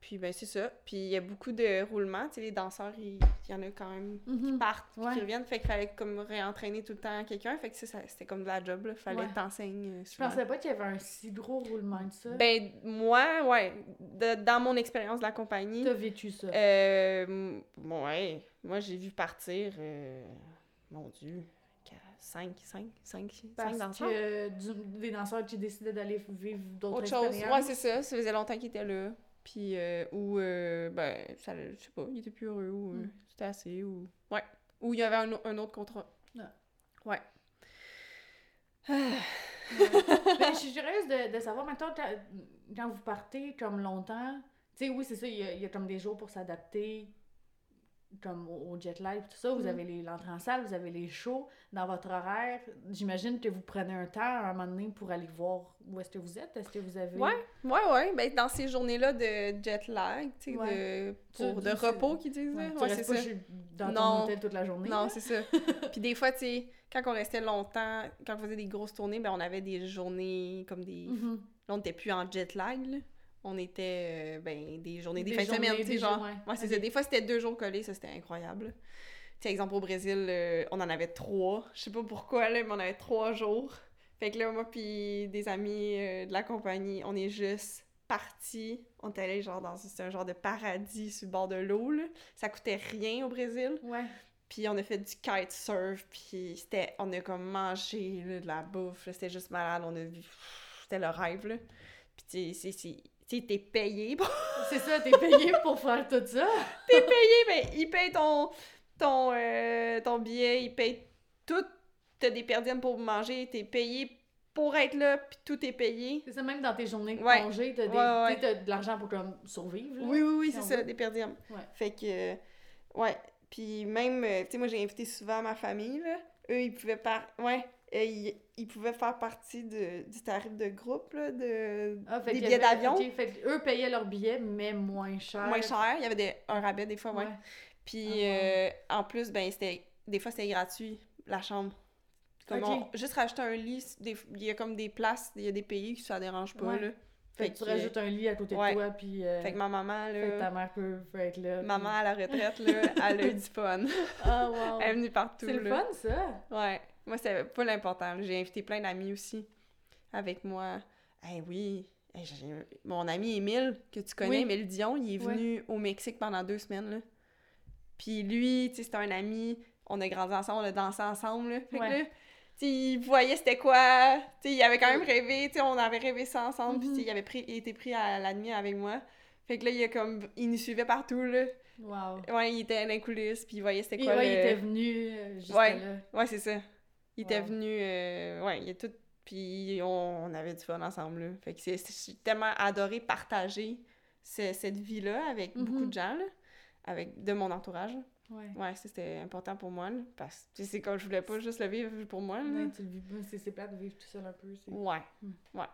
Speaker 2: Puis ben c'est ça. Puis il y a beaucoup de roulements. Tu sais, les danseurs, il y en a quand même
Speaker 1: Mhm.
Speaker 2: partent
Speaker 1: Ouais.
Speaker 2: qui reviennent. Fait qu'il fallait comme réentraîner tout le temps quelqu'un. Fait que c'était comme de la job, là. Fallait
Speaker 1: Ouais.
Speaker 2: que t'enseignes euh,
Speaker 1: Je pensais pas qu'il y avait un si gros roulement que ça.
Speaker 2: Ben, moi, ouais. de- dans mon expérience de la compagnie,
Speaker 1: T'as vécu ça.
Speaker 2: euh, ouais. Moi, j'ai vu partir, euh, mon Dieu, 5, 5, 5, 5
Speaker 1: Parce
Speaker 2: danseurs.
Speaker 1: que du- des danseurs qui décidaient d'aller vivre d'autres
Speaker 2: Autre chose. Ouais, c'est ça. Ça faisait longtemps qu'ils étaient là. Puis, euh, ou, euh, ben, ça, je sais pas, il était plus heureux, ou euh,
Speaker 1: Mm.
Speaker 2: c'était assez, ou. Ouais. Ou il y avait un, au- un autre contrat.
Speaker 1: Ah.
Speaker 2: Ouais.
Speaker 1: Ben, je suis curieuse de, de savoir, maintenant, quand vous partez comme longtemps, tu sais, oui, c'est ça, il y, a, il y a comme des jours pour s'adapter comme au, jet lag et tout ça. Vous
Speaker 2: Mhm.
Speaker 1: avez l'entrée en salle, vous avez les shows. Dans votre horaire, j'imagine que vous prenez un temps à un moment donné pour aller voir où est-ce que vous êtes. Est-ce que vous avez...
Speaker 2: Ouais, ouais, ouais. Ben, dans ces journées-là de jet lag,
Speaker 1: Ouais.
Speaker 2: de, pour,
Speaker 1: Tu-
Speaker 2: de
Speaker 1: tu-
Speaker 2: repos, qu'ils disent.
Speaker 1: Ouais,
Speaker 2: c'est ça.
Speaker 1: chez- dans ton
Speaker 2: Non.
Speaker 1: hôtel toute la journée.
Speaker 2: Non, c'est ça. Puis des fois, tu sais, quand on restait longtemps, quand on faisait des grosses tournées, ben on avait des journées comme des...
Speaker 1: Mhm.
Speaker 2: Là, on n'était plus en jet lag, là. On était, euh, ben, des journées, des,
Speaker 1: Des
Speaker 2: fins de semaine, tu sais,
Speaker 1: des
Speaker 2: genre.
Speaker 1: jours, ouais.
Speaker 2: Ouais. Des fois, c'était deux jours collés, ça, c'était incroyable. Tu sais, exemple, au Brésil, euh, on en avait trois. Je sais pas pourquoi, là, mais on avait trois jours. Fait que là, moi puis des amis euh, de la compagnie, on est juste partis. On est allés, genre, dans... Un genre de paradis sur le bord de l'eau, là. Ça coûtait rien au Brésil.
Speaker 1: Ouais.
Speaker 2: Puis on a fait du kitesurf, puis c'était... On a comme mangé, là, de la bouffe. C'était juste malade. On a vu... C'était le rêve, là. Puis c'est... Tu sais, t'es payé pour
Speaker 1: C'est ça, t'es payé pour faire tout ça.
Speaker 2: t'es payé, mais il paye ton, ton, euh, ton billet, il paye tout. T'as des perdièmes pour manger, t'es payé pour être là, puis tout est payé.
Speaker 1: C'est ça, même dans tes journées de
Speaker 2: Ouais.
Speaker 1: congé, t'as des-
Speaker 2: Ouais, ouais,
Speaker 1: t'as de l'argent pour comme survivre. là.
Speaker 2: Oui, oui, oui,
Speaker 1: si
Speaker 2: c'est ça,
Speaker 1: veut.
Speaker 2: des perdièmes.
Speaker 1: Ouais.
Speaker 2: Fait que, euh, ouais. Puis même, euh, tu sais, moi, j'ai invité souvent ma famille, là. Eux, ils pouvaient par... Ouais, euh, ils, ils pouvaient faire partie de, du tarif de groupe, là, de...
Speaker 1: Ah,
Speaker 2: des billets d'avion.
Speaker 1: ok, fait que eux payaient leurs billets, mais moins cher.
Speaker 2: Moins cher, il y avait des, un rabais des fois, ouais.
Speaker 1: Ouais.
Speaker 2: Puis
Speaker 1: Ah, ouais.
Speaker 2: euh, en plus, ben c'était des fois c'était gratuit la chambre. Comme on- juste rajouter un lit, des- il y a comme des places, il y a des pays qui ça dérange pas
Speaker 1: Ouais.
Speaker 2: là.
Speaker 1: Fait, que tu rajoutes un lit à côté de toi, puis euh,
Speaker 2: Fait que ma maman
Speaker 1: fait que
Speaker 2: là,
Speaker 1: ta mère peut, peut être là. puis-
Speaker 2: maman à la retraite là, elle a eu du fun.
Speaker 1: Ah, wow.
Speaker 2: Elle est venue partout
Speaker 1: C'est le fun, ça.
Speaker 2: Ouais. Moi c'est pas l'important. J'ai invité plein d'amis aussi avec moi. Eh oui. Mon ami Émile, que tu connais,
Speaker 1: Oui.
Speaker 2: Émile Dion, il est venu au Mexique pendant deux semaines. Là. Puis lui, tu sais, c'était un ami, on a grandi ensemble, on a dansé ensemble. Là. Fait que là, il voyait c'était quoi. Il avait quand même rêvé, on avait rêvé ça ensemble. Puis
Speaker 1: Mhm.
Speaker 2: il avait pris, il était pris à la nuit avec moi. Fait que là, il a comme, il nous suivait partout, là.
Speaker 1: Wow.
Speaker 2: Ouais, il était dans les coulisses, puis il voyait c'était
Speaker 1: Et
Speaker 2: quoi
Speaker 1: ouais,
Speaker 2: le...
Speaker 1: il était venu euh, juste
Speaker 2: Ouais.
Speaker 1: là.
Speaker 2: Ouais, c'est ça. Il était
Speaker 1: Wow.
Speaker 2: venu, euh, ouais, il est tout, puis on, on avait du fun ensemble, là. Fait que c'est, j'ai tellement adoré partager ce- cette vie-là avec beaucoup
Speaker 1: Mhm.
Speaker 2: de gens, là, avec, de mon entourage.
Speaker 1: Ouais.
Speaker 2: Ouais, c'était important pour moi, là, parce que c'est comme je voulais pas juste le vivre pour moi, là.
Speaker 1: Ouais, tu le vis pas, c'est c'est plate de vivre tout seul un peu. c'est-
Speaker 2: Ouais,
Speaker 1: Mm.
Speaker 2: ouais.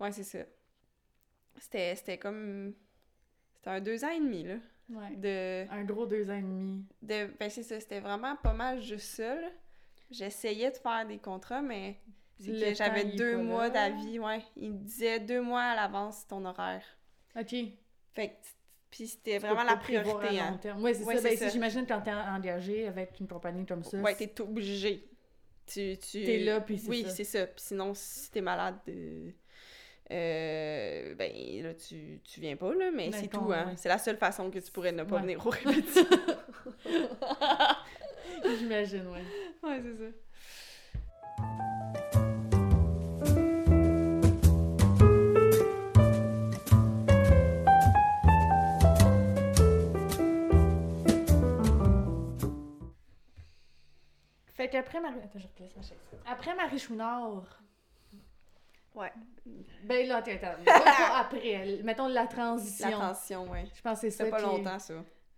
Speaker 2: Ouais, c'est ça. C'était, c'était comme... C'était un deux ans et demi, là,
Speaker 1: Ouais.
Speaker 2: de...
Speaker 1: Un gros deux ans et demi.
Speaker 2: de ben, c'est ça, c'était vraiment pas mal juste ça, là. J'essayais de faire des contrats, mais j'avais deux mois d'avis, ouais. Il me disait deux mois à l'avance ton horaire.
Speaker 1: OK.
Speaker 2: Fait que, puis c'était vraiment la priorité, hein.
Speaker 1: Ouais, c'est
Speaker 2: Ouais,
Speaker 1: ça.
Speaker 2: c'est
Speaker 1: Ben,
Speaker 2: ça.
Speaker 1: si j'imagine quand t'es engagé avec une compagnie comme ça,
Speaker 2: Ouais, t'es obligé. Tu, tu...
Speaker 1: t'es là, puis c'est
Speaker 2: Oui,
Speaker 1: ça.
Speaker 2: c'est ça. Puis sinon, si t'es malade, euh, euh, ben là, tu, tu viens pas, là, mais
Speaker 1: Ben,
Speaker 2: c'est tout, hein.
Speaker 1: ouais.
Speaker 2: C'est la seule façon que tu pourrais ne pas venir aux répétitions.
Speaker 1: J'imagine, ouais.
Speaker 2: ouais, c'est ça.
Speaker 1: Fait qu'après Marie... Attends, je replace ma chaise. Après Marie Chouinard...
Speaker 2: Ouais.
Speaker 1: Ben là, attends, attends. Après. Mettons la transition.
Speaker 2: La tension, ouais.
Speaker 1: Je pense que c'est ça
Speaker 2: C'était pas
Speaker 1: qui-
Speaker 2: longtemps, ça.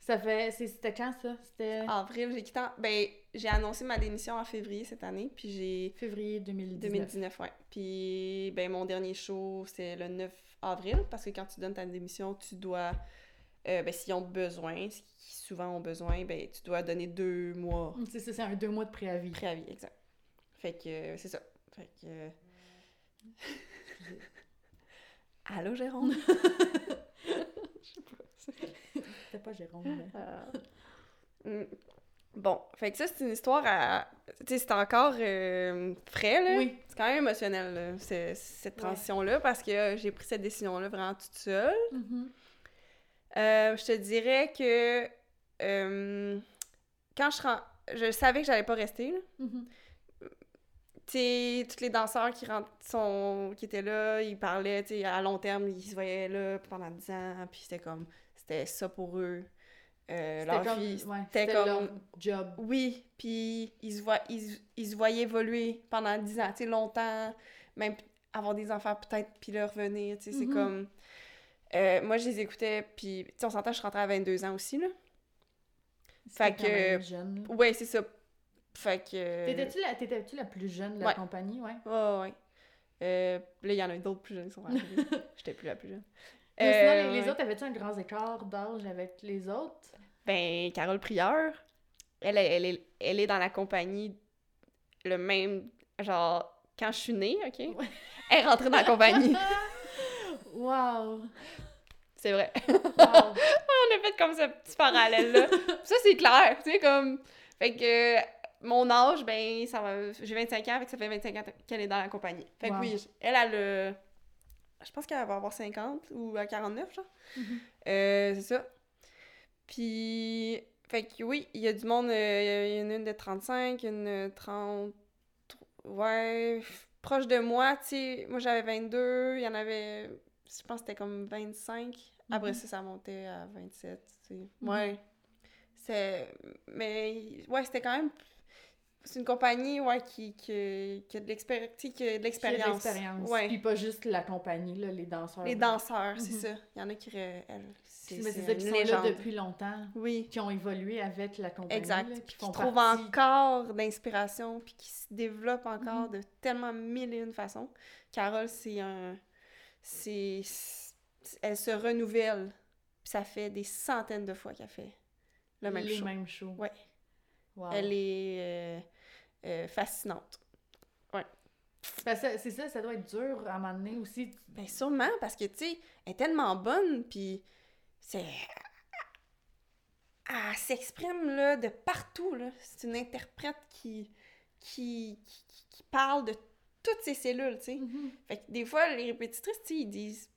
Speaker 1: Ça fait... C'était quand, ça? C'était
Speaker 2: Avril, j'ai quitté. en- Ben, j'ai annoncé ma démission en février cette année, puis j'ai.
Speaker 1: février 2019.
Speaker 2: 2019, ouais. Puis, ben, mon dernier show, c'est le 9 avril, parce que quand tu donnes ta démission, tu dois. euh, ben, s'ils ont besoin, ce qui souvent ont besoin, ben, tu dois donner deux mois
Speaker 1: C'est ça, c'est un deux mois de préavis.
Speaker 2: préavis, exact. Fait que, euh, c'est ça. Fait que. euh, Allô, Jérôme?
Speaker 1: C'était pas Jérôme, mais...
Speaker 2: Mm. Bon, fait que ça, c'est une histoire à. Tu sais, c'est encore euh, frais, là.
Speaker 1: Oui.
Speaker 2: C'est quand même émotionnel, là, ce- cette
Speaker 1: Ouais.
Speaker 2: transition-là, parce que euh, j'ai pris cette décision-là vraiment toute seule.
Speaker 1: Mhm.
Speaker 2: Euh, je te dirais que. euh, quand je ren- Je savais que j'allais pas rester, là. Tu sais, tous les danseurs qui, rentrent, sont, qui étaient là, ils parlaient, tu sais, à long terme, ils se voyaient là pendant 10 ans, puis c'était comme, c'était ça pour eux. Euh, leur
Speaker 1: comme,
Speaker 2: vie,
Speaker 1: ouais,
Speaker 2: c'était comme...
Speaker 1: leur job.
Speaker 2: Oui, puis ils se, voient, ils, ils se voyaient évoluer pendant 10 ans, tu sais, longtemps, même avoir des enfants peut-être, puis leur revenir, tu sais, c'est
Speaker 1: Mhm.
Speaker 2: comme... euh, moi, je les écoutais, puis, tu sais, on s'entend, je rentrais à 22 ans aussi, là. Fait
Speaker 1: quand
Speaker 2: que-
Speaker 1: même jeune, là.
Speaker 2: Ouais, c'est ça. Fait que...
Speaker 1: T'étais-tu la, t'étais-tu la plus jeune de la
Speaker 2: Ouais.
Speaker 1: compagnie, ouais?
Speaker 2: Ouais, ouais. Euh, là, il y en a d'autres plus jeunes qui sont arrivés. J'étais plus la plus jeune.
Speaker 1: Mais sinon,
Speaker 2: Euh,
Speaker 1: les, les
Speaker 2: ouais.
Speaker 1: autres, avais-tu un grand écart d'âge avec les autres?
Speaker 2: Ben, Carole Prieur, elle, elle, est, elle est dans la compagnie le même... Genre, quand je suis née, OK?
Speaker 1: Ouais.
Speaker 2: Elle est rentrée dans la compagnie.
Speaker 1: wow!
Speaker 2: C'est vrai.
Speaker 1: wow.
Speaker 2: On a fait comme ce petit parallèle-là. ça, c'est clair, tu sais, comme... Fait que mon âge, ben, ça va... J'ai 25 ans, fait que ça fait 25 ans qu'elle est dans la compagnie. Fait que
Speaker 1: Wow.
Speaker 2: oui, elle a le... Je pense qu'elle va avoir 50 ou à 49, genre. Euh, c'est ça. Puis, fait que oui, il y a du monde, euh, il y en a une de 35, une de 30, ouais, proche de moi, tu sais, moi j'avais 22, il y en avait, je pense que c'était comme 25, après
Speaker 1: Mhm.
Speaker 2: ça, ça montait à 27, tu sais,
Speaker 1: Mhm.
Speaker 2: ouais. C'est, mais, ouais, c'était quand même, c'est une compagnie, ouais, qui, qui, qui a de l'expérience, qui a de l'expérience. Ouais.
Speaker 1: Puis pas juste la compagnie, là, les danseurs.
Speaker 2: Les danseurs, c'est
Speaker 1: Mhm.
Speaker 2: ça. Il y en a qui, c'est
Speaker 1: Mais c'est
Speaker 2: c'est
Speaker 1: ça, qui sont là depuis longtemps,
Speaker 2: Oui.
Speaker 1: qui ont évolué avec la compagnie.
Speaker 2: Exact.
Speaker 1: là, qui
Speaker 2: qui trouvent
Speaker 1: partie...
Speaker 2: encore d'inspiration, puis qui se développent encore
Speaker 1: Mhm.
Speaker 2: de tellement mille et une façons. Carole, c'est un. C'est. Elle se renouvelle. Puis ça fait des centaines de fois qu'elle fait le même
Speaker 1: les
Speaker 2: show.
Speaker 1: mêmes shows.
Speaker 2: Ouais.
Speaker 1: Wow.
Speaker 2: Elle est euh, euh, fascinante.
Speaker 1: Parce que c'est ça, ça doit être dur à un moment donné aussi.
Speaker 2: Ben sûrement, parce que, tu sais, elle est tellement bonne, puis c'est... Elle s'exprime, là, de partout, là. C'est une interprète qui, qui, qui, qui parle de toutes ses cellules, tu sais. Fait que des fois, les répétitrices, tu sais, ils disent...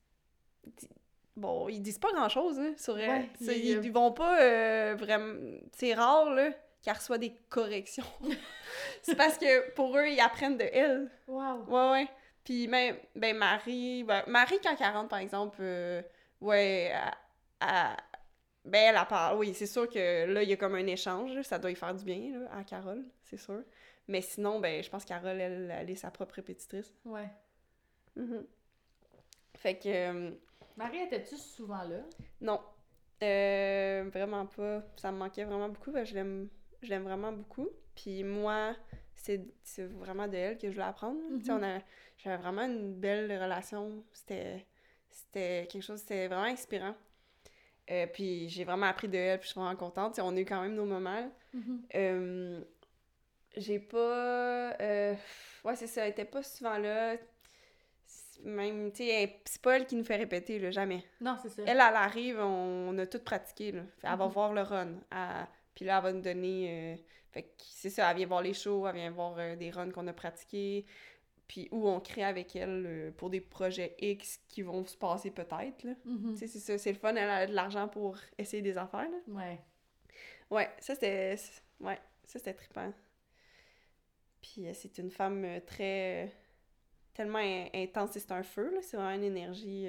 Speaker 2: di- Bon, ils disent pas grand-chose, hein, sur elle.
Speaker 1: Ouais,
Speaker 2: ils vont pas euh, vraiment... C'est rare, là, qu'elle reçoit des corrections. c'est parce que, pour eux, ils apprennent de elle.
Speaker 1: Wow.
Speaker 2: Ouais, ouais. Puis même, ben Marie, ben, Marie quand elle rentre, par exemple, euh, ouais, elle, elle- ben elle, elle parle, oui, c'est sûr que là, il y a comme un échange, ça doit y faire du bien, là, à Carole, c'est sûr. Mais sinon, ben, je pense que Carole, elle, elle est sa propre répétitrice.
Speaker 1: Ouais.
Speaker 2: Mhm. Fait que, euh,
Speaker 1: Marie, étais-tu souvent là?
Speaker 2: non, Euh, vraiment pas. Ça me manquait vraiment beaucoup, que je l'aime, je l'aime vraiment beaucoup. Puis moi, c'est, vraiment de elle que je voulais apprendre.
Speaker 1: Mhm.
Speaker 2: j'avais vraiment une belle relation. C'était, quelque chose, c'était vraiment inspirant. Euh, puis j'ai vraiment appris de elle, puis je suis vraiment contente. On a eu quand même nos moments. là. Euh, j'ai pas. euh, ouais, c'est ça, elle était pas souvent là. C'est Même, tu sais, c'est pas elle qui nous fait répéter, là, jamais.
Speaker 1: Non, c'est ça.
Speaker 2: Elle, elle arrive, on, on a tout pratiqué, là. Elle va
Speaker 1: Mhm.
Speaker 2: voir le run. Elle- puis là, elle va nous donner... euh, Fait que c'est ça, elle vient voir les shows, elle vient voir euh, des runs qu'on a pratiqués, puis où on crée avec elle euh, pour des projets X qui vont se passer peut-être, là.
Speaker 1: Mhm.
Speaker 2: Tu sais, c'est ça, c'est le fun, elle a de l'argent pour essayer des affaires, là.
Speaker 1: Ouais.
Speaker 2: Ouais, ça c'était... Ouais, ça c'était trippant. Puis c'est une femme très... tellement in- intense, c'est un feu, là. C'est vraiment une énergie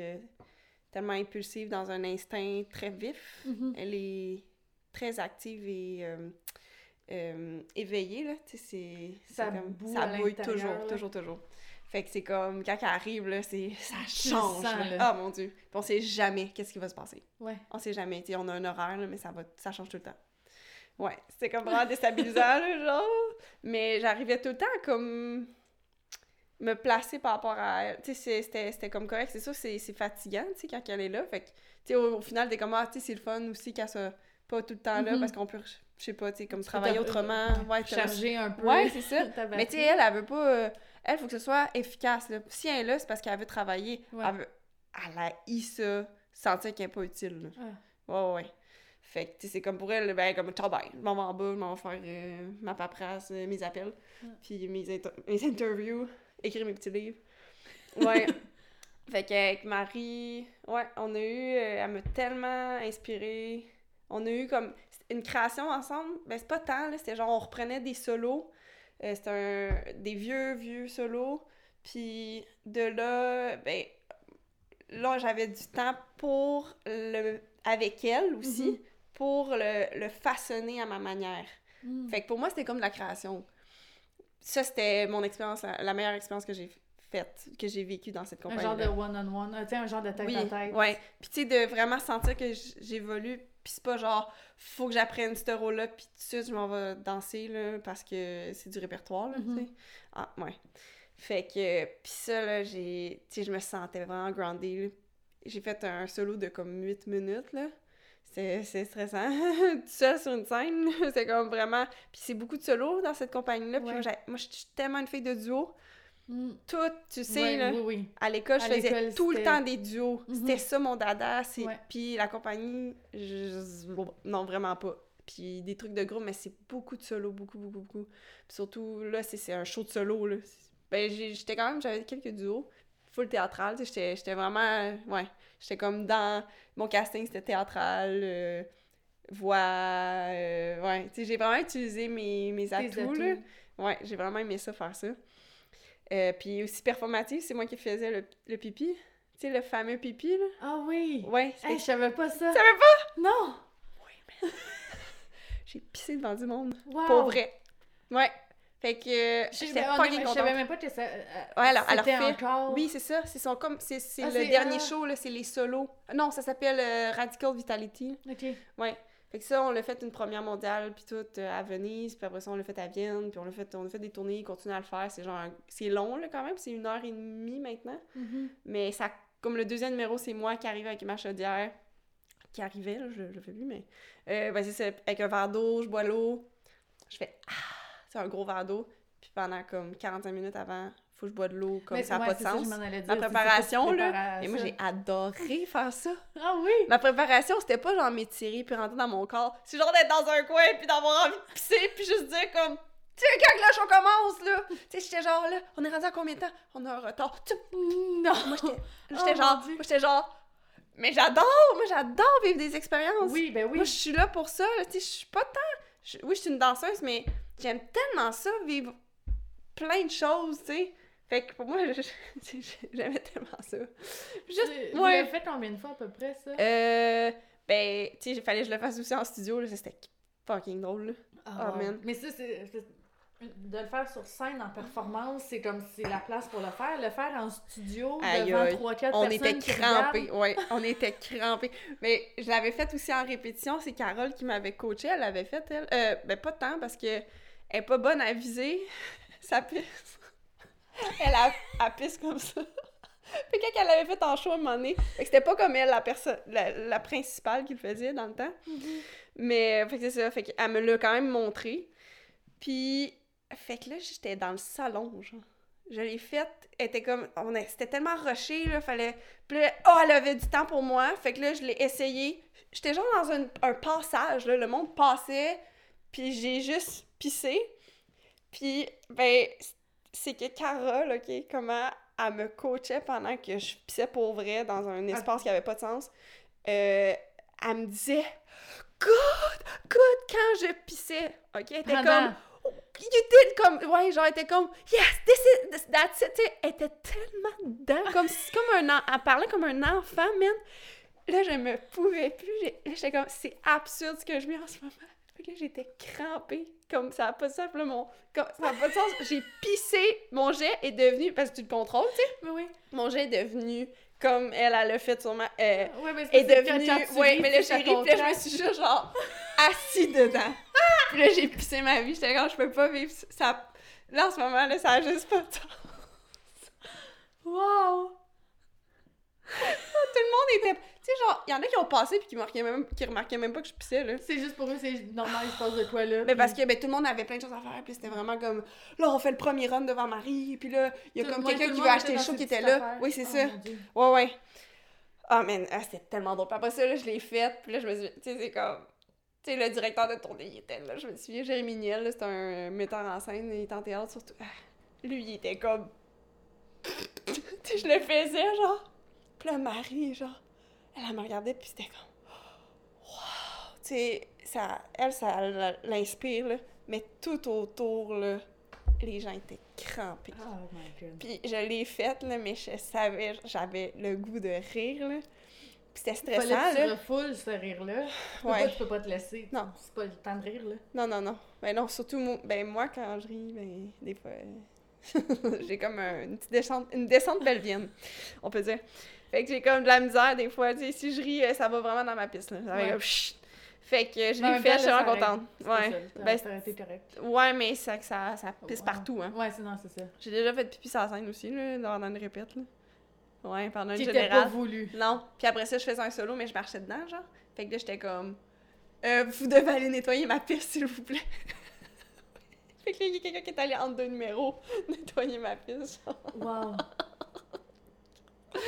Speaker 2: tellement impulsive dans un instinct très vif.
Speaker 1: Mhm.
Speaker 2: Elle est très active et euh, euh, éveillée, là. Tu sais, c'est...
Speaker 1: Ça
Speaker 2: comme-
Speaker 1: boue
Speaker 2: ça bouille toujours,
Speaker 1: là.
Speaker 2: toujours, toujours. Fait que c'est comme, quand elle arrive, là, c'est... Ça change. Ah, mon Dieu! Puis on sait jamais qu'est-ce qui va se passer.
Speaker 1: Ouais.
Speaker 2: On sait jamais, tu sais, on a un horaire, là, mais ça va, ça change tout le temps. Ouais, c'était comme vraiment déstabilisant, là, genre. Mais j'arrivais tout le temps à, comme me placer par rapport à elle. Tu sais, c'était c'était comme correct. C'est sûr, c'est c'est fatigant, tu sais, quand elle est là. Fait que, tu sais, au, au final, t'es comme, ah, tu sais, c'est le fun aussi qu'elle soit pas tout le temps là,
Speaker 1: Mhm.
Speaker 2: parce qu'on peut, je sais pas, tu sais, comme travailler autrement. Ouais,
Speaker 1: Charger un peu.
Speaker 2: Ouais, c'est ça. mais tu sais, elle, elle veut pas. euh, elle, faut que ce soit efficace. Là. Si elle est là, c'est parce qu'elle veut travailler.
Speaker 1: Ouais.
Speaker 2: Elle, veut, elle a eu ça, sentir qu'elle n'est pas utile. là.
Speaker 1: Ah.
Speaker 2: Ouais, ouais. Fait que, tu sais, c'est comme pour elle, ben, comme, ciao, bye. Je m'en vais en bas, je m'en vais faire euh, ma paperasse, euh, mes appels,
Speaker 1: Ouais.
Speaker 2: puis mes, inter- mes interviews, écrire mes petits livres. Ouais. fait qu'avec Marie, ouais, on a eu, euh, elle m'a tellement inspirée. On a eu comme une création ensemble, ben c'est pas tant, là, c'était genre on reprenait des solos Euh, c'est un des vieux, vieux solos. Puis de là, ben, là, j'avais du temps pour le. avec elle aussi,
Speaker 1: Mhm.
Speaker 2: pour le, le façonner à ma manière.
Speaker 1: Mm.
Speaker 2: Fait que pour moi, c'était comme de la création. Ça, c'était mon expérience, la, meilleure expérience que j'ai faite, que j'ai vécue dans cette
Speaker 1: Un
Speaker 2: compagnie.
Speaker 1: genre de one-on-one, un genre de tête
Speaker 2: Oui, ouais. Puis tu sais, de vraiment sentir que j'évolue, puis c'est pas genre, faut que j'apprenne ce rôle-là, puis tout de suite, je m'en vais danser, là, parce que c'est du répertoire, là,
Speaker 1: Mhm.
Speaker 2: tu sais. Ah, ouais. Fait que, puis ça, là, j'ai, tu sais, je me sentais vraiment groundée. J'ai fait un solo de comme 8 minutes, là. C'est stressant. Tout seul sur une scène, c'est comme vraiment... Puis c'est beaucoup de solos dans cette compagnie-là, puis
Speaker 1: Ouais.
Speaker 2: moi, je suis tellement une fille de duo.
Speaker 1: Mm.
Speaker 2: Tout, tu sais,
Speaker 1: Ouais,
Speaker 2: là...
Speaker 1: Oui, oui.
Speaker 2: À l'école, je faisais tout le temps des duos.
Speaker 1: Mhm.
Speaker 2: C'était ça mon dada.
Speaker 1: Ouais.
Speaker 2: Puis la compagnie, je... non, vraiment pas. Puis des trucs de groupe, mais c'est beaucoup de solo, beaucoup, beaucoup, beaucoup. Puis surtout, là, c'est un show de solo, là. Ben, j'étais quand même, j'avais quelques duos. Full théâtral, tu sais, j'étais- vraiment... Ouais, j'étais comme dans... Mon casting, c'était théâtral, euh, voix... euh, ouais, tu sais, j'ai vraiment utilisé mes, mes
Speaker 1: Tes
Speaker 2: atouts, là. Ouais, j'ai vraiment aimé ça, faire ça. Euh, puis aussi performatif, c'est moi qui faisais le, le pipi. Tu sais, le fameux pipi, là?
Speaker 1: Ah oui!
Speaker 2: Ouais,
Speaker 1: Hey, je savais pas ça.
Speaker 2: Tu savais pas?
Speaker 1: Non!
Speaker 2: J'ai pissé devant du monde.
Speaker 1: Wow!
Speaker 2: Pour vrai. Ouais. Fait que
Speaker 1: Je,
Speaker 2: j'étais fucking
Speaker 1: honnêtement, je savais même pas que ça. euh,
Speaker 2: Ouais, alors, leur fait.
Speaker 1: encore.
Speaker 2: Oui, c'est ça. C'est son comme c'est c'est
Speaker 1: Ah,
Speaker 2: le dernier
Speaker 1: ah.
Speaker 2: show là, c'est les solos. Non, ça s'appelle euh, Radical Vitality.
Speaker 1: Ok.
Speaker 2: Ouais. Fait que ça, on l'a fait une première mondiale, puis tout, euh, à Venise, puis après ça, on l'a fait à Vienne, puis on l'a fait, on a fait des tournées, continue à le faire. C'est genre, c'est long, là, quand même, c'est une heure et demie maintenant.
Speaker 1: Mhm.
Speaker 2: Mais ça, comme le deuxième numéro, c'est moi qui arrive avec ma chaudière, qui arrivait, là, je, le fais plus, mais euh, ben, c'est avec un verre d'eau, je bois l'eau, je fais ah, c'est un gros verre d'eau, puis pendant comme 45 minutes avant, faut que je bois de l'eau, comme
Speaker 1: Mais
Speaker 2: ça n'a
Speaker 1: ouais,
Speaker 2: pas de
Speaker 1: c'est ça
Speaker 2: sens.
Speaker 1: je
Speaker 2: Ma préparation, là, Et moi, j'ai adoré faire ça.
Speaker 1: Ah oui!
Speaker 2: Ma préparation, c'était pas genre m'étirer puis rentrer dans mon corps. C'est genre d'être dans un coin puis d'avoir envie de pisser puis juste dire comme. Tu sais, quand là, on commence, là! Tu sais, j'étais genre là, on est rendu à combien de temps? On a un retard. Tu-
Speaker 1: Non!
Speaker 2: Moi, j'étais
Speaker 1: Oh,
Speaker 2: genre. J'étais genre. Mais j'adore! Moi, j'adore vivre des expériences!
Speaker 1: Oui, ben oui.
Speaker 2: Moi, je suis là pour ça. Tu sais, je suis pas tant. Oui, je suis une danseuse, mais j'aime tellement ça, vivre plein de choses, tu sais. Fait que pour moi, j'aimais tellement ça. Juste,
Speaker 1: Tu- Vous
Speaker 2: ouais.
Speaker 1: l'avez fait combien de fois à peu près, ça?
Speaker 2: Euh. Ben, tu sais, il fallait que je le fasse aussi en studio, là. C'était fucking drôle, là.
Speaker 1: Ah,
Speaker 2: oh, man.
Speaker 1: Mais ça, c'est. De le faire sur scène en performance, c'est comme c'est la place pour le faire. Le faire en studio
Speaker 2: Aïe,
Speaker 1: devant. 3-4
Speaker 2: On
Speaker 1: personnes
Speaker 2: était
Speaker 1: qui
Speaker 2: crampés, ouais, on était crampés. Mais je l'avais fait aussi en répétition, c'est Carole qui m'avait coaché, elle l'avait fait, elle. Euh, ben, pas tant, parce que elle est pas bonne à viser. Ça pisse. Elle a, elle pisse comme ça. Puis quand elle l'avait fait en show à un moment donné, c'était pas comme elle, la personne, la, la principale qui le faisait dans le temps. Mais, fait que c'est ça, fait qu'elle me l'a quand même montré. Puis, fait que là, j'étais dans le salon, genre. Je l'ai faite, elle était comme, on c'était tellement rushé, là, fallait... Puis là, oh, elle avait du temps pour moi, fait que là, je l'ai essayé. J'étais genre dans un, un passage, là, le monde passait, puis j'ai juste pissé. Puis, ben, c'est que Carole, OK, comment elle me coachait pendant que je pissais pour vrai dans un espace qui avait pas de sens. Euh, elle me disait « Good! Good! » quand je pissais, OK? Elle était comme « You did! » comme, ouais, genre, elle était comme « Yes! This is... this- that's it! » Elle était tellement dedans, comme, comme un... Elle parlait comme un enfant, man. Là, je me pouvais plus. J'étais comme « C'est absurde ce que je vis en ce moment. » Fait que là, j'étais crampée. Comme ça n'a pas de sens. Là, mon... comme, ça n'a pas de sens. J'ai pissé. Mon jet est devenu... Parce que tu le contrôles, tu sais.
Speaker 1: Oui, oui.
Speaker 2: Mon jet est devenu comme elle, elle a fait sûrement... Euh,
Speaker 1: Ouais, mais
Speaker 2: est devenue... Ouais, mais là, j'ai
Speaker 1: ça
Speaker 2: ri, puis là, je me suis juste, genre, assis dedans. Puis là, j'ai pissé ma vie. J'étais comme, je peux pas vivre ça. Là, en ce moment, là, ça a juste pas de sens.
Speaker 1: Wow!
Speaker 2: Tout le monde était... Sais, genre, il y en a qui ont passé puis qui, remarquaient même, qui remarquaient même pas que je pissais, là.
Speaker 1: C'est juste pour eux, c'est normal, il se passe de quoi là.
Speaker 2: Mais parce que ben, tout le monde avait plein de choses à faire, puis c'était vraiment comme là on fait le premier run devant Marie, puis là il y a
Speaker 1: Tout-
Speaker 2: comme quelqu'un qui veut acheter le show qui était là.
Speaker 1: affaires.
Speaker 2: Oui, c'est
Speaker 1: Oh,
Speaker 2: ça. Ouais ouais. Ah man, ah, c'était tellement drôle. Puis après ça là, je l'ai faite, puis là je me suis tu sais c'est comme tu sais le directeur de tournée il était là, je me souviens Jérémy Niel, là, c'est un metteur en scène, il est en théâtre surtout. Ah, lui il était comme tu sais je le faisais genre. Puis là Marie genre elle, me regardait puis c'était comme wow, tu sais ça elle ça l'inspire mais tout autour là les gens étaient crampés.
Speaker 1: Oh my god.
Speaker 2: Puis je l'ai faite, là, mais je savais, j'avais le goût de rire, là. Puis c'était stressant,
Speaker 1: Fallait que tu refoules ce rire-là. Tu peux
Speaker 2: Ouais.
Speaker 1: pas- Tu peux pas te laisser.
Speaker 2: Non.
Speaker 1: C'est pas le temps de rire, là.
Speaker 2: Non, non, non. Ben non, surtout, moi, ben moi, quand je ris, ben, des fois, j'ai comme un- une petite descente, une descente pelvienne, on peut dire. Fait que j'ai comme de la misère, des fois, tu sais, si je ris, euh, ça va vraiment dans ma piste, là. Ça
Speaker 1: Ouais.
Speaker 2: comme. Fait que je
Speaker 1: Mais en
Speaker 2: l'ai fait, je suis vraiment contente.
Speaker 1: C'est
Speaker 2: Ouais.
Speaker 1: ça,
Speaker 2: Ben,
Speaker 1: correct.
Speaker 2: Ouais, mais ça, que ça, ça pisse partout, hein.
Speaker 1: Ouais, c'est non, c'est ça.
Speaker 2: J'ai déjà fait pipi sur la scène aussi, là, dans dans une répète, là. Ouais, pendant une
Speaker 1: était pas
Speaker 2: générale.
Speaker 1: voulu.
Speaker 2: Non. Puis après ça, je faisais un solo, mais je marchais dedans, genre. Fait que là, j'étais comme... Euh, vous devez aller nettoyer ma piste, s'il vous plaît. fait que là, il y a quelqu'un qui est allé entre deux numéros nettoyer ma piste, genre.
Speaker 1: Wow.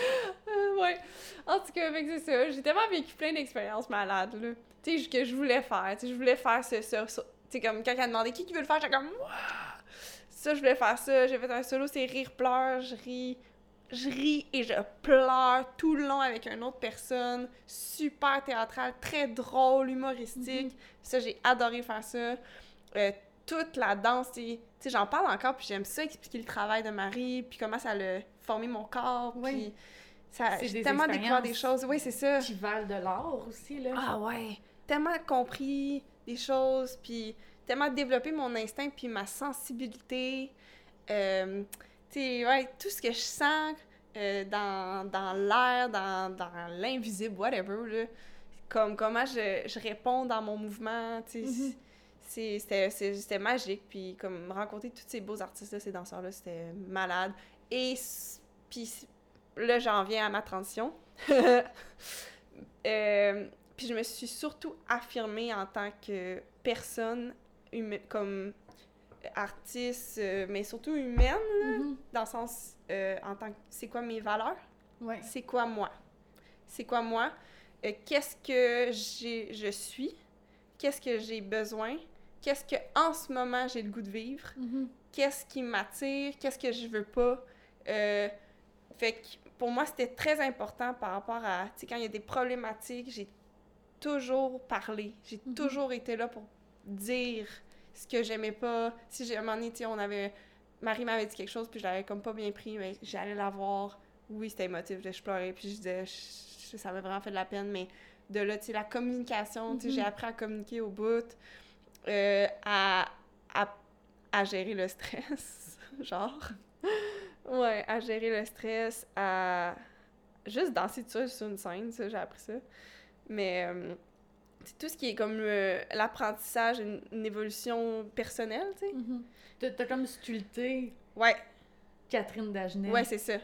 Speaker 2: Ouais. En tout cas, c'est ça. J'ai tellement vécu plein d'expériences malades, là. Tu sais, que je voulais faire. Tu sais, je voulais faire ce... ce, ce- tu sais, comme quand elle a demandé qui qui veut le faire, j'étais comme... Ça, je voulais faire ça. J'ai fait un solo, c'est rire-pleur. Je ris... Je ris et je pleure tout le long avec une autre personne. Super théâtral, très drôle, humoristique. Ça, j'ai adoré faire ça. Euh, toute la danse, tu sais, j'en parle encore, puis j'aime ça, expliquer le travail de Marie, puis comment ça a formé mon corps, puis j'ai tellement découvert des choses. Oui, c'est ça.
Speaker 1: Qui valent de l'or aussi, là.
Speaker 2: Ah ouais, tellement compris des choses, puis tellement développé mon instinct, puis ma sensibilité. Euh, tu sais, ouais, tout ce que je sens euh, dans, dans l'air, dans, dans l'invisible, whatever, là. Comme comment je, je réponds dans mon mouvement, tu sais.
Speaker 1: Mhm.
Speaker 2: c'est- C'était magique, puis comme rencontrer tous ces beaux artistes-là, ces danseurs-là, c'était malade. Et puis là, j'en viens à ma transition. Euh, puis je me suis surtout affirmée en tant que personne, comme artiste, euh, mais surtout humaine,
Speaker 1: Mhm.
Speaker 2: dans le sens, euh, en tant que, c'est quoi mes valeurs?
Speaker 1: Ouais.
Speaker 2: C'est quoi moi? C'est quoi moi? Euh, Qu'est-ce que j'ai, je suis? Qu'est-ce que j'ai besoin? Qu'est-ce que en ce moment j'ai le goût de vivre?
Speaker 1: Mhm.
Speaker 2: Qu'est-ce qui m'attire? Qu'est-ce que je veux pas? Euh, fait que pour moi, c'était très important par rapport à, tu sais, quand il y a des problématiques, j'ai toujours parlé. J'ai
Speaker 1: Mhm.
Speaker 2: toujours été là pour dire ce que j'aimais pas. Si j'ai un moment donné, tu sais, on avait... Marie m'avait dit quelque chose, puis je l'avais comme pas bien pris, mais j'allais la voir. Oui, c'était émotif, je pleurais, puis je disais... je- ça m'a vraiment fait de la peine, mais de là, tu sais, la communication, tu sais,
Speaker 1: Mhm.
Speaker 2: j'ai appris à communiquer au bout, euh, à, à, à gérer le stress, genre. Ouais, à gérer le stress, à juste danser tout seul sur une scène, ça, j'ai appris ça. Mais euh, c'est tout ce qui est comme euh, l'apprentissage, une, une évolution personnelle, tu sais.
Speaker 1: Mhm. T'as t'as comme sculpté
Speaker 2: Ouais,
Speaker 1: Catherine Dagenet.
Speaker 2: ouais, c'est ça.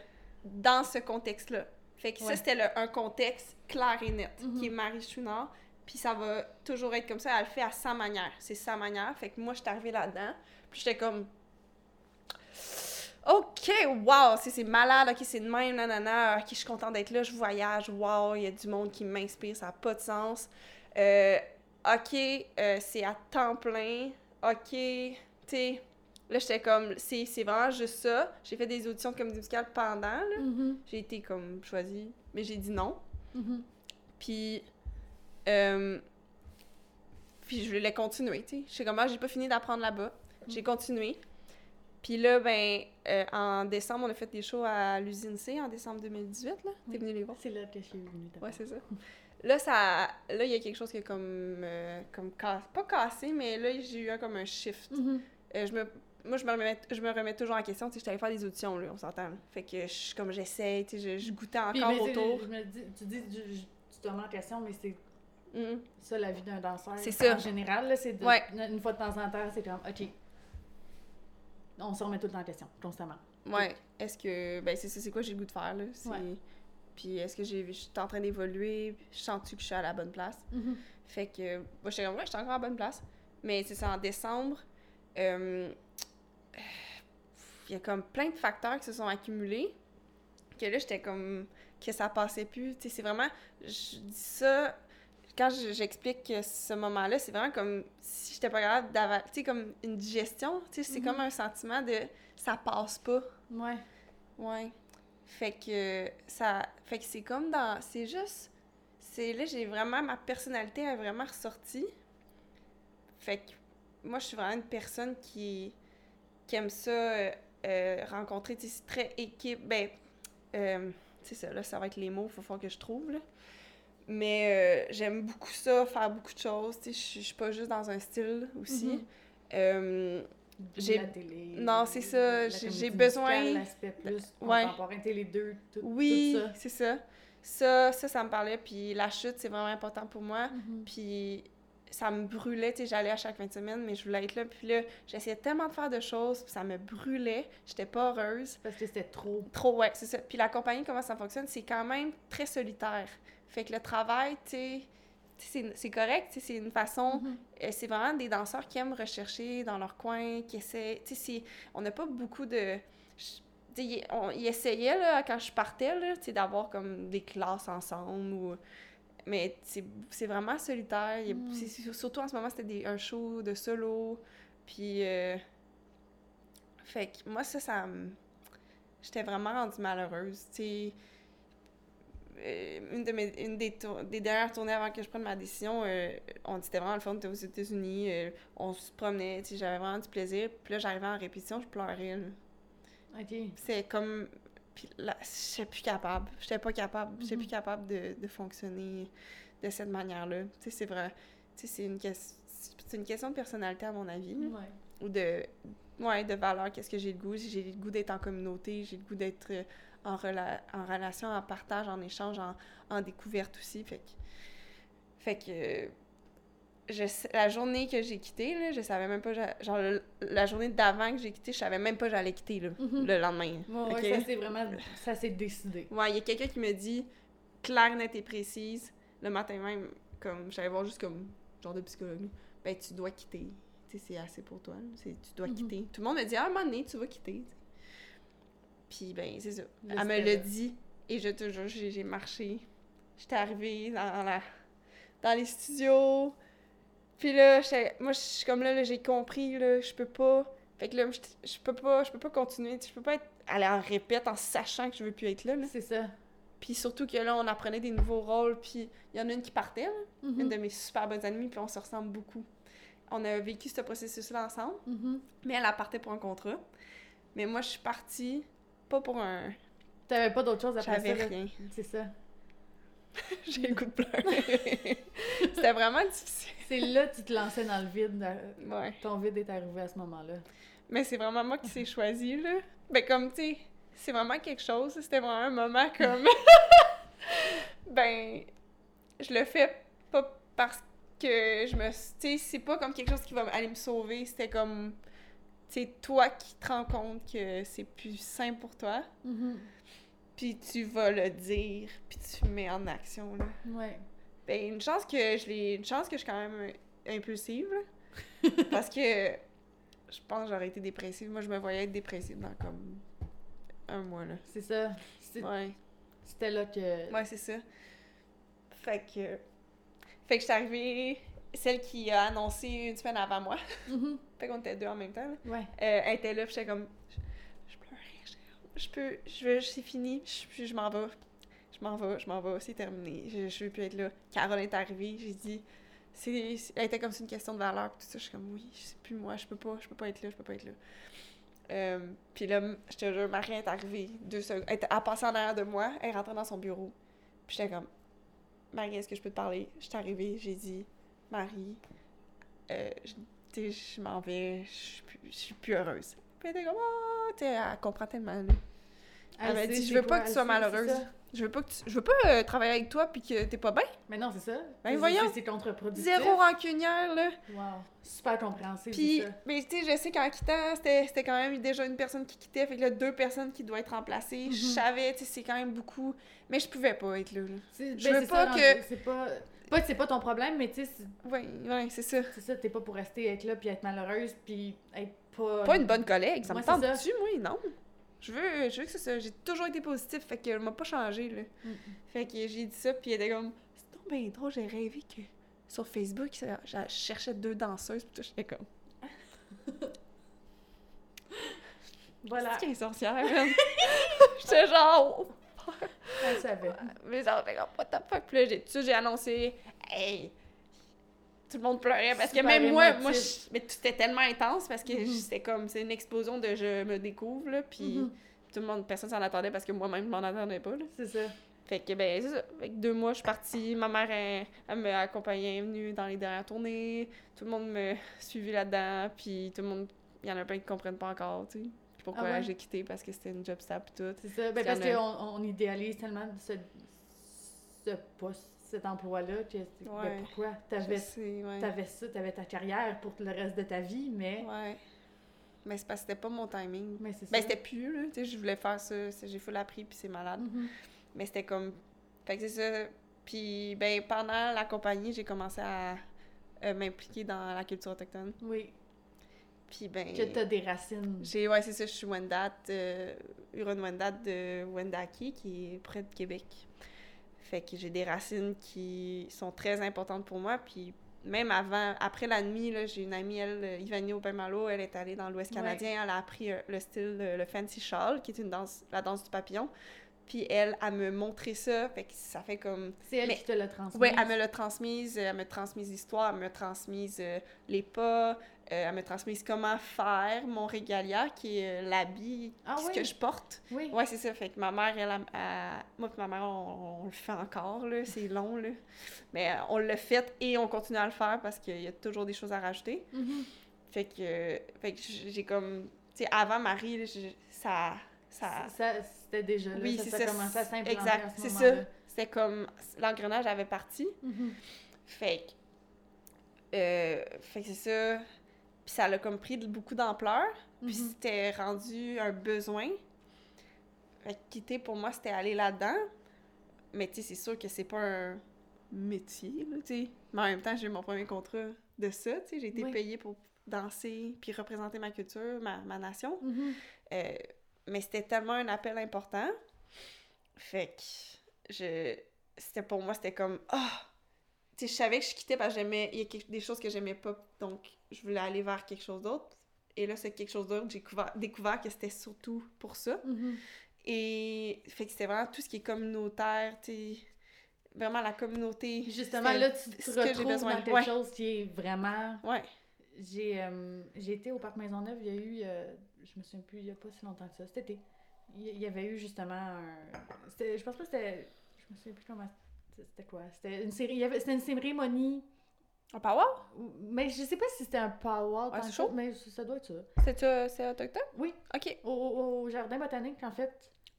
Speaker 2: Dans ce contexte-là. Fait que ça, c'était un contexte clair et net,
Speaker 1: Mhm.
Speaker 2: qui est Marie Chouinard. Puis ça va toujours être comme ça. Elle le fait à sa manière. C'est sa manière. Fait que moi, je suis arrivée là-dedans. Puis j'étais comme... OK, wow, c'est malade, OK, c'est de même, nanana, OK, je suis contente d'être là, je voyage, wow, il y a du monde qui m'inspire, ça n'a pas de sens. Euh, OK, euh, c'est à temps plein, OK, tu sais, là, j'étais comme, c'est c'est vraiment juste ça. J'ai fait des auditions de comédie musicale pendant, là.
Speaker 1: Mhm.
Speaker 2: J'ai été comme choisie, mais j'ai dit non.
Speaker 1: Mhm.
Speaker 2: Puis, euh, puis je voulais continuer, tu sais. Je sais comment, j'ai pas fini d'apprendre là-bas. J'ai continué. Puis là, ben, euh, en décembre, on a fait des shows à l'usine C en décembre 2018, là. T'es
Speaker 1: Oui.
Speaker 2: venu les voir?
Speaker 1: C'est là que je suis venue.
Speaker 2: Ouais, c'est ça. Là, ça, là, il y a quelque chose qui est comme, euh, comme cassé, pas cassé, mais là, j'ai eu un, comme un shift.
Speaker 1: Mhm.
Speaker 2: Euh, je me, moi, je me, remets, je me remets toujours en question. Tu sais, allée faire des auditions, là, on s'entend. là. Fait que, je, comme j'essaie, tu sais, je, je goûtais encore autour.
Speaker 1: je me dis, tu dis, je- je- tu te remets en question, mais c'est
Speaker 2: Mhm.
Speaker 1: ça la vie d'un danseur.
Speaker 2: C'est ça.
Speaker 1: En général, là, c'est de-
Speaker 2: Ouais.
Speaker 1: une fois de temps en temps, c'est comme, OK. On se remet tout le temps en question, constamment.
Speaker 2: Ouais. Est-ce que. Ben, c'est ça, c'est quoi j'ai le goût de faire, là? C'est-
Speaker 1: Ouais.
Speaker 2: Puis est-ce que j'ai, je suis en train d'évoluer? Je sens-tu que je suis à la bonne place? Fait que. Moi, comme, ouais, je suis encore à la bonne place. Mais c'est ça, en décembre, euh, il y a comme plein de facteurs qui se sont accumulés. Que là, j'étais comme. que ça passait plus. Tu sais, c'est vraiment. Je dis ça. Quand je- j'explique que ce moment-là, c'est vraiment comme si j'étais pas capable d'avaler. Tu sais, comme une digestion. Tu sais, c'est
Speaker 1: Mhm.
Speaker 2: comme un sentiment de ça passe pas.
Speaker 1: Ouais.
Speaker 2: Ouais. Fait que ça. Fait que c'est comme dans. C'est juste. C'est là, j'ai vraiment. Ma personnalité est vraiment ressortie. Fait que moi, je suis vraiment une personne qui. qui aime ça, euh, euh, rencontrer, tu sais, c'est très équipe. Ben, euh, c'est ça, là, ça va être les mots, il faut faire que je trouve, là. Mais euh, j'aime beaucoup ça, faire beaucoup de choses, je suis pas juste dans un style aussi.
Speaker 1: Mhm.
Speaker 2: Euh, J'ai-
Speaker 1: La télé.
Speaker 2: Non, c'est ça, j'ai- besoin-
Speaker 1: L'aspect plus
Speaker 2: Ouais.
Speaker 1: contemporain, télé 2, tout,
Speaker 2: oui,
Speaker 1: tout ça.
Speaker 2: c'est ça. Ça, ça, ça me parlait, puis la chute, c'est vraiment important pour moi.
Speaker 1: Mhm.
Speaker 2: Puis ça me brûlait, tu sais, j'allais à chaque fin de semaine, mais je voulais être là. Puis là, j'essayais tellement de faire de choses, puis ça me brûlait. J'étais pas heureuse.
Speaker 1: Parce que c'était trop.
Speaker 2: Trop, ouais, c'est ça. Puis la compagnie, comment ça fonctionne, c'est quand même très solitaire. Fait que le travail, tu sais, c'est- correct, c'est une façon...
Speaker 1: Mhm.
Speaker 2: euh, c'est vraiment des danseurs qui aiment rechercher dans leur coin, qui essaient... Tu sais, on n'a pas beaucoup de... ils essayaient, là, quand je partais, d'avoir comme des classes ensemble ou... Mais c'est c'est vraiment solitaire. Il
Speaker 1: Mm.
Speaker 2: c'est- surtout en ce moment, c'était un show de solo. Puis... euh, Fait que moi, ça, ça. J'étais vraiment rendue malheureuse, tu sais. Euh, une, de mes, une des, tour- des dernières tournées avant que je prenne ma décision, euh, on c'était vraiment le fun, on était aux États-Unis, euh, on se promenait, j'avais vraiment du plaisir. Puis là, j'arrivais en répétition, je pleurais, là.
Speaker 1: Ok.
Speaker 2: C'est comme... Puis là, j'étais plus capable. J'étais pas capable. J'étais
Speaker 1: Mhm.
Speaker 2: plus capable de, de fonctionner de cette manière-là. Tu sais, c'est vrai. Tu sais, c'est une, c'est une question de personnalité, à mon avis.
Speaker 1: Ouais.
Speaker 2: Ou de... Ouais, de valeur. Qu'est-ce que j'ai le goût? J'ai le goût d'être en communauté. J'ai le goût d'être euh, en, rela- en relation, en partage, en échange, en, en découverte aussi. Fait que... Fait que... Je, la journée que j'ai quitté, là, je savais même pas... Genre, le- la journée d'avant que j'ai quitté, je savais même pas que j'allais quitter, là,
Speaker 1: Mhm.
Speaker 2: le lendemain.
Speaker 1: Ouais, ça c'est vraiment. Ça s'est décidé.
Speaker 2: Ouais, il y a quelqu'un qui me dit, claire, nette et précise, le matin même, comme, j'allais voir juste comme, genre de psychologue, ben, tu dois quitter. Tu sais, c'est assez pour toi, là. Tu dois
Speaker 1: Mhm.
Speaker 2: quitter. Tout le monde me dit, ah, à un moment donné, tu vas quitter. Puis, ben, c'est ça. Elle me l'a dit, et je te jure, j'ai marché. J'étais arrivée dans la... dans les studios, puis là, moi, je suis comme là, là, j'ai compris, là, je peux pas... Fait que là, je peux pas, je peux pas continuer, je peux pas être, aller en répète en sachant que je veux plus être là, là.
Speaker 1: C'est ça.
Speaker 2: Puis surtout que là, on apprenait des nouveaux rôles, puis il y en a une qui partait, là,
Speaker 1: Mhm.
Speaker 2: une de mes super bonnes amies, puis on se ressemble beaucoup. On a vécu ce processus-là ensemble,
Speaker 1: Mhm.
Speaker 2: mais elle, elle partait pour un contrat. Mais moi, je suis partie, pas pour un...
Speaker 1: T'avais pas d'autre chose après ça.
Speaker 2: J'avais rien.
Speaker 1: C'est ça.
Speaker 2: J'ai le goût de pleurer. C'était vraiment difficile.
Speaker 1: C'est là que tu te lançais dans le vide.
Speaker 2: Ouais.
Speaker 1: Ton vide est arrivé à ce moment-là.
Speaker 2: Mais c'est vraiment moi qui s'est choisi, là. Ben comme, tu sais, c'est vraiment quelque chose. C'était vraiment un moment comme... ben, je le fais pas parce que je me... Tu sais, c'est pas comme quelque chose qui va aller me sauver. C'était comme... C'est toi qui te rends compte que c'est plus sain pour toi.
Speaker 1: Mhm.
Speaker 2: Puis tu vas le dire, puis tu mets en action, là.
Speaker 1: Ouais.
Speaker 2: Ben, une chance que je l'ai. Une chance que je suis quand même impulsive, là. Parce que je pense que j'aurais été dépressive. Moi, je me voyais être dépressive dans comme un mois, là.
Speaker 1: C'est ça.
Speaker 2: Ouais.
Speaker 1: C'était là que.
Speaker 2: Ouais, c'est ça. Fait que. Fait que je suis arrivée. Celle qui a annoncé une semaine avant moi.
Speaker 1: Mhm.
Speaker 2: Fait qu'on était deux en même temps.
Speaker 1: Ouais.
Speaker 2: Euh, elle était là, puis j'étais comme. Je, je pleurais. Je peux. Je veux. C'est fini. Je, je m'en vais. Je m'en vais. Je m'en vais. C'est terminé. Je, je veux plus être là. Carole est arrivée. J'ai dit. C'est, elle était comme c'est une question de valeur. Puis tout ça. Je suis comme oui. Je sais plus moi. Je peux pas. Je peux pas être là. Je peux pas être là. Euh, puis là, je te jure, Marie est arrivée. Deux secondes. Elle, était- elle passait en arrière de moi. Elle est rentrée dans son bureau. Puis j'étais comme. Marie, est-ce que je peux te parler? Je suis arrivée. J'ai dit. Marie. Euh, je- je m'en vais, je suis plus- je suis plus heureuse. Puis elle était comme, ah, tu elle comprend tellement, là. Elle m'a dit, je veux pas que tu sois malheureuse. Je veux pas que tu... je veux pas euh, travailler avec toi puis que t'es pas bien.
Speaker 1: Mais non, c'est ça.
Speaker 2: Ben voyons.
Speaker 1: c'est- C'est contre-productif.
Speaker 2: Zéro rancunière, là.
Speaker 1: Wow. Super compréhensible.
Speaker 2: Puis, mais tu sais, je sais qu'en quittant, c'était c'était quand même déjà une personne qui quittait, fait que là, deux personnes qui doivent être remplacées. Je
Speaker 1: Mhm.
Speaker 2: savais, tu sais, c'est quand même beaucoup. Mais je pouvais pas être là, là. Je
Speaker 1: ben,
Speaker 2: veux pas
Speaker 1: ça,
Speaker 2: que-
Speaker 1: rendu- C'est pas. Pas que c'est pas ton problème, mais tu sais, c'est-
Speaker 2: Ouais, c'est ça.
Speaker 1: c'est ça, t'es pas pour rester être là puis être malheureuse puis être pas.
Speaker 2: Pas une bonne collègue, ça
Speaker 1: Ouais,
Speaker 2: me
Speaker 1: c'est
Speaker 2: tente-tu, moi, non? Je veux, je veux que c'est ça. J'ai toujours été positif, fait que m'a pas changé, là.
Speaker 1: Mm.
Speaker 2: Fait que j'ai dit ça, puis elle était comme, c'est donc bien drôle, j'ai rêvé que sur Facebook, ça- je cherchais deux danseuses, puis tout, j'étais comme,
Speaker 1: Voilà.
Speaker 2: c'est est sorcière? J'étais genre,
Speaker 1: Elle savait.
Speaker 2: mais genre, j'étais comme, what the fuck? Puis là, j'ai, j'ai annoncé, hey, tout le monde pleurait parce que même moi,
Speaker 1: émotif.
Speaker 2: moi je- mais c'était tellement intense parce que c'était comme, c'est une explosion de je me découvre, là, puis
Speaker 1: Mhm.
Speaker 2: tout le monde, personne s'en attendait parce que moi-même, je m'en attendais pas, là.
Speaker 1: C'est ça.
Speaker 2: Fait que, ben, c'est ça. Fait que deux mois, je suis partie. Ma mère, elle, elle m'a accompagnée, elle est venue dans les dernières tournées. Tout le monde me suivi là-dedans. Puis tout le monde, il y en a plein qui comprennent pas encore, tu sais. Puis pourquoi
Speaker 1: Ah ouais?
Speaker 2: j'ai quitté parce que c'était une job stable tout.
Speaker 1: C'est ça. Ben, parce qu'on on idéalise tellement ce, ce poste, cet emploi-là, que ben, pourquoi? T'avais
Speaker 2: sais, ouais.
Speaker 1: t'avais ça, t'avais ta carrière pour le reste de ta vie, mais...
Speaker 2: Ouais. Mais c'est parce que c'était pas mon timing.
Speaker 1: Mais c'est
Speaker 2: Ben, c'était plus, là. Tu sais, je voulais faire ça. J'ai full appris, puis c'est malade.
Speaker 1: Mhm.
Speaker 2: Mais c'était comme. Fait que c'est ça. Puis, ben, pendant la compagnie, j'ai commencé à euh, m'impliquer dans la culture autochtone.
Speaker 1: Oui,
Speaker 2: Puis, ben.
Speaker 1: que t'as des racines.
Speaker 2: J'ai, ouais, c'est ça, je suis Wendat, euh, Huron-Wendat de Wendake, qui est près de Québec. Fait que j'ai des racines qui sont très importantes pour moi. Puis même avant, après la nuit, j'ai une amie, elle, euh, Ivani Aubin-Malo, elle est allée dans l'Ouest
Speaker 1: Ouais.
Speaker 2: canadien, elle a appris euh, le style, le fancy shawl, qui est une danse, la danse du papillon. Puis elle, elle me montrer ça, fait que ça fait comme...
Speaker 1: C'est elle
Speaker 2: Mais-
Speaker 1: qui te l'a transmis.
Speaker 2: Oui, elle me l'a transmise, euh, elle me transmise l'histoire, elle me transmise euh, les pas, euh, elle me transmise comment faire mon régalia, qui est euh, l'habit,
Speaker 1: Ah
Speaker 2: ce
Speaker 1: oui?
Speaker 2: que je porte.
Speaker 1: Oui.
Speaker 2: Ouais, c'est ça. Fait que ma mère, elle, elle- elle- moi et ma mère, on, on le fait encore, là. C'est long, là. Mais on l'a fait et on continue à le faire parce qu'il y a toujours des choses à rajouter.
Speaker 1: Mhm.
Speaker 2: Fait que, fait que j'ai comme... Tu sais, avant Marie, là, ça... ça
Speaker 1: Ça, c'était déjà là.
Speaker 2: oui,
Speaker 1: ça,
Speaker 2: c'est
Speaker 1: ça,
Speaker 2: ça.
Speaker 1: commençait à s'implanter
Speaker 2: Exact,
Speaker 1: ce
Speaker 2: c'est ça. C'était comme... L'engrenage avait parti.
Speaker 1: Mhm.
Speaker 2: Fait que... euh, fait que c'est ça. Puis ça l'a comme pris beaucoup d'ampleur. Puis
Speaker 1: Mhm.
Speaker 2: c'était rendu un besoin. Fait que quitter pour moi, c'était aller là-dedans. Mais tu sais, c'est sûr que c'est pas un métier, là, tu sais. Mais en même temps, j'ai eu mon premier contrat de ça, tu sais. J'ai été
Speaker 1: Oui.
Speaker 2: payée pour danser puis représenter ma culture, ma, ma nation.
Speaker 1: Mhm.
Speaker 2: Euh, mais c'était tellement un appel important. Fait que je... C'était pour moi, c'était comme... Ah! Tu sais, je savais que je quittais parce que j'aimais... Il y a quelque- des choses que j'aimais pas, donc je voulais aller vers quelque chose d'autre. Et là, c'est quelque chose d'autre, j'ai découvert, découvert que c'était surtout pour ça.
Speaker 1: Mhm.
Speaker 2: Et fait que c'était vraiment tout ce qui est communautaire, tu sais... Vraiment la communauté.
Speaker 1: Justement, là, tu te retrouves
Speaker 2: besoin.
Speaker 1: dans quelque
Speaker 2: Ouais.
Speaker 1: chose qui est vraiment...
Speaker 2: Ouais.
Speaker 1: J'ai euh, été au Parc Maisonneuve, il y a eu, euh, je me souviens plus, il y a pas si longtemps que ça, cet été. Il y- avait eu justement un... Je pense pas que c'était... Je me souviens plus comment... C'était quoi? C'était une série... avait- C'était une cérémonie...
Speaker 2: Un power?
Speaker 1: Mais je sais pas si c'était un power,
Speaker 2: Ouais, chaud.
Speaker 1: mais ça doit être ça.
Speaker 2: C'est ça, c'est autochtone?
Speaker 1: Oui.
Speaker 2: OK.
Speaker 1: Au, au- jardin botanique, en fait,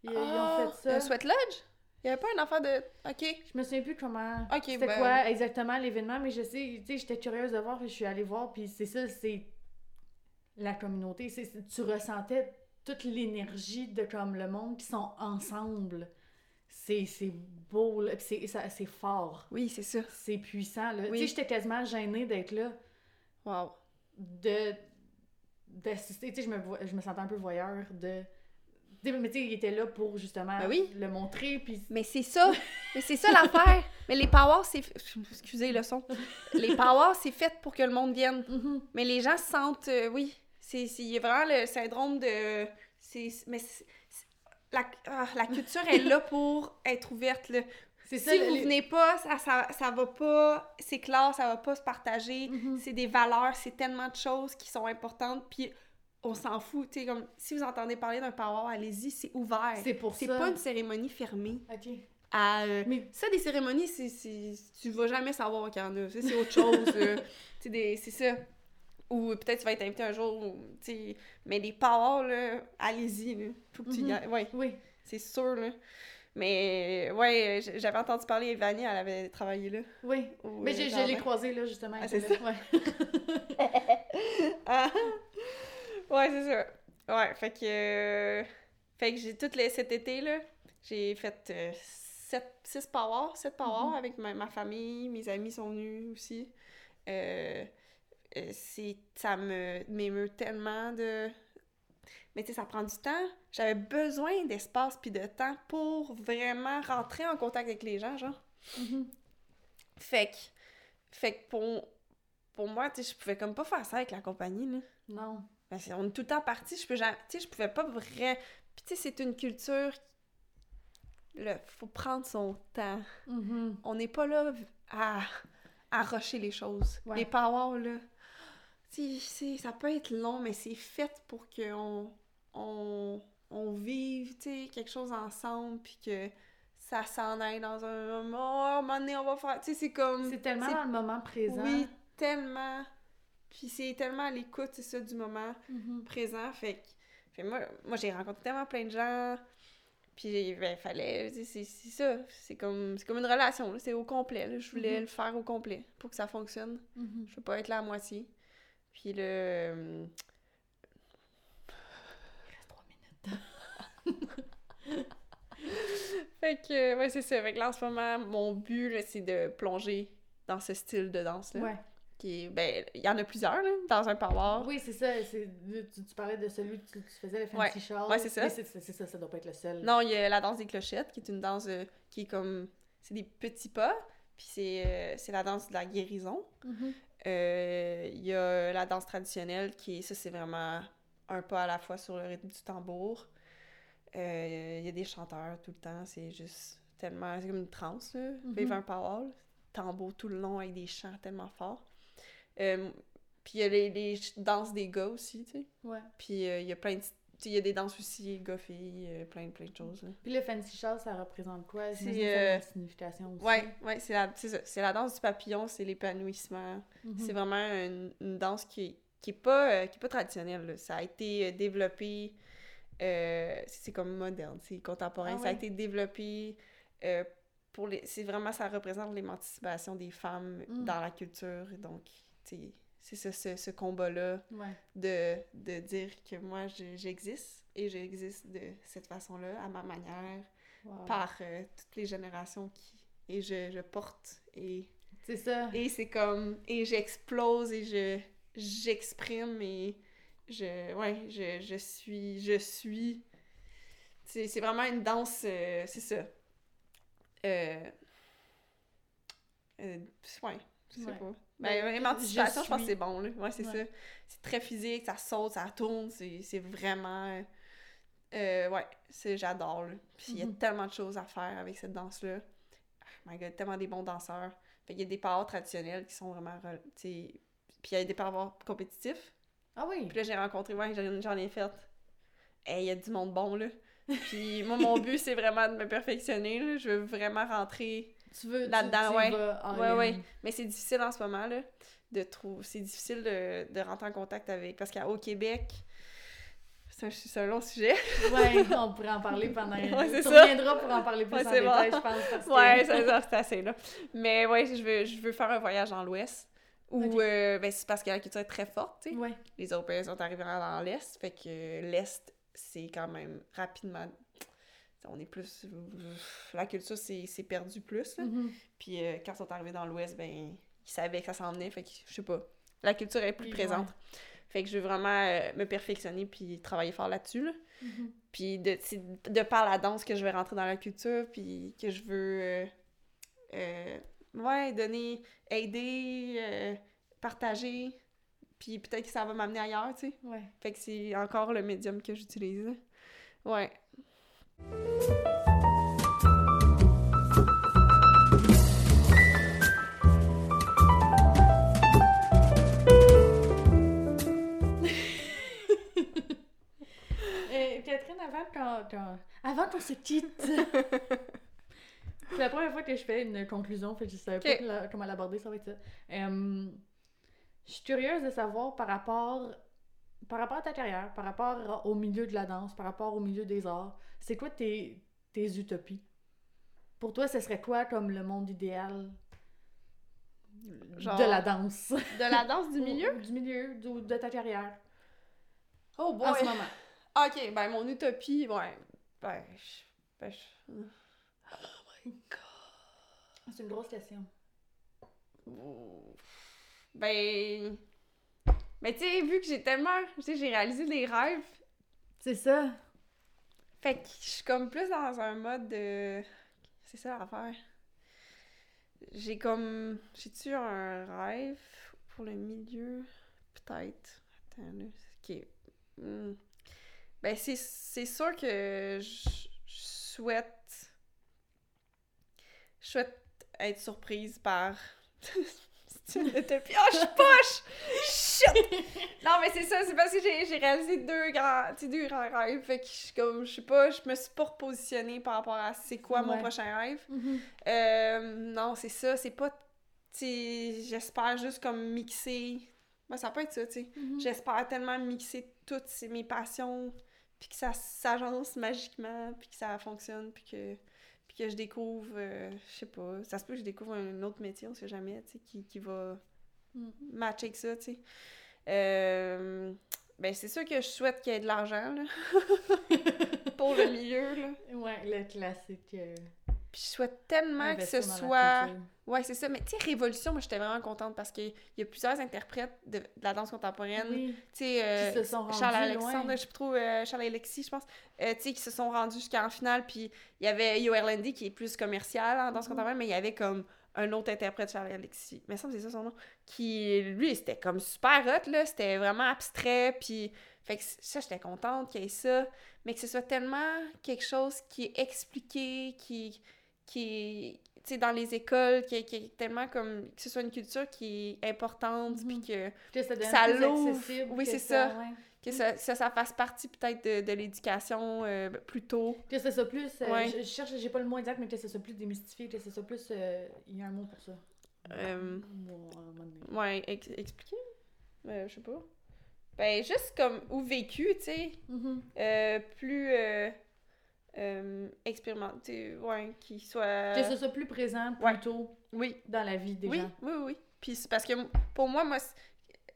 Speaker 1: ils, ils
Speaker 2: Ah,
Speaker 1: ont fait ça.
Speaker 2: Un sweat lodge? Il y avait pas un affaire de... OK.
Speaker 1: Je me souviens plus comment.
Speaker 2: Ok,
Speaker 1: c'était
Speaker 2: ben-
Speaker 1: quoi exactement l'événement, mais je sais, tu sais, j'étais curieuse de voir, puis je suis allée voir, puis c'est ça, c'est la communauté. C'est, tu ressentais toute l'énergie de comme le monde qui sont ensemble. C'est, c'est beau, là, c'est, ça- c'est fort.
Speaker 2: Oui, c'est ça.
Speaker 1: C'est puissant, là.
Speaker 2: Oui.
Speaker 1: Tu sais, j'étais quasiment gênée d'être là,
Speaker 2: Wow.
Speaker 1: de d'assister. Tu sais, je me, je me sentais un peu voyeur de. Mais tu sais, il était là pour justement
Speaker 2: Ben oui.
Speaker 1: le montrer, puis
Speaker 2: Mais c'est ça. Mais c'est ça l'affaire. Mais les powers, c'est. Excusez le son. Les powers, c'est fait pour que le monde vienne.
Speaker 1: Mhm.
Speaker 2: Mais les gens se sentent. euh, oui. C'est c'est- il y a vraiment le syndrome de. c'est Mais c'est- c'est- la, ah, la culture est là pour être ouverte. Là.
Speaker 1: c'est
Speaker 2: Si
Speaker 1: ça.
Speaker 2: vous
Speaker 1: les-
Speaker 2: venez pas, ça, ça, ça va pas. C'est clair, ça va pas se partager.
Speaker 1: Mhm.
Speaker 2: C'est des valeurs, c'est tellement de choses qui sont importantes. Puis on s'en fout. tu sais, comme, si vous entendez parler d'un power, allez-y, c'est ouvert.
Speaker 1: C'est pour
Speaker 2: C'est
Speaker 1: ça.
Speaker 2: pas une cérémonie fermée.
Speaker 1: Ok.
Speaker 2: À, euh,
Speaker 1: Mais
Speaker 2: ça, des cérémonies, c'est, c'est- tu vas jamais savoir qu'il y en a. Ça, c'est autre chose. euh, c'est ça. Ou peut-être tu vas être invité un jour. ou, tu sais, Mais les powers, là, allez-y. Là. Faut que tu y
Speaker 1: Mhm.
Speaker 2: ailles. Ouais,
Speaker 1: oui.
Speaker 2: c'est sûr. Là. Mais ouais, j'avais entendu parler, Evanie, elle avait travaillé là.
Speaker 1: Oui.
Speaker 2: au,
Speaker 1: Mais
Speaker 2: euh,
Speaker 1: j'ai- je l'ai croisé là justement.
Speaker 2: Ah, c'est
Speaker 1: là. Ouais.
Speaker 2: Ah. ouais, c'est ça. Ouais, fait que. euh, Fait que j'ai tout les, cet été, là, j'ai fait 6 powers, 7 powers
Speaker 1: Mhm.
Speaker 2: avec ma, ma famille, mes amis sont venus aussi. Euh, euh, c'est, ça me m'émeut tellement de. Mais tu sais, ça prend du temps. J'avais besoin d'espace puis de temps pour vraiment rentrer en contact avec les gens, genre.
Speaker 1: Mhm.
Speaker 2: Fait que, fait que pour, pour moi, tu sais, je pouvais comme pas faire ça avec la compagnie, là.
Speaker 1: Non.
Speaker 2: Parce qu'on est tout le temps parti, je peux tu sais, je pouvais pas vrai. Puis tu sais, c'est une culture, il faut prendre son temps.
Speaker 1: Mhm.
Speaker 2: On n'est pas là à, à rusher les choses.
Speaker 1: Ouais.
Speaker 2: Les powwows, là, c'est- ça peut être long, mais c'est fait pour qu'on on, on vive, tu sais, quelque chose ensemble, puis que ça s'en aille dans un moment, oh, un moment donné, on va faire, tu sais, c'est comme...
Speaker 1: C'est tellement dans le moment présent.
Speaker 2: Oui, tellement. Puis c'est tellement à l'écoute, c'est ça, du moment
Speaker 1: Mhm.
Speaker 2: présent. Fait que, fait moi, moi j'ai rencontré tellement plein de gens. Puis, ben, fallait. C'est c'est ça. C'est comme, c'est comme une relation, c'est au complet. là. Je voulais
Speaker 1: Mhm.
Speaker 2: le faire au complet pour que ça fonctionne.
Speaker 1: Mhm.
Speaker 2: Je veux pas être là à moitié. Puis le. euh,
Speaker 1: Il reste trois minutes.
Speaker 2: Fait que, ouais, c'est ça. Fait que là, en ce moment, mon but, c'est de plonger dans ce style de danse-là.
Speaker 1: Ouais.
Speaker 2: Qui est, ben, il y en a plusieurs, là, dans un power.
Speaker 1: Oui, c'est ça. c'est- Tu, tu parlais de celui que tu, tu faisais, le fancy
Speaker 2: Ouais.
Speaker 1: shawl.
Speaker 2: Ouais, c'est ça.
Speaker 1: C'est ça, ça doit pas être le seul.
Speaker 2: Non, il y a la danse des clochettes, qui est une danse euh, qui est comme. C'est des petits pas, puis c'est euh, c'est la danse de la guérison. Euh, Il y a la danse traditionnelle, qui est. Ça, c'est vraiment un pas à la fois sur le rythme du tambour. Euh, Il y a des chanteurs tout le temps, c'est juste tellement. C'est comme une transe, là. Un power, là. Tambour tout le long avec des chants tellement forts. Euh, puis il y a les, les danses des gars aussi, tu sais.
Speaker 1: Ouais.
Speaker 2: Puis euh, il y a plein de. Il y a des danses aussi, gars-filles, euh, plein, plein de choses. là.
Speaker 1: Puis le fancy shawl, ça représente quoi?
Speaker 2: C'est,
Speaker 1: a
Speaker 2: euh,
Speaker 1: une signification aussi.
Speaker 2: Ouais, ouais, c'est la, c'est ça. La danse du papillon, c'est l'épanouissement.
Speaker 1: Mhm.
Speaker 2: C'est vraiment une, une danse qui, est- qui est pas, euh, qui est pas traditionnelle. là. Ça a été développé, c'est comme moderne, c'est contemporain.
Speaker 1: Ah
Speaker 2: Ça a été développé pour les... C'est vraiment, ça représente l'émancipation des femmes
Speaker 1: Mm.
Speaker 2: dans la culture. Donc, tu sais, c'est ça, ce, ce combat-là
Speaker 1: Ouais.
Speaker 2: de, de dire que moi, je- j'existe et j'existe de cette façon-là, à ma manière,
Speaker 1: Wow.
Speaker 2: par euh, toutes les générations qui... Et je, je porte et
Speaker 1: C'est ça.
Speaker 2: et c'est comme et j'explose et je j'exprime et je ouais je, je suis je suis c'est c'est vraiment une danse euh, c'est ça euh, euh, ouais je sais
Speaker 1: Ouais.
Speaker 2: pas
Speaker 1: Ben,
Speaker 2: ben émancipation
Speaker 1: je
Speaker 2: je pense que c'est bon là ouais c'est
Speaker 1: Ouais.
Speaker 2: ça c'est très physique ça saute ça tourne c'est vraiment euh, ouais c'est j'adore là. puis il y a
Speaker 1: Mhm.
Speaker 2: tellement de choses à faire avec cette danse là oh my god tellement des bons danseurs fait qu'il y a des powers traditionnels qui sont vraiment rel- tu sais puis il y a des powers compétitifs
Speaker 1: Ah oui.
Speaker 2: puis là j'ai rencontré ouais j'en j'en ai fait et il y a du monde bon là puis moi mon but c'est vraiment de me perfectionner là. je veux vraiment rentrer
Speaker 1: Tu veux. tu-
Speaker 2: Là-dedans, ouais. Ouais, ouais. Mais c'est difficile en ce moment, là, de trouver... C'est difficile de, de rentrer en contact avec... Parce qu'au Québec, c'est un, long sujet.
Speaker 1: Ouais, on pourrait en parler pendant.
Speaker 2: Ouais,
Speaker 1: tu reviendras pour en parler plus
Speaker 2: Ouais,
Speaker 1: en détail,
Speaker 2: bon.
Speaker 1: je pense. Parce que...
Speaker 2: ouais, c'est assez, là. Mais ouais, je veux, je veux faire un voyage dans l'Ouest. Où,
Speaker 1: Ok.
Speaker 2: euh, ben, c'est parce que la culture est très forte, tu sais.
Speaker 1: Ouais.
Speaker 2: Les Européens sont arrivés dans l'Est, fait que l'Est, c'est quand même rapidement... On est plus... La culture, c'est c'est perdu plus.
Speaker 1: Mhm.
Speaker 2: Puis euh, quand ils sont arrivés dans l'Ouest, ben, ils savaient que ça s'en venait. Fait que, je sais pas, la culture est plus présente. Fait que je veux vraiment euh, me perfectionner puis travailler fort là-dessus. là.
Speaker 1: Mhm.
Speaker 2: Puis de, c'est de par la danse que je vais rentrer dans la culture, puis que je veux, euh, ouais, donner, aider, partager. Puis peut-être que ça va m'amener ailleurs, tu sais.
Speaker 1: Ouais.
Speaker 2: Fait que c'est encore le médium que j'utilise. Ouais.
Speaker 1: Catherine, avant qu'on, avant qu'on se quitte, c'est la première fois que je fais une conclusion, fait que je savais pas la- comment l'aborder, ça va être ça. Je suis curieuse de savoir par rapport, par rapport à ta carrière, par rapport au milieu de la danse, par rapport au milieu des arts, c'est quoi tes, tes utopies? Pour toi, ce serait quoi comme le monde idéal
Speaker 2: Genre-
Speaker 1: de la danse?
Speaker 2: De la danse du milieu?
Speaker 1: Du milieu, du- de ta carrière,
Speaker 2: Oh boy!
Speaker 1: en ce moment.
Speaker 2: Ok, ben mon utopie, ouais. Ben, je- ben, je-
Speaker 1: C'est une grosse question.
Speaker 2: Ben. Mais tu sais, vu que j'ai tellement. Tu sais, j'ai réalisé des rêves.
Speaker 1: C'est ça.
Speaker 2: Fait que je suis comme plus dans un mode de. C'est ça l'affaire. J'ai comme. J'ai-tu un rêve pour le milieu? Peut-être. Attends, là. Ok. Hmm. Ben, c'est, c'est sûr que je je souhaite. Je souhaite être surprise par tu oh, je suis poche! Shit! Non, mais c'est ça, c'est parce que j'ai réalisé deux grands, deux grands rêves. Fait que je suis comme, je sais pas, je me suis pas repositionnée par rapport à c'est quoi mon prochain rêve.
Speaker 1: Mm-hmm.
Speaker 2: Euh, non, c'est ça, c'est pas. J'espère juste comme mixer. Ben, ça peut être ça, tu sais.
Speaker 1: Mm-hmm.
Speaker 2: J'espère tellement mixer toutes mes passions, puis que ça s'agence magiquement, puis que ça fonctionne, puis que que je découvre, euh, je sais pas, ça se peut que je découvre un autre métier, on sait jamais, tu sais, qui, qui va
Speaker 1: Mm.
Speaker 2: matcher avec ça, tu sais. Euh, ben, c'est sûr que je souhaite qu'il y ait de l'argent, là, pour le milieu, là.
Speaker 1: Ouais, le classique.
Speaker 2: Puis je souhaite tellement que ce soit... Ouais, c'est ça. Mais tu sais, Révolution, moi, j'étais vraiment contente parce qu'il y a plusieurs interprètes de, de la danse contemporaine.
Speaker 1: Oui,
Speaker 2: Tu sais, euh,
Speaker 1: qui se sont rendus
Speaker 2: Charles
Speaker 1: loin.
Speaker 2: Alexandre, je trop, euh, Charles Alexis, je pense, euh, tu sais, qui se sont rendus jusqu'en finale. Puis il y avait Yo Landy qui est plus commercial en danse
Speaker 1: Mhm.
Speaker 2: contemporaine, mais il y avait comme un autre interprète, Charles Alexis. Mais ça, c'est ça son nom. Qui, lui, c'était comme super hot, là. C'était vraiment abstrait. Puis, fait que ça, j'étais contente qu'il y ait ça. Mais que ce soit tellement quelque chose qui est expliqué, qui, qui est, tu sais, dans les écoles, qui qui est tellement comme. que ce soit une culture qui est importante, puis
Speaker 1: Mhm.
Speaker 2: que
Speaker 1: Que ça,
Speaker 2: ça l'ouvre. Oui, c'est ça.
Speaker 1: ouais.
Speaker 2: que ça, ça, ça fasse partie peut-être de, de l'éducation euh, plus tôt.
Speaker 1: Que ce soit plus. euh,
Speaker 2: Ouais.
Speaker 1: je, je cherche, j'ai pas le mot exact, mais que ce soit plus démystifié, que ce soit plus. euh, Il y a un mot pour ça.
Speaker 2: Euh,
Speaker 1: Bon.
Speaker 2: Ouais, ex- expliquer? Euh, je sais pas. Ben, juste comme, ou vécu, tu sais,
Speaker 1: Mhm.
Speaker 2: plus euh, expérimenté, ouais, qui soit...
Speaker 1: Que ce soit plus présent plus
Speaker 2: Ouais.
Speaker 1: tôt
Speaker 2: Oui,
Speaker 1: dans la vie des
Speaker 2: oui,
Speaker 1: gens.
Speaker 2: oui, oui, oui. Puis c'est parce que pour moi, moi, c'est-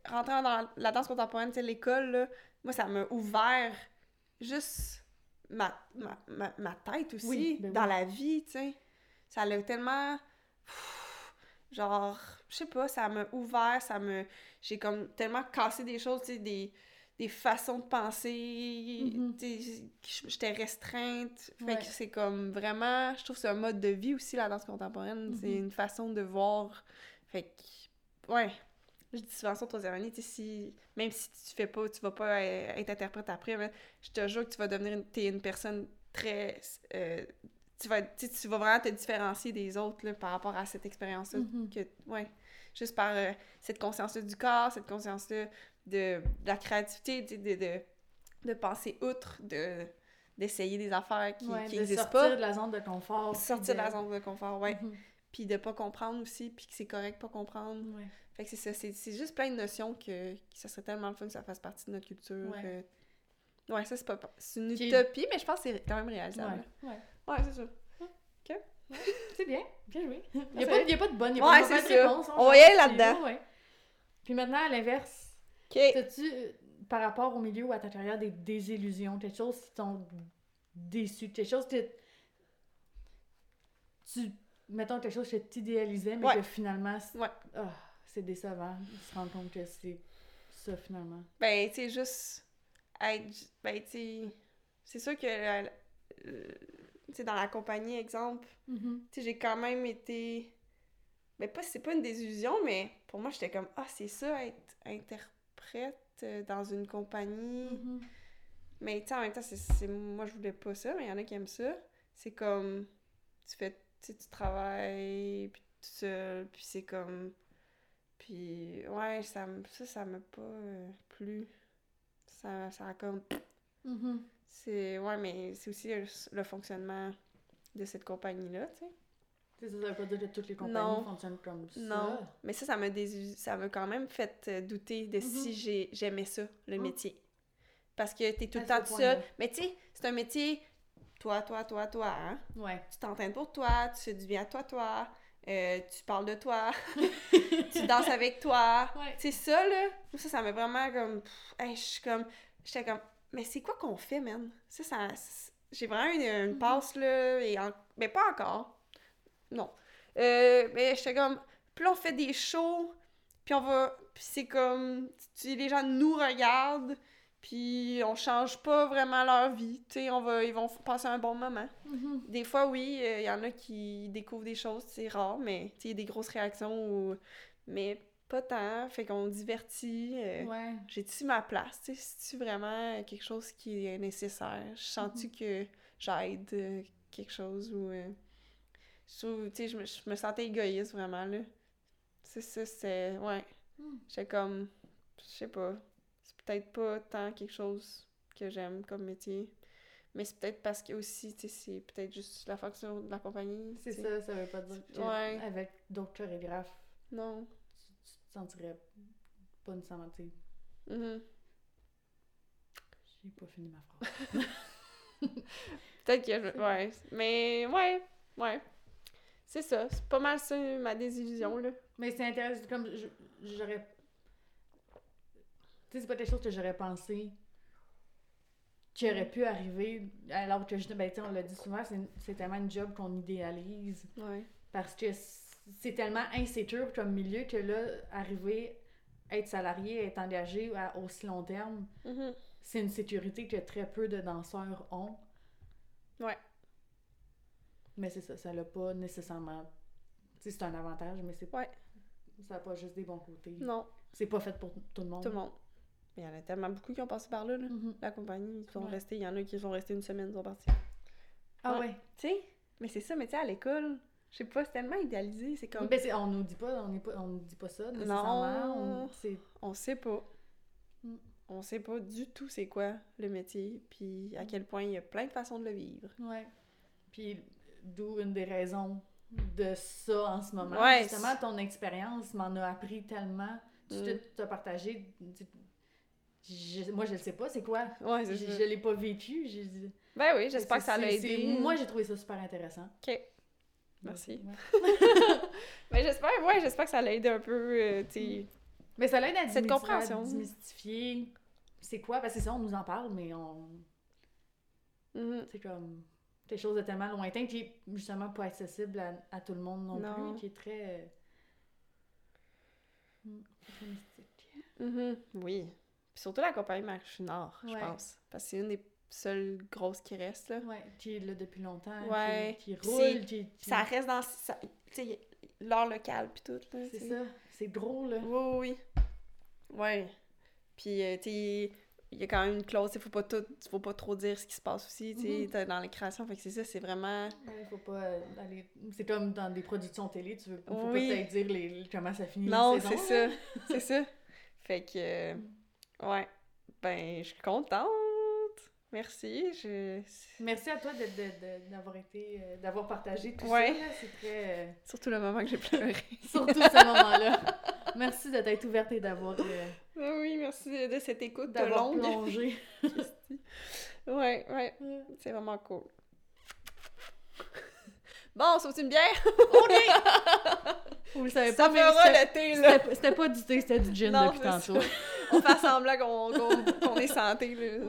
Speaker 2: rentrant dans la danse contemporaine, tu sais, l'école, là, moi, ça m'a ouvert juste ma, ma, ma, ma tête aussi
Speaker 1: Oui, ben
Speaker 2: dans la vie, tu sais. Ça l'a tellement... pff, Genre, je sais pas, ça m'a ouvert, ça me... J'ai comme tellement cassé des choses, tu sais, des, des façons de penser, tu sais, j'étais restreinte. Fait
Speaker 1: Ouais.
Speaker 2: que c'est comme vraiment... Je trouve que c'est un mode de vie aussi, la danse contemporaine. C'est
Speaker 1: Mhm.
Speaker 2: une façon de voir... Fait que, ouais, je dis souvent ça aux troisième année, si, même si tu fais pas, tu vas pas euh, être interprète après, mais je te jure que tu vas devenir une, t'es une personne très, euh, tu vas, tu vas vraiment te différencier des autres, là, par rapport à cette expérience-là,
Speaker 1: Mhm.
Speaker 2: que, ouais, juste par euh, cette conscience-là du corps, cette conscience-là de, de la créativité, de, de, de penser outre, de, d'essayer des affaires qui,
Speaker 1: Ouais,
Speaker 2: qui
Speaker 1: de
Speaker 2: n'existent
Speaker 1: sortir
Speaker 2: pas,
Speaker 1: de la zone de confort.
Speaker 2: sortir de la zone de confort, ouais,
Speaker 1: Mhm.
Speaker 2: puis de pas comprendre aussi, puis que c'est correct pas comprendre,
Speaker 1: Ouais.
Speaker 2: fait que c'est ça, c'est, juste plein de notions que, que ça serait tellement le fun que ça fasse partie de notre culture.
Speaker 1: Ouais.
Speaker 2: que- Ouais, ça c'est pas... C'est une
Speaker 1: Qui
Speaker 2: utopie, mais je pense que c'est quand même réalisable.
Speaker 1: Ouais. ouais.
Speaker 2: C'est ça.
Speaker 1: C'est bien. Bien joué. Il n'y a, pas- a de bonne, il y a pas de mauvaise réponse.
Speaker 2: On
Speaker 1: va
Speaker 2: y là-dedans.
Speaker 1: Puis maintenant, à l'inverse,
Speaker 2: OK.
Speaker 1: as-tu, euh, par rapport au milieu ou à ta carrière, des désillusions, quelque chose qui t'ont déçu, quelque chose que tu, mettons quelque chose que tu idéalisais, mais
Speaker 2: Ouais.
Speaker 1: que finalement, c'est,
Speaker 2: Ouais.
Speaker 1: ah, c'est décevant. Tu te rends compte que c'est ça finalement.
Speaker 2: Ben, tu sais, juste être... Ben, tu sais... C'est sûr que... euh, Tu sais, dans la compagnie, exemple,
Speaker 1: Mhm.
Speaker 2: tu sais, j'ai quand même été... Ben, pas, c'est pas une désillusion, mais pour moi, j'étais comme, ah, c'est ça, être interprète euh, dans une compagnie.
Speaker 1: Mhm.
Speaker 2: Mais tu sais, en même temps, c'est, moi, je voulais pas ça, mais il y en a qui aiment ça. C'est comme, tu fais, tu sais, tu travailles, puis tout seul, puis c'est comme... Puis, ouais, ça, ça, ça m'a pas euh, plu. Ça, ça a comme...
Speaker 1: Mhm.
Speaker 2: C'est, ouais, mais c'est aussi le, le fonctionnement de cette compagnie-là, tu sais.
Speaker 1: Ça, ça veut pas dire que toutes les compagnies
Speaker 2: Non.
Speaker 1: fonctionnent comme ça.
Speaker 2: Non. Mais ça, ça m'a désu- ça m'a quand même fait euh, douter de si
Speaker 1: Mhm.
Speaker 2: j'ai- j'aimais ça, le
Speaker 1: Mhm.
Speaker 2: métier. Parce que t'es tout le temps tout seul. Mais tu sais, c'est un métier, toi, toi, toi, toi, hein.
Speaker 1: Ouais.
Speaker 2: Tu t'entraînes pour toi, tu fais du bien à toi, toi. euh, tu parles de toi, tu danses avec toi.
Speaker 1: Ouais.
Speaker 2: C'est ça, là. Ça, ça m'a vraiment comme. hey, je suis comme. J'étais comme. Mais c'est quoi qu'on fait, man? Ça, ça. J'ai vraiment eu une,
Speaker 1: Mhm.
Speaker 2: passe, là. Et en... Mais pas encore. Non. Euh, mais j'étais comme. Puis là, on fait des shows. Puis on va. Puis c'est comme. tu- les gens nous regardent. Puis on change pas vraiment leur vie. Tu sais, on va, ils vont passer un bon moment.
Speaker 1: Mhm.
Speaker 2: Des fois, oui, il y en a qui découvrent des choses, c'est rare, mais tu sais, il y a des grosses réactions, ou... mais pas tant, fait qu'on divertit. euh,
Speaker 1: Ouais.
Speaker 2: J'ai-tu ma place, tu sais, c'est-tu vraiment quelque chose qui est nécessaire? Je sens-tu que j'aide euh, quelque chose, ou... je trouve, tu sais, je me, je me sentais égoïste, vraiment, là. C'est ça, c'est. Ouais.
Speaker 1: Hmm.
Speaker 2: J'étais comme. Je sais pas. C'est peut-être pas tant quelque chose que j'aime comme métier. Mais c'est peut-être parce que aussi, tu sais, c'est peut-être juste la fonction de la compagnie.
Speaker 1: C'est ça, ça veut pas dire que
Speaker 2: Ouais.
Speaker 1: avec d'autres chorégraphes,
Speaker 2: Non.
Speaker 1: tu, tu te sentirais pas nécessairement, tu sais,
Speaker 2: Mhm.
Speaker 1: j'ai pas fini ma phrase.
Speaker 2: Peut-être que je... Ouais. Mais ouais. Ouais. C'est ça. C'est pas mal ça, ma désillusion, là.
Speaker 1: Mais c'est intéressant, comme j'aurais. Tu sais, c'est pas quelque chose que j'aurais pensé qui aurait pu arriver alors que je. Ben, on l'a dit souvent, c'est tellement une job qu'on idéalise
Speaker 2: Ouais.
Speaker 1: parce que c'est tellement insécure comme milieu que là, arriver, être salarié, être engagé à aussi long terme,
Speaker 2: Mhm.
Speaker 1: c'est une sécurité que très peu de danseurs ont.
Speaker 2: Ouais.
Speaker 1: Mais c'est ça, ça l'a pas nécessairement. Tu sais, c'est un avantage, mais c'est
Speaker 2: Ouais.
Speaker 1: Ça n'a pas juste des bons côtés.
Speaker 2: Non.
Speaker 1: C'est pas fait pour tout le monde.
Speaker 2: Tout le monde. Mais il y en a tellement beaucoup qui ont passé par là, là.
Speaker 1: Mhm.
Speaker 2: La compagnie, ils sont
Speaker 1: Ouais.
Speaker 2: restés. Il y en a qui sont restés une semaine, ils sont partis.
Speaker 1: Ah
Speaker 2: Ouais.
Speaker 1: ouais.
Speaker 2: Tu sais? Mais c'est ça, mais tu sais, à l'école, je sais pas, c'est tellement idéalisé. C'est comme.
Speaker 1: Ben, on nous dit pas, on n'est pas, on nous dit pas ça nécessairement.
Speaker 2: Non.
Speaker 1: On- C'est
Speaker 2: On sait pas.
Speaker 1: Mm.
Speaker 2: On sait pas du tout c'est quoi le métier, puis à quel point il y a plein de façons de le vivre.
Speaker 1: ouais. Puis d'où une des raisons de ça en ce moment.
Speaker 2: Ouais,
Speaker 1: Justement, ton expérience m'en a appris tellement. Tu
Speaker 2: Mm.
Speaker 1: t'as partagé. tu- je- moi, je le sais pas, c'est quoi?
Speaker 2: Ouais,
Speaker 1: Je, je l'ai pas vécu.
Speaker 2: Ben oui, j'espère que ça l'a aidé.
Speaker 1: Moi, j'ai trouvé ça super intéressant.
Speaker 2: Ok. Merci. Mais j'espère, ouais, j'espère que ça l'a aidé un peu, euh.
Speaker 1: Mais ça l'aide à
Speaker 2: Cette compréhension.
Speaker 1: démystifier c'est quoi. Parce que c'est ça, on nous en parle, mais on.
Speaker 2: Mhm.
Speaker 1: C'est comme quelque chose de tellement lointain qui est justement pas accessible à, à tout le monde non,
Speaker 2: Non.
Speaker 1: plus, qui est très. Hmm, très mystique.
Speaker 2: Mhm. Oui. Puis surtout la compagnie Machinard, je
Speaker 1: Ouais.
Speaker 2: pense. Parce que c'est une des seules grosses qui restent, là.
Speaker 1: Ouais, qui est là depuis longtemps,
Speaker 2: Ouais.
Speaker 1: qui, roule, qui. qui-
Speaker 2: Ça reste dans tu sais, l'art local puis tout, là.
Speaker 1: C'est ça, c'est drôle, là.
Speaker 2: Oui, oui, oui. Ouais. Puis, euh, tu il y a quand même une clause, il faut pas tout, faut pas trop dire ce qui se passe aussi, tu sais,
Speaker 1: Mhm.
Speaker 2: dans les créations. Fait que c'est ça, c'est vraiment...
Speaker 1: Ouais, faut pas euh, aller. C'est comme dans des productions télé, tu veux faut
Speaker 2: Oui.
Speaker 1: pas peut-être dire les, comment ça finit
Speaker 2: Non, c'est ça, c'est ça. Fait que, euh, ouais, ben, je suis contente. Merci, je...
Speaker 1: Merci à toi d'avoir été, euh, d'avoir partagé tout
Speaker 2: Ouais.
Speaker 1: ça. C'est très. euh,
Speaker 2: Surtout le moment que j'ai pleuré.
Speaker 1: surtout ce moment-là. Merci de t'être ouverte et d'avoir euh,
Speaker 2: Ah oui, merci de cette écoute
Speaker 1: d'avoir
Speaker 2: longue.
Speaker 1: plongé.
Speaker 2: Ouais, ouais, c'est vraiment cool. Bon, sauve une bière?
Speaker 1: Vous le savez
Speaker 2: Ça
Speaker 1: pas, mais c'était-
Speaker 2: le thé, là.
Speaker 1: c'était c'était pas du thé, c'était du gin
Speaker 2: Non,
Speaker 1: depuis tantôt.
Speaker 2: On fait semblant qu'on qu'on- qu'on est santé, là.